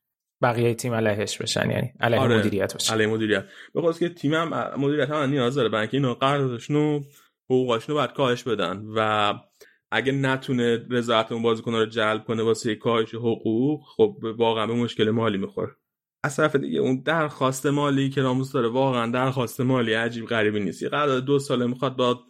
بقیه تیم علیهش بشن یعنی علیه آره. مدیریت باشه علیه مدیریت. به که تیم هم مدیریت هم نیاز داره برای اینکه اینا قراردادشون و حقوقاشون رو باید کاهش بدن. و اگه نتونه رضایت اون بازیکن رو جلب کنه واسه کاهش حقوق خب واقعا به مشکل مالی می‌خوره. از طرف دیگه اون درخواست مالی که راموس داره واقعا درخواست مالی عجیب غریبی نیست. یه قرارداد دو ساله می‌خواد با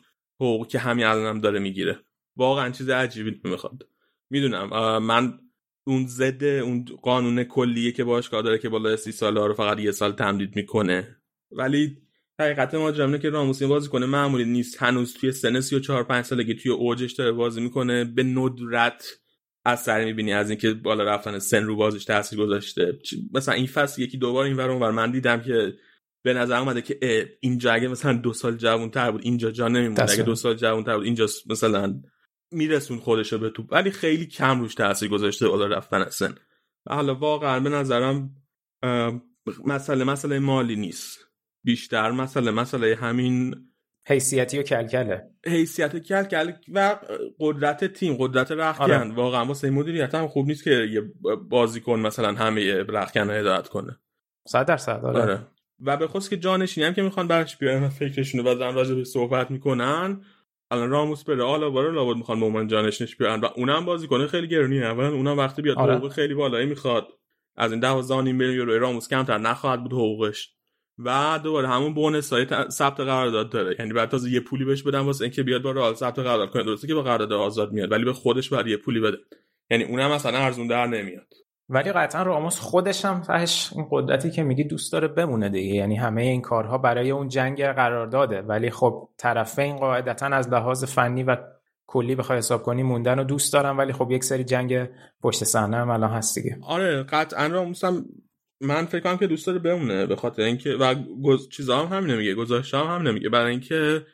حقوقی که همین الانم داره می‌گیره. واقعا چیز عجیبی می‌خواد. می‌دونم من اون زده اون قانون کلیه که باشگاه داره که بالا سی ساله ها رو فقط یه سال تمدید می‌کنه. ولی حقیقت ما اینه که راموس این بازی کنه معمولی نیست. هنوز توی سن 34 5 سالگی توی اوجش داره بازی می‌کنه. به ندرت اثر می‌بینی از اینکه بالا رفتن سن رو بازیش تاثیر گذاشته. مثلا این فصل یکی دوبار این ور. من دیدم که به نظر اومده که اینجا اگه مثلا دو سال جوان تر بود اینجا جا نمیمونه اگه دو سال جوان تر بود اینجا مثلا میرسون خودشو به توپ. ولی خیلی کم روش تاثیر گذاشته بالا رفتن سن. و حالا واقعا به نظرم مسئله مسئله مالی نیست. بیشتر مسئله مسئله همین حیثیتی و کلکله. حیثیت کلکل و قدرت تیم قدرت رخکن آره. واقعا واسه مدیریت هم خوب نیست که یه بازیکن مثلا همه رخکن هدایت کنه. صد درصد آره. آره. و به خصوص که جانشینی هم که می‌خوان برش بیارن فکرشونو بزن راجع به صحبت می‌کنن الان راموس بره حالا باره لابد می‌خوان به عنوان جانشینش بیارن و اونم بازیکن خیلی گرونیه اول اونم وقتی بیاد آره. حقوق خیلی بالایی می‌خواد. از این 12 میلیون یورو راموس کمتر نخواهد بود حقوقش. و دوباره همون بونس های ثبت قرارداد داره. یعنی بعد تازه یه پولی بهش بدن واسه اینکه بیاد با رئال ثبت قرارداد کنه. درسته که با قرارداد آزاد میاد ولی به خودش بعد یه پولی بده. یعنی اونم مثلا ارزون در نمیاد. ولی قطعا راموس خودش هم تهش این قدرتی که میگی دوست داره بمونه دیگه. یعنی همه این کارها برای اون جنگ قرار داده. ولی خب طرفین قاعدتا از لحاظ فنی و کلی بخوای حساب کنی موندن رو دوست دارم ولی خب یک سری جنگ پشت صحنه هم الان هست دیگه. آره قطعا راموس هم من فکر کنم که دوست داره بمونه به خاطر اینکه و گز... چیزا هم همین گذاشته هم هم نمیگه برای اینکه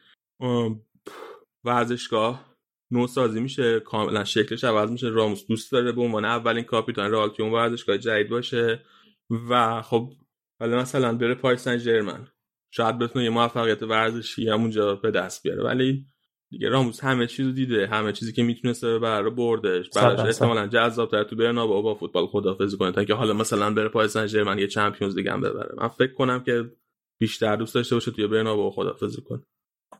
ورزشگاه نو سازی میشه کاملا شکلش عوض میشه. راموس دوست داره به عنوان اولین کاپیتان رئال که اون ورزشگاه جدید باشه. و خب ولی مثلا بره پاریس سن ژرمن شاید بتونه یه موفقیت ورزشی همونجا به دست بیاره. ولی دیگه راموس همه چیزو دیده. همه چیزی که می‌تونسته رو بردش. براش احتمالاً جذاب‌تر تو برنابئو با فوتبال خدافظی کنه. تا که حالا مثلا بره پاریس سن ژرمن یه چمپیونز لیگ هم ببره. من فکر کنم که بیشتر دوست داشته باشه توی برنابئو خدافظی کنه.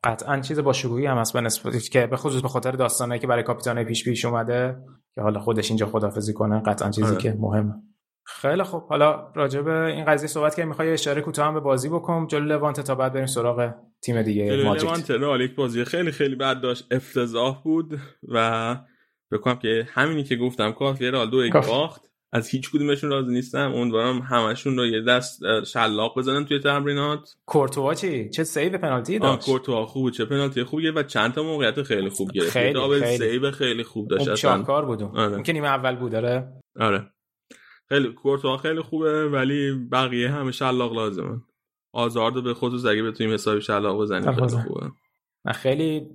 قطعا چیز با شکوهی هم هست. به نسبت که به خصوص به خاطر داستانایی که برای کاپیتان پیش پیش اومده که حالا خودش اینجا خدافظی کنه قطعا چیزی آره. که مهمه. خیلی خب حالا راجع به این قضیه صحبت که می‌خوای اشاره کوتاه هم به بازی بکن. جلو لوانت تا بعد بریم سراغ تیم دیگه لوانت رئال یک بازی خیلی خیلی بد داشت. افتضاح بود فکر کنم که همینی که گفتم کافی رئال دو یک باخت. از هیچ کدومشون راضی نیستم. امیدوارم همشون رو یه دست شلاق بزنن توی تمرینات. کورتوا چی؟ چه سیو پنالتی داشت؟ کورتوا خوب چه پنالتی خوبیه و چند تا موقعیت خیلی خوب گرفت خیلی. خیلی. سیو خیلی خوب داشت اصلا. کار بود آره. که نیمه اول بود داره آره. خیلی کورتوا خیلی خوبه ولی بقیه همه شلاق لازمه آزارد به خصوص اگه بتونیم حسابی شلاق بزنیم. خیلی خوبه. خیلی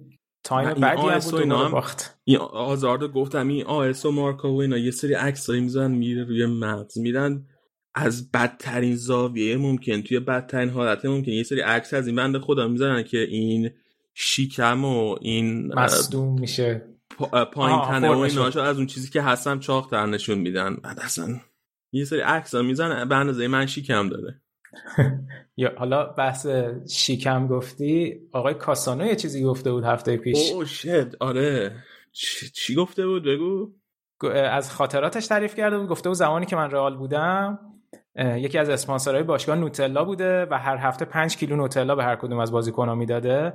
تایم بعدی هم بود اینا باخت. این آزاردو گفتم این آس و مارکا و اینا یه سری عکسایی می‌زنن میره روی مغز میرن از بدترین زاویه ممکن توی بدترین حالت ممکن. یه سری عکس از این بنده خدا می‌زنن که این شیکم و این مصدوم میشه. پا پایین تنه و ایناشو از اون چیزی که هستم چاق نشون میدن. بعد اصلا یه سری عکس ها می‌زنن به اندازه من شیکم داره. یا حالا بحث شیکم گفتی آقای کاسانو یه چیزی گفته بود هفته پیش. او شد آره. چی گفته بود؟ بگو. از خاطراتش تعریف کرده بود گفته بود زمانی که من رئال بودم یکی از اسپانسرهای باشگاه نوتلا بوده و هر هفته پنج کیلو نوتلا به هر کدوم از بازیکن‌ها می‌داده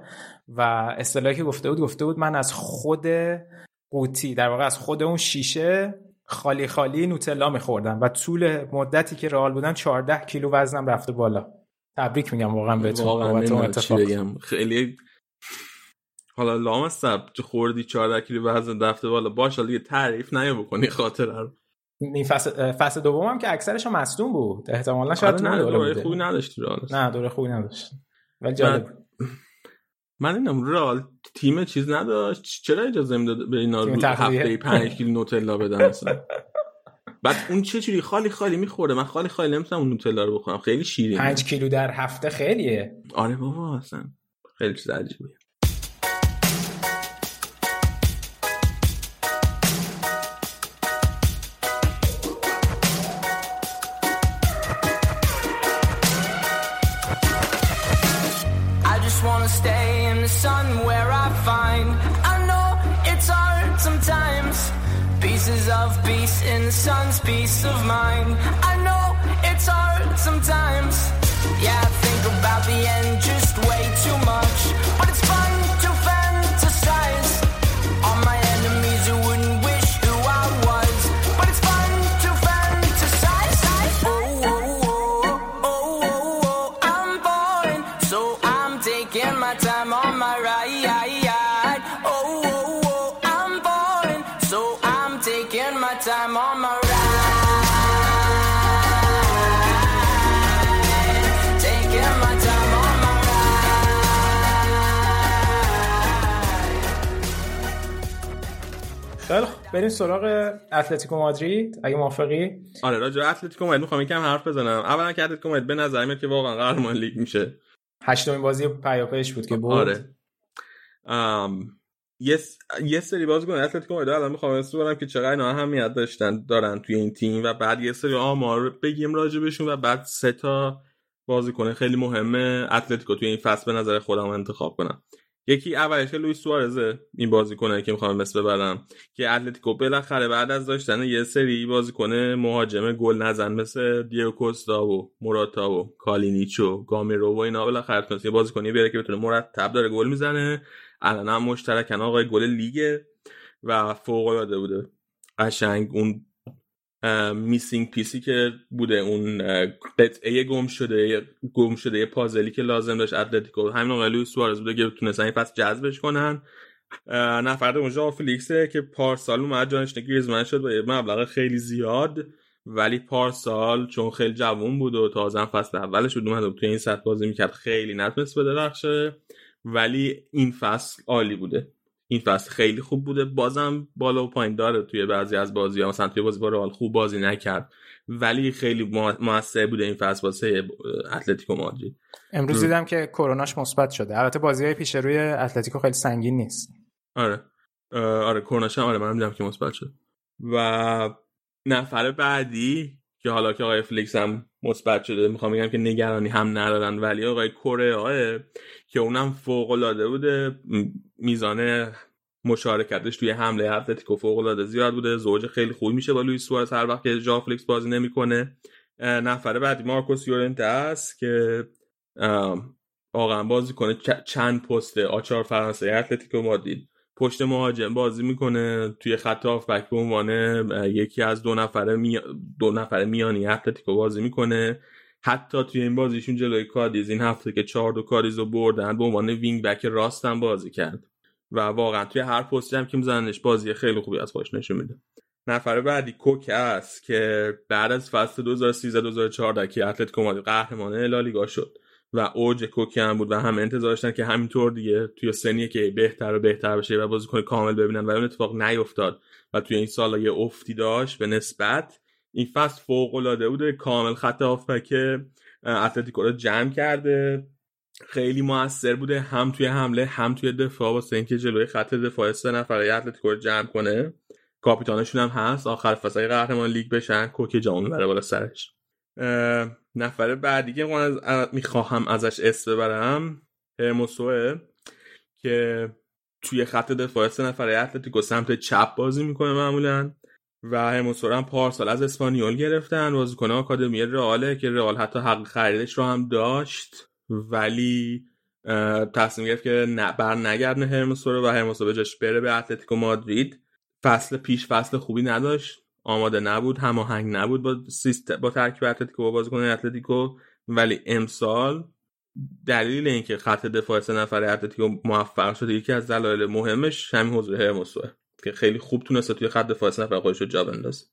و اصطلاحی که گفته بود گفته بود من از خود قوطی در واقع از خود اون شیشه خالی خالی نوتلا میخوردم و طول مدتی که رئال بودم 14 کیلو وزنم رفته بالا. تبریک میگم واقعا بهتون. واقعا خیلی حالا لام سب خوردی 14 کیلو وزن رفته بالا؟ باشه دیگه تعریف نیا بکنی خاطر رو. این فصل فصل دومم که اکثرش مصدوم بود. احتمالاً شاید آره نه دوره خوبی نداشت نه دوره خوبی نداشت. ولی جالب من اینم رئال تیم چیز نداشت؟ چرا اجازه می‌داد به اینا رو هفته 5 کیلو نوتلا بدن اصلا؟ بعد اون چه جوری؟ خالی خالی می‌خوره. من خالی خالی نمی‌تونم اون نوتلا رو بخورم. خیلی شیرینه. 5 کیلو در هفته خیلیه. آره بابا اصلا. خیلی چیز عجیبیه. بریم سراغ اتلتیکو مادرید اگه موافقی؟ آره راجع اتلتیکو مادرید می‌خوام یکم حرف بزنم. اولا که اتلتیکو مادرید به نظر میاد که واقعا قهرمان لیگ میشه. هشتمین بازی پیاپیش بود که بود. آره. ام، یه س- یه سری بازیکن اتلتیکو مادرید الان می‌خوام اسم که چقدر اینا اهمیت داشتن دارن توی این تیم و بعد یه سری آمار بگیم راجبشون و بعد سه تا بازیکن خیلی مهمه اتلتیکو توی این فصل به نظر خودم انتخاب کنم. یکی اولش که لوئیس سوارزه این بازیکنه که می‌خوام اسم ببرم که اتلتیکو بالاخره بعد از داشتن یه سری بازیکن مهاجم گل نزن مثل دیگو کوستا و موراتا و کالینیچ و گامیرو و اینا بالاخره تونست یه بازیکنی بیاره که بتونه مرتب داره گل می‌زنه. الان هم مشترکن آقای گل لیگه و فوق العاده بوده. قشنگ اون missing piece ی که بوده اون قطعه گم شده گم شده پازلی که لازم داشت اتلتیکو همین آقای لوئیس سوارز بوده که تونستن این پس جذبش کنن. نفر ژائو فلیکسه که پارسال اومد جانشین گریزمن شد با یه مبلغ خیلی زیاد. ولی پارسال چون خیلی جوون بود و تازه فصل اولش بود اومد توی این سطح بازی می‌کرد خیلی نتونست بدرخشه. ولی این فصل عالی بوده. این فصل خیلی خوب بوده. بازم بالا و پایین داره توی بعضی از بازی ها مثلا توی بازی با رئال خوب بازی نکرد. ولی خیلی موثر بوده این فصل واسه اتلتیکو مادرید. امروز دیدم که کروناش مثبت شده. البته بازی های پیش روی اتلتیکو خیلی سنگین نیست. آره. آره کروناش هم آره منم دیدم که مثبت شد. و نفر بعدی که حالا که ژائو فلیکس هم مثبت شده می‌خوام بگم که نگرانی هم ندارن. ولی آنخل کوره‌آ که اونم فوق العاده بوده میزان مشارکتش توی حمله اتلتیکو فوق العاده زیاد بوده. زوج خیلی خوبی میشه با لوئیس سوارز. هر وقت که ژائو فلیکس بازی نمی‌کنه نفر بعدی مارکوس یورنته است که واقعا بازیکن چند پست آچار فرانسه اتلتیکو مادرید. پشت مهاجم بازی می‌کنه توی خط هافبک به عنوان یکی از دو نفره می... دو نفره میانی اتلتیکو بازی می‌کنه. حتی توی این بازیشون جلوی کادیز این هفته که چهار دو کادیز رو بردن به عنوان وینگ بک راستم بازی کرد. و واقعا توی هر پستی هم که میذارنش بازی خیلی خوبی از خودش نشون میده. نفر بعدی کوک است که بعد از فصل 2013 2014 که اتلتیکو مادرید قهرمان لالیگا شد. و اوج کوکی هم بود و هم انتظار داشتن که همینطور دیگه توی سنی که بهتر و بهتر بشه و بازیکن کامل ببینن و اون اتفاق نیفتاد. و توی این سال یه افتی داشت به نسبت این فصل فوق العاده بوده. کامل خط هافبک اتلتیکو رو جمع کرده. خیلی موثر بوده هم توی حمله هم توی دفاع. واسه اینکه جلوی خط دفاع سه نفره اتلتیکو رو جمع کنه کاپیتانشون هم هست. آخر فصل قهرمان لیگ بشن کوکی جامون بره بالا سرش. نفر بعدی که من از می‌خواهم ازش اسم ببرم. هرموسوه که توی خط دفاع سه نفره اتلتیکو سمت چپ بازی می‌کنه معمولا. و هرموسو هم پارسال از اسپانیول گرفتن. بازیکن آکادمی رئاله که رئال حتی حق خریدش رو هم داشت. ولی تصمیم گرفت که بر نگردن هرموسو رو و هرموسو به جاش بره به اتلتیکو مادرید. فصل پیش فصل خوبی نداشت. آماده نبود هماهنگ نبود با سیست با ترکیب اتلتیکو با بازیکن اتلتیکو. ولی امسال دلیل اینکه خط دفاع سه نفر اتلتیکو موفق شده یکی از دلایل مهمش همین حضور هرموسوه که خیلی خوب تونسته توی خط دفاع سه نفر خودش رو جا بندازه.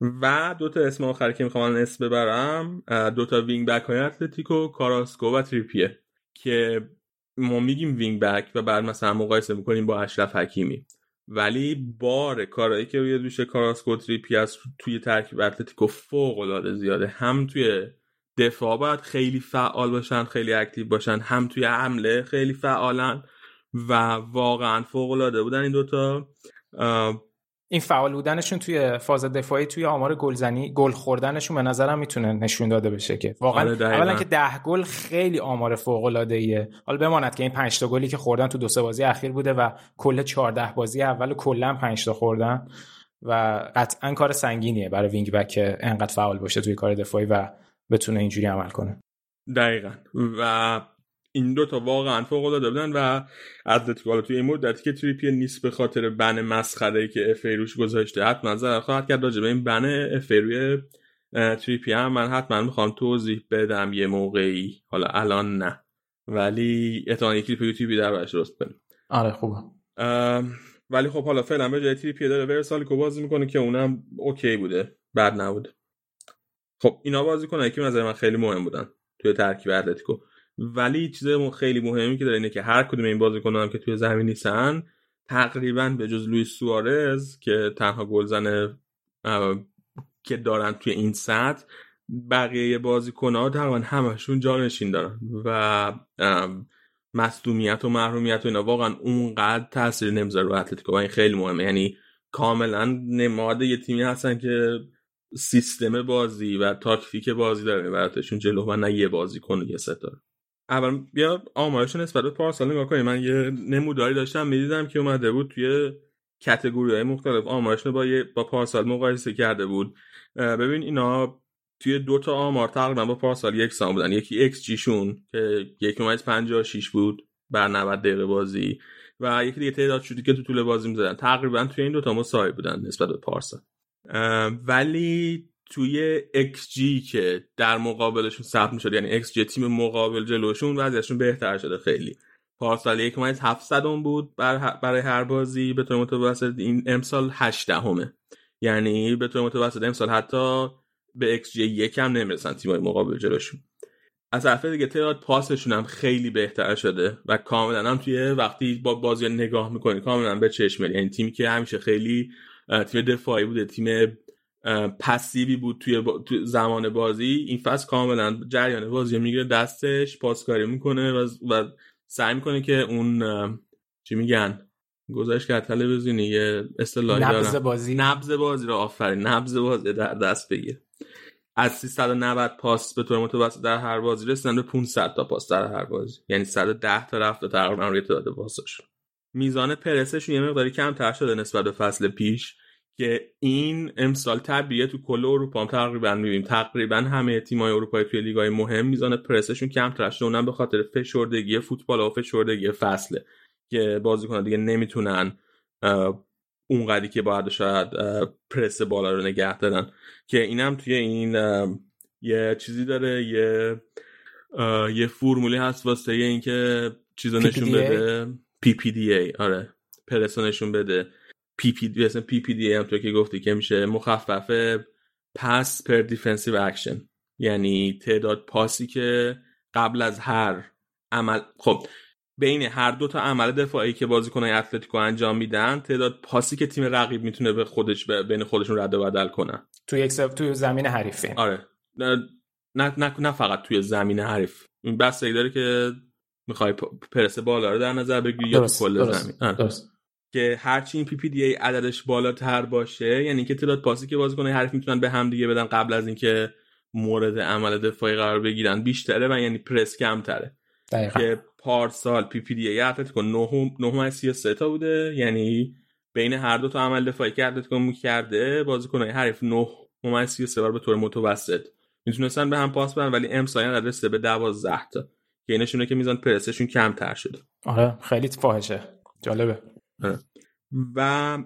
و دو تا اسم آخر که می‌خوام اسم ببرم دو تا وینگ بک های اتلتیکو کاراسکو و تریپیه که ما میگیم وینگ بک و بعد مثلا مقایسه می‌کنیم با اشرف حکیمی. ولی بار کارهایی که روی دوش کاراسکو تریپی از توی ترکیب اتلتیکو فوق العاده زیاده. هم توی دفاع باید خیلی فعال باشن خیلی active باشن هم توی حمله خیلی فعالن و واقعا فوق العاده بودن این دوتا. این فعال بودنشون توی فاز دفاعی توی آمار گلزنی گل خوردنشون به نظرم می‌تونه نشون داده بشه که واقعا آره اولا که ده گل خیلی آمار فوق العاده ایه حالا بماند که این 5 تا گلی که خوردن تو دو سه بازی اخیر بوده و کل 14 بازی اول کلا 5 تا خوردن و قطعا کار سنگینیه برای وینگ بک که انقدر فعال باشه توی کار دفاعی و بتونه اینجوری عمل کنه. دقیقا. و این دو تا واقعا فوق العاده بودن و اتلتیکو حالا توی این مدتی که تریپی نیست به خاطر ban مسخره ای که FA روش گذاشته حتما نظر خواهد کرد راجع به این ban FA روی تریپی هم. من حتما می‌خوام توضیح بدم یه موقعی. حالا الان نه. ولی احتمال یکی کلیپ یوتیوبی درباره‌ش درست کنیم. آره خوبه. ولی خب حالا فعلا به جای تریپی داره ورسالیکو بازی می‌کنه که اونم OK بوده. بد نبوده. خب اینا بازیکنایی که نظر من خیلی مهم بودن توی ترکیب اتلتیکو. ولی چیز خیلی مهمی که داره اینه که هر کدوم این بازیکنان که توی زمین نیستن تقریبا به جز لوئیس سوارز که تنها گلزن که دارن توی این سطح بقیه بازیکن‌ها تقریبا همشون جانشین دارن و مصدومیت و محرومیت و اینا واقعا اونقدر تاثیر نمی‌ذاره رو اتلتیکو و این خیلی مهمه. یعنی کاملا نماد یه تیمی هستن که سیستم بازی و تاکتیک بازی داره براتشون جلو و نه یه بازی کنه یه ستاره اول بیا آمارش نسبت به پارسال نگاه کنیم من یه نموداری داشتم می‌دیدم که اومده بود توی کتگوری های مختلف آمارش با یه با پارسال مقایسه کرده بود. ببین اینا توی دو تا آمار تقریبا با پارسال یکسان بودن. یکی XG شون که یک ممیز 56 بود بر 90 دقیقه بازی و یکی دیگه تعداد شوتی که تو طول بازی می‌زدن. تقریبا توی این دو تا مساوی بودن نسبت به پارسال. ولی توی XG که در مقابلشون ثبت می‌شد یعنی XG تیم مقابل جلوشون وضعیتشون بهتر شده خیلی. پارسال یک ممیز هفت بود برای هر بازی به طور متوسط این امسال هشت دهمه یعنی به طور متوسط امسال حتی به XG یکم نمی‌رسن تیمای مقابل جلوشون. از طرف دیگه تعداد پاسشون هم خیلی بهتر شده و کاملا هم توی وقتی با بازی نگاه می‌کنی کاملا به چشم یعنی تیمی که همیشه خیلی تیم دفاعی بوده تیم پسیوی بود توی, زمان بازی. این فصل کاملا جریان بازی می‌گیره دستش پاسکاری می‌کنه و, و سعی می‌کنه که اون چی میگن؟ گذاشت که تلویزیونی یه اصطلاحی نبض بازی. نبض بازی رو آفرین. نبض بازی در دست بگیر. از 390 پاس به طور متوسط در هر بازی رسیدن به 500 تا پاس در هر بازی. یعنی 110 تا رفت تقریبا روی تعداد پاسش میزان پرسش یه مقداری کمتر شده نسبت به فصل پیش. که این امسال طبیعه تو کل اروپا هم تقریبا می‌بینیم. تقریبا همه تیمای اروپایی توی لیگای مهم میزان پرسشون کمتر شده. اونم به خاطر فشردگی فوتبال و فشردگی فصله که بازیکنان دیگه نمی‌تونن اونقدری که باید شاید پرس بالا رو نگه دارن. که اینم توی این یه چیزی داره یه یه فرمولی هست واسه اینکه چیزا نشون بده. PPDA آره. پرس نشون بده. پی پی دی پی پی دی هم تو که گفتی که میشه مخفف pass per defensive action یعنی تعداد پاسی که قبل از هر عمل خب بین هر دو تا عمل دفاعی که بازیکنان اتلتیکو انجام میدن تعداد پاسی که تیم رقیب می‌تونه به خودش بین خودشون رد و بدل کنن تو یک سب... تو زمین حریفه. آره. نه نه, نه فقط توی زمین حریف. این بستگی داره که می‌خوای پرس بالا رو در نظر بگیری یا تو کل زمین. درست. که هرچی این PPDA عددش بالاتر باشه یعنی که تعداد پاسی که بازیکن حریف می‌تونن به هم دیگه بدن قبل از اینکه مورد عمل دفاعی قرار بگیرن. بیشتره و یعنی پرس کمتره. دقیقا. که پارسال PPDA اتلتیکو 9 33 تا بوده. یعنی بین هر دو تا عمل دفاعی که اتلتیکو می‌کرده بازیکن حریف 9 33 بار به طور متوسط می‌تونستن به هم پاس بدن ولی امسال رسیده به 12 تا که این نشونه که میزان پرسشون کمتر شده. آره خیلی فاحشه. جالبه. و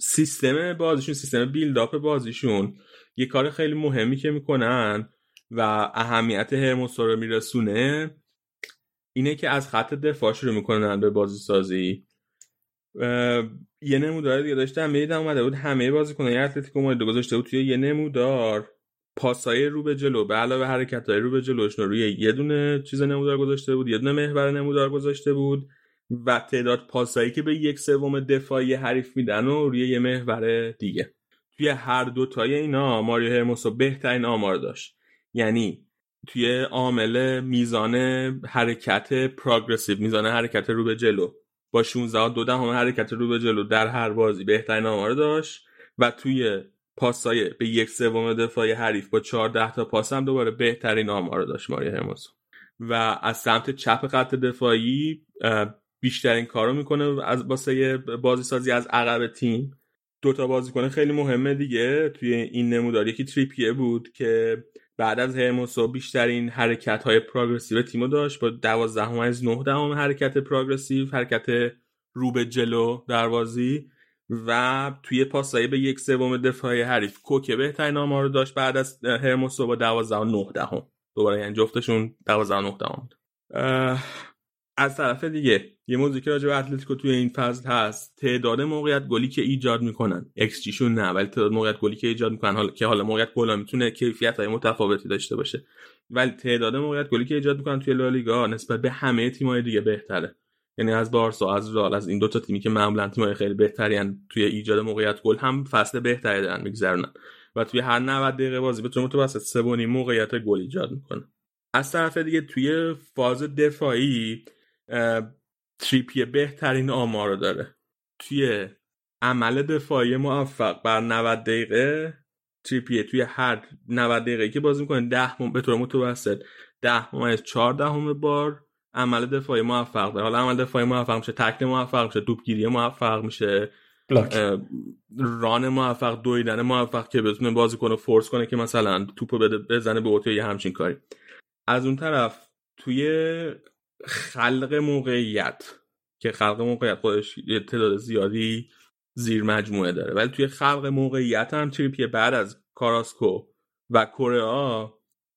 سیستم بازیشون سیستم بیلداپ بازیشون یه کار خیلی مهمی که می‌کنن و اهمیت هرموسا رو میرسونه اینه که از خط دفاع شروع می‌کنن به بازی سازی یه نمودار دیگه داشتم می‌دیدم اومده بود همه بازیکنان اتلتیکو مادرید گذاشته بود توی یه نمودار. پاسای رو به جلو به علاوه حرکت های رو به جلوش روی یه دونه چیز نمودار گذاشته بود یه دونه محور نمودار گذاشته بود. و تعداد پاسایی که به یک سوم دفاعی حریف میدن و روی یه محور دیگه. توی هر دو تای اینا ماریو هرموسو بهترین آمار داشت. یعنی توی عامل میزان حرکت پروگرسیو میزان حرکت رو به جلو. با 16 دو دهم حرکت رو به جلو در هر بازی بهترین آمار داشت. و توی پاسای به یک سوم دفاعی حریف با 14 تا پاس هم دوباره بهترین آمار داشت ماریو هرموسو و از سمت چپ خط دفاعی بیشترین کارو می‌کنه از واسه بازی سازی از عقب تیم. دوتا بازیکن خیلی مهمه دیگه. توی این نمودار یکی تریپیه بود که بعد از هرموسو بیشترین حرکت های پروگرسیو تیمو داشت. با 12 از 9 دهم حرکت پروگرسیو حرکت رو به جلو در بازی. و توی پاسایی به یک سوم دفاعی حریف کوکه بهترین آمار رو داشت بعد از هرموسو با 12 و 9 دهم دوباره یعنی جفتشون 12 و 9 دهم از طرف دیگه یه موضوعی که راجع به اتلتیکو توی این فصل هست تعداد موقعیت گلی که ایجاد می‌کنن. XG شون نه ولی تعداد موقعیت گلی که ایجاد می‌کنن حالا که حالا موقعیت گل می‌تونه کیفیت های متفاوتی داشته باشه. ولی تعداد موقعیت گلی که ایجاد می‌کنن توی لالیگا نسبت به همه تیم‌های دیگه بهتره. یعنی از بارسا از رئال از این دو تا تیمی که معمولا تیم‌های خیلی بهترین توی ایجاد موقعیت گل هم فصل بهتری دارن میگذرونن. و توی هر 90 دقیقه بازی به طور متوسط 3 موقعیت گل ایجاد می‌کنه. از طرف دیگه توی فاز دفاعی تریپیه بهترین آمار رو داره. توی عمل دفاعی موفق بر 90 دقیقه تریپیه توی هر 90 دقیقه که بازی می‌کنه 10 به طور متوسط 10 ممیز 14 همه بار عمل دفاعی موفق داره. حالا عمل دفاعی موفق میشه تکل موفق میشه توپگیری موفق میشه ران موفق دویدن موفق که بتونه بازی کنه فورس کنه که مثلا توپو بزنه به اوتو یه همچین کاری. از اون طرف توی خلق موقعیت که خلق موقعیت خودش یه تعداد زیادی زیر مجموعه داره. ولی توی خلق موقعیت هم تریپیه بعد از کاراسکو و کره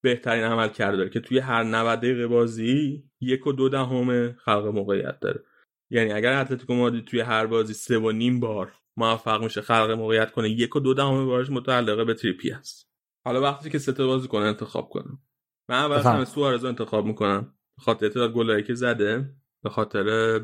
بهترین عمل کرده داره که توی هر 90 دقیقه بازی یک و دو دهم خلق موقعیت داره. یعنی اگر اتلتیکو مادرید توی هر بازی سه و نیم بار موفق میشه خلق موقعیت کنه یک و دو دهم بارش متعلقه به تریپیه است حالا وقتی که سه تا بازیکن انتخاب کنم. من اول از همه سوارز انتخاب می‌کنم. خاطر تعداد گلایی که زده به خاطر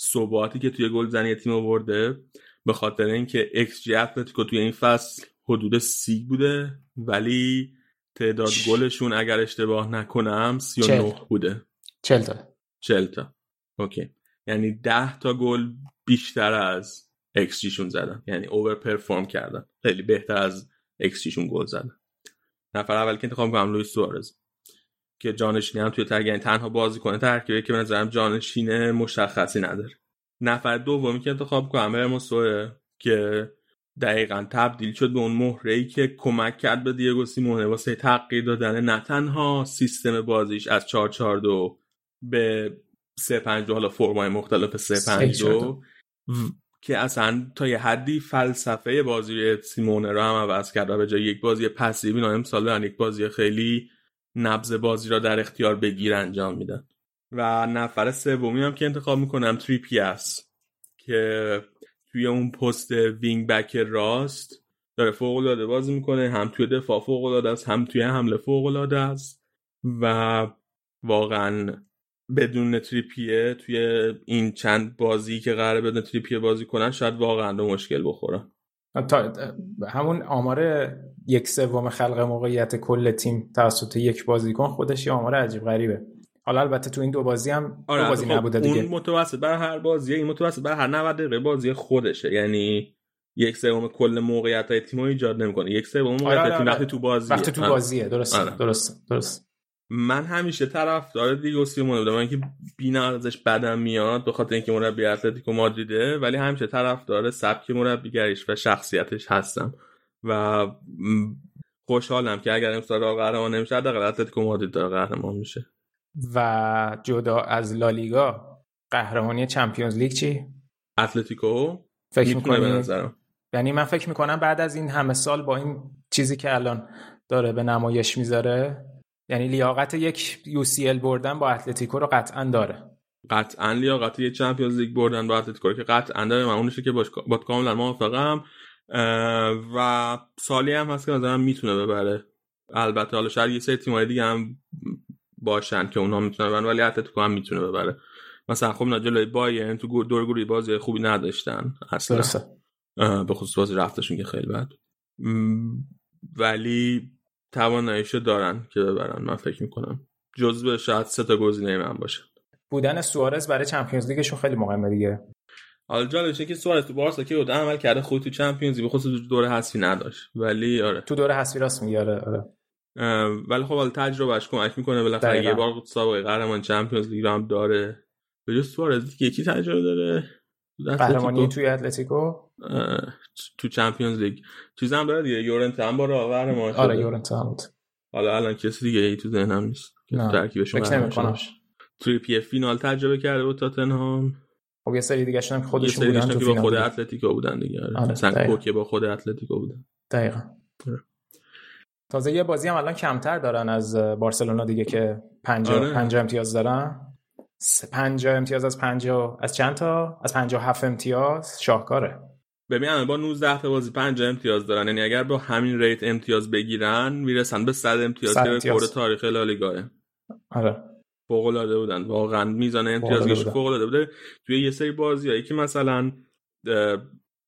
ثباتی که توی گل زنی تیم آورده به خاطر اینکه XG اتلتیکو توی این فصل حدود سی بوده ولی تعداد گلشون اگر اشتباه نکنم 39 بوده. 40 تا. 40 تا. okay یعنی 10 تا گل بیشتر از XG شون زدن. یعنی over perform کردن. خیلی بهتر از XG شون گل زدن. نفر اول که انتخاب کنم لوئیس سوارز. که جانشینی هم توی یعنی تنها بازیکن ترکیبی که به نظرم جانشین مشخصی نداره. نفر دومی که انتخاب کنم هرموسوه که دقیقا تبدیل شد به اون مهره که کمک کرد به دیگو سیمونه. واسه تغییر دادن نه تنها سیستم بازیش از 442 به 352 حالا فرمای مختلف 352 که اصلا تا یه حدی فلسفه بازی سیمونه رو هم عوض کرد و به جای یک بازی passive اینا امسال یک بازی خیلی نبض بازی را در اختیار بگیر انجام میدن. و نفر سومی هم که انتخاب می‌کنم تریپیه است که توی اون پست wing back راست داره فوق العاده بازی می‌کنه هم توی دفاع فوق العاده است هم توی حمله فوق العاده است و واقعا بدون تریپیه توی این چند بازی که قراره بدون تریپیه بازی کنن شاید واقعا به مشکل بخورن. تا همون آمار یک سوم خلق موقعیت کل تیم توسط یک بازیکن خودش یه آمار عجیب غریبه. حالا البته تو این دو بازی هم آره دو بازی خب نبوده دیگه. اون متوسط بر هر بازی این متوسط بر هر 90 دقیقه بازی خودشه. یعنی یک سوم کل موقعیت های تیم ایجاد نمی‌کنه. یک سوم آره موقعیت آره تیم آره. وقتی تو بازی وقتی تو بازیه. درست آره. درست درست من همیشه طرفدار دیگو سیمونه بودم. من که بینا ازش بدم میاد به خاطر اینکه مربی اتلتیکو مادریده ولی همیشه طرفدار سبک مربیگریش و شخصیتش هستم. و خوشحالم که اگر امسال قهرمان نمیشه حداقل اتلتیکو مادرید داره قهرمان میشه. و جدا از لالیگا قهرمانی چمپیونز لیگ چی؟ اتلتیکو؟ فکر می‌تونه به می‌کنی نظرم. یعنی من فکر می‌کنم بعد از این همه سال با این چیزی که الان داره به نمایش می‌ذاره یعنی لیاقت یک UCL بردن با اتلتیکو رو قطعا داره. قطعا لیاقت یه چمپیونز لیگ بردن با اتلتیکو که قطعا داره. من اونشه که باش با کاملا موافقم. و سالی هم هست که نظرم می‌تونه ببره. البته حالا شاید یه سری تیم‌های دیگه هم باشن که اونها می‌تونه ببرن ولی اتلتیکو هم می‌تونه ببره. مثلا خب اینا جلوی بایرن تو دور گروهی بازی خوبی نداشتن اصلا. به خصوص بازی رفتشون که خیلی بد. ولی تواناییشو دارن که ببرن من فکر می‌کنم. جزو شاید سه تا گزینه من باشه. بودن سوارز برای چمپیونز لیگشون خیلی مهمه دیگه. حالا جالبش اینه که سوارز تو بارسا که بود عمل کرده خود تو چمپیونز لیگ خصوص تو دوره حذفی نداشت. ولی آره. تو دوره حذفی راست میگه آره آره. ولی خب حالا تجربهش کمک می‌کنه. بالاخره. یه بار سابقه قهرمان چمپیونز لیگ رو هم داره. به جز سوارز یکی تجربه داره؟ قهرمانی. توی اتلتیکو؟ تو Champions League. چیز هم داره دیگه. یورنت هم بار قهرمان آره شده. یورنت هم بود. حالا الان کسی دیگه ای تو ذهنم نیست. تو ترکیبشون فکر قهرمان نمی‌کنم. شده. تریپیه فینال تجربه کرده بود تاتنهام. خب یه سری دیگه هم که یه خودشون بودن تو که با خود. اتلتیکو بودن دیگه آره. آره،. کوکه با خود اتلتیکو بودن دقیقا آره. تازه یه بازی هم الان کمتر دارن از بارسلونا دیگه که پنجا آره. پنجا امتیاز دارن سه- پنجا امتیاز از پنجا از چند تا از پنجا هفت امتیاز شاهکاره ببین با 19 تا بازی 5 امتیاز دارن یعنی اگر با همین ریت امتیاز بگیرن می‌رسن به 100 امتیاز 100 که. رکورد تاریخ لالیگاه آره فوق العاده بودن. واقعا میزان امتیازش. فوق العاده بوده توی یه سری بازیایی که مثلا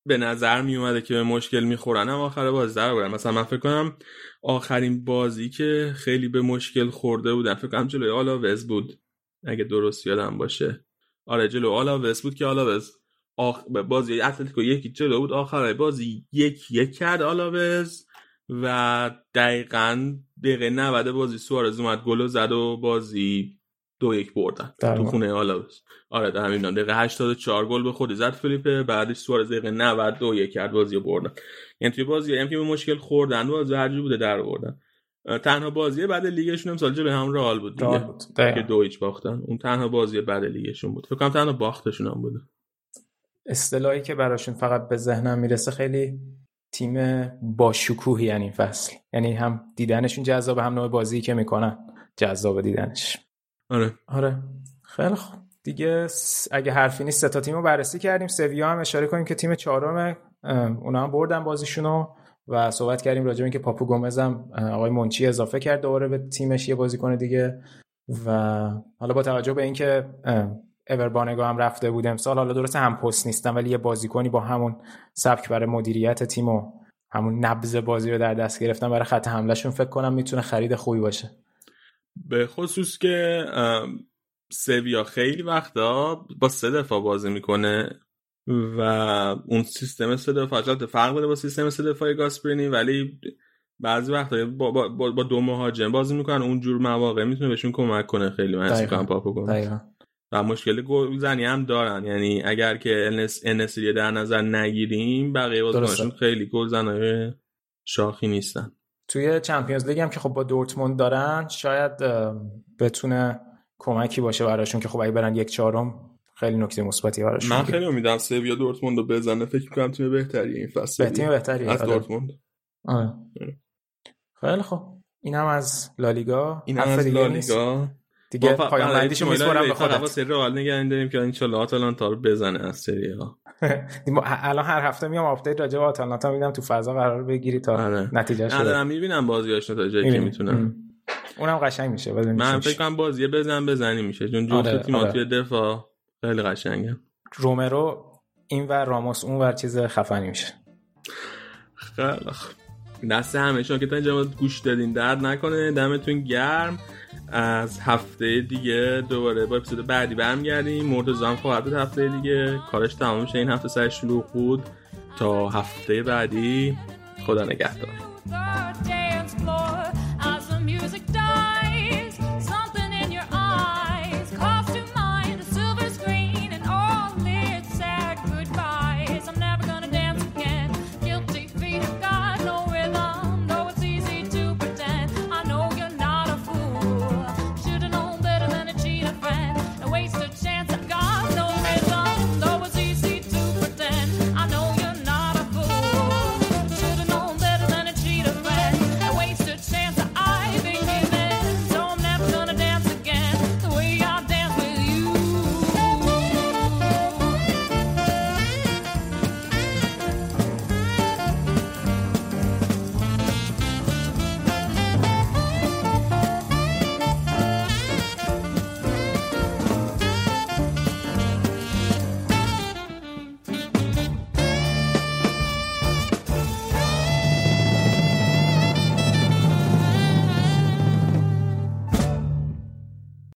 به نظر می اومده که به مشکل می‌خورن هم آخر بازی در بودن مثلا من فکر کنم آخرین بازی که خیلی به مشکل خورده بودن. فکر کنم جلوی آلاوز بود اگه درست یادم باشه. آره جلو آلاوز بود که آلاوز آخ... بازی اتلتیکو یکی جلو بود. آخر بازی یک یک کرد آلاوز و دقیقا دقیقه 90 بازی سوارز اومد گل زد و بازی دو یک بردن. تو. خونه آلاوز آره در همین دقیقه 84 گل به خودی زد فلیپه بعدش سوارز دقیقه 90 دو یک کرد بازی بردن. یعنی توی بازی هم که به مشکل خوردن بازی هر جوری بوده در بردن تنها بازی بعد لیگشون امسال جلوی هم رئال بود دیگه. که. دو هیچ باختن. اون تنها بازی بعد لیگشون بود. فکر کنم تنها باختشون هم بوده. اصطلاحی که براشون فقط به ذهنم می‌رسه خیلی تیم با شکوه یعنی فصل. یعنی هم دیدنشون جذاب هم نوع بازی که می‌کنن جذاب دیدنش. آره. آره. خیلی خوب. دیگه اگه حرفی نیست سه تیم بررسی کردیم. سویا هم اشاره کنیم که تیم چهارم اونا هم بردن بازیشونو و صحبت کردیم راجع به اینکه پاپو گومز هم آقای منچی اضافه کرد دوباره به تیمش یه بازیکن دیگه. و حالا با توجه به اینکه اوربانگا هم رفته بود امسال حالا درسته هم پست نیستن ولی یه بازیکنی با همون سبک برای مدیریت تیم و همون نبض بازی رو در دست گرفتن برای خط حملهشون فکر کنم می‌تونه خرید خوبی باشه. به خصوص که سویا خیلی وقتا با سه دفاع بازی می‌کنه و اون سیستم سه دفاع فرق داره با سیستم سه دفاع گاسپرینی ولی بعضی وقتا با, با, با, دو مهاجم بازی می‌کنن اون جور مواقع می‌تونه بهشون کمک کنه خیلی من حس پاپو و مشکل گل زنی هم دارن یعنی اگر که انسری در نظر نگیریم بقیه بازیکنشون خیلی گل زنای شاخی نیستن. توی چمپیونز لیگ هم که خب با دورتموند دارن شاید بتونه کمکی باشه براشون که خب اگه برن یک چهارم خیلی نکته مثبتی براشون من خیلی امیدوارم سویا دورتموند رو بزنه. فکر می‌کنم تیم بهتری این فصل. تیم بهتری از دورتموند. آه. خیلی خوب. این هم از لالیگا. این هم از لالیگا. دیگه پایان بندیشو میسپارم به خودت. واسه رئال نگه داریم که ان شاء آتالانتا رو بزنه از سری آ الان هر هفته میام update راجع به آتالانتا میدم تو فضا قرار بگیری تا آره. نتیجه شده دارم می‌بینم بازیاش تا جایی که می‌تونم. اونم قشنگ میشه من فکر کنم بازی بزن بزنی میشه چون جفت آره، تیم‌ها توی دفاع خیلی قشنگه. رومرو این و راموس اون ور چیز خفنی میشه. خیلی دست همه شما که تا اینجا گوش دادین درد نکنه دمتون گرم. از هفته دیگه دوباره با اپیزود بعدی برمیگردیم. مورد هم خواهد بود هفته دیگه. کارش تمام میشه این هفته سر شلوغ بود. تا هفته بعدی. خدا نگهدار.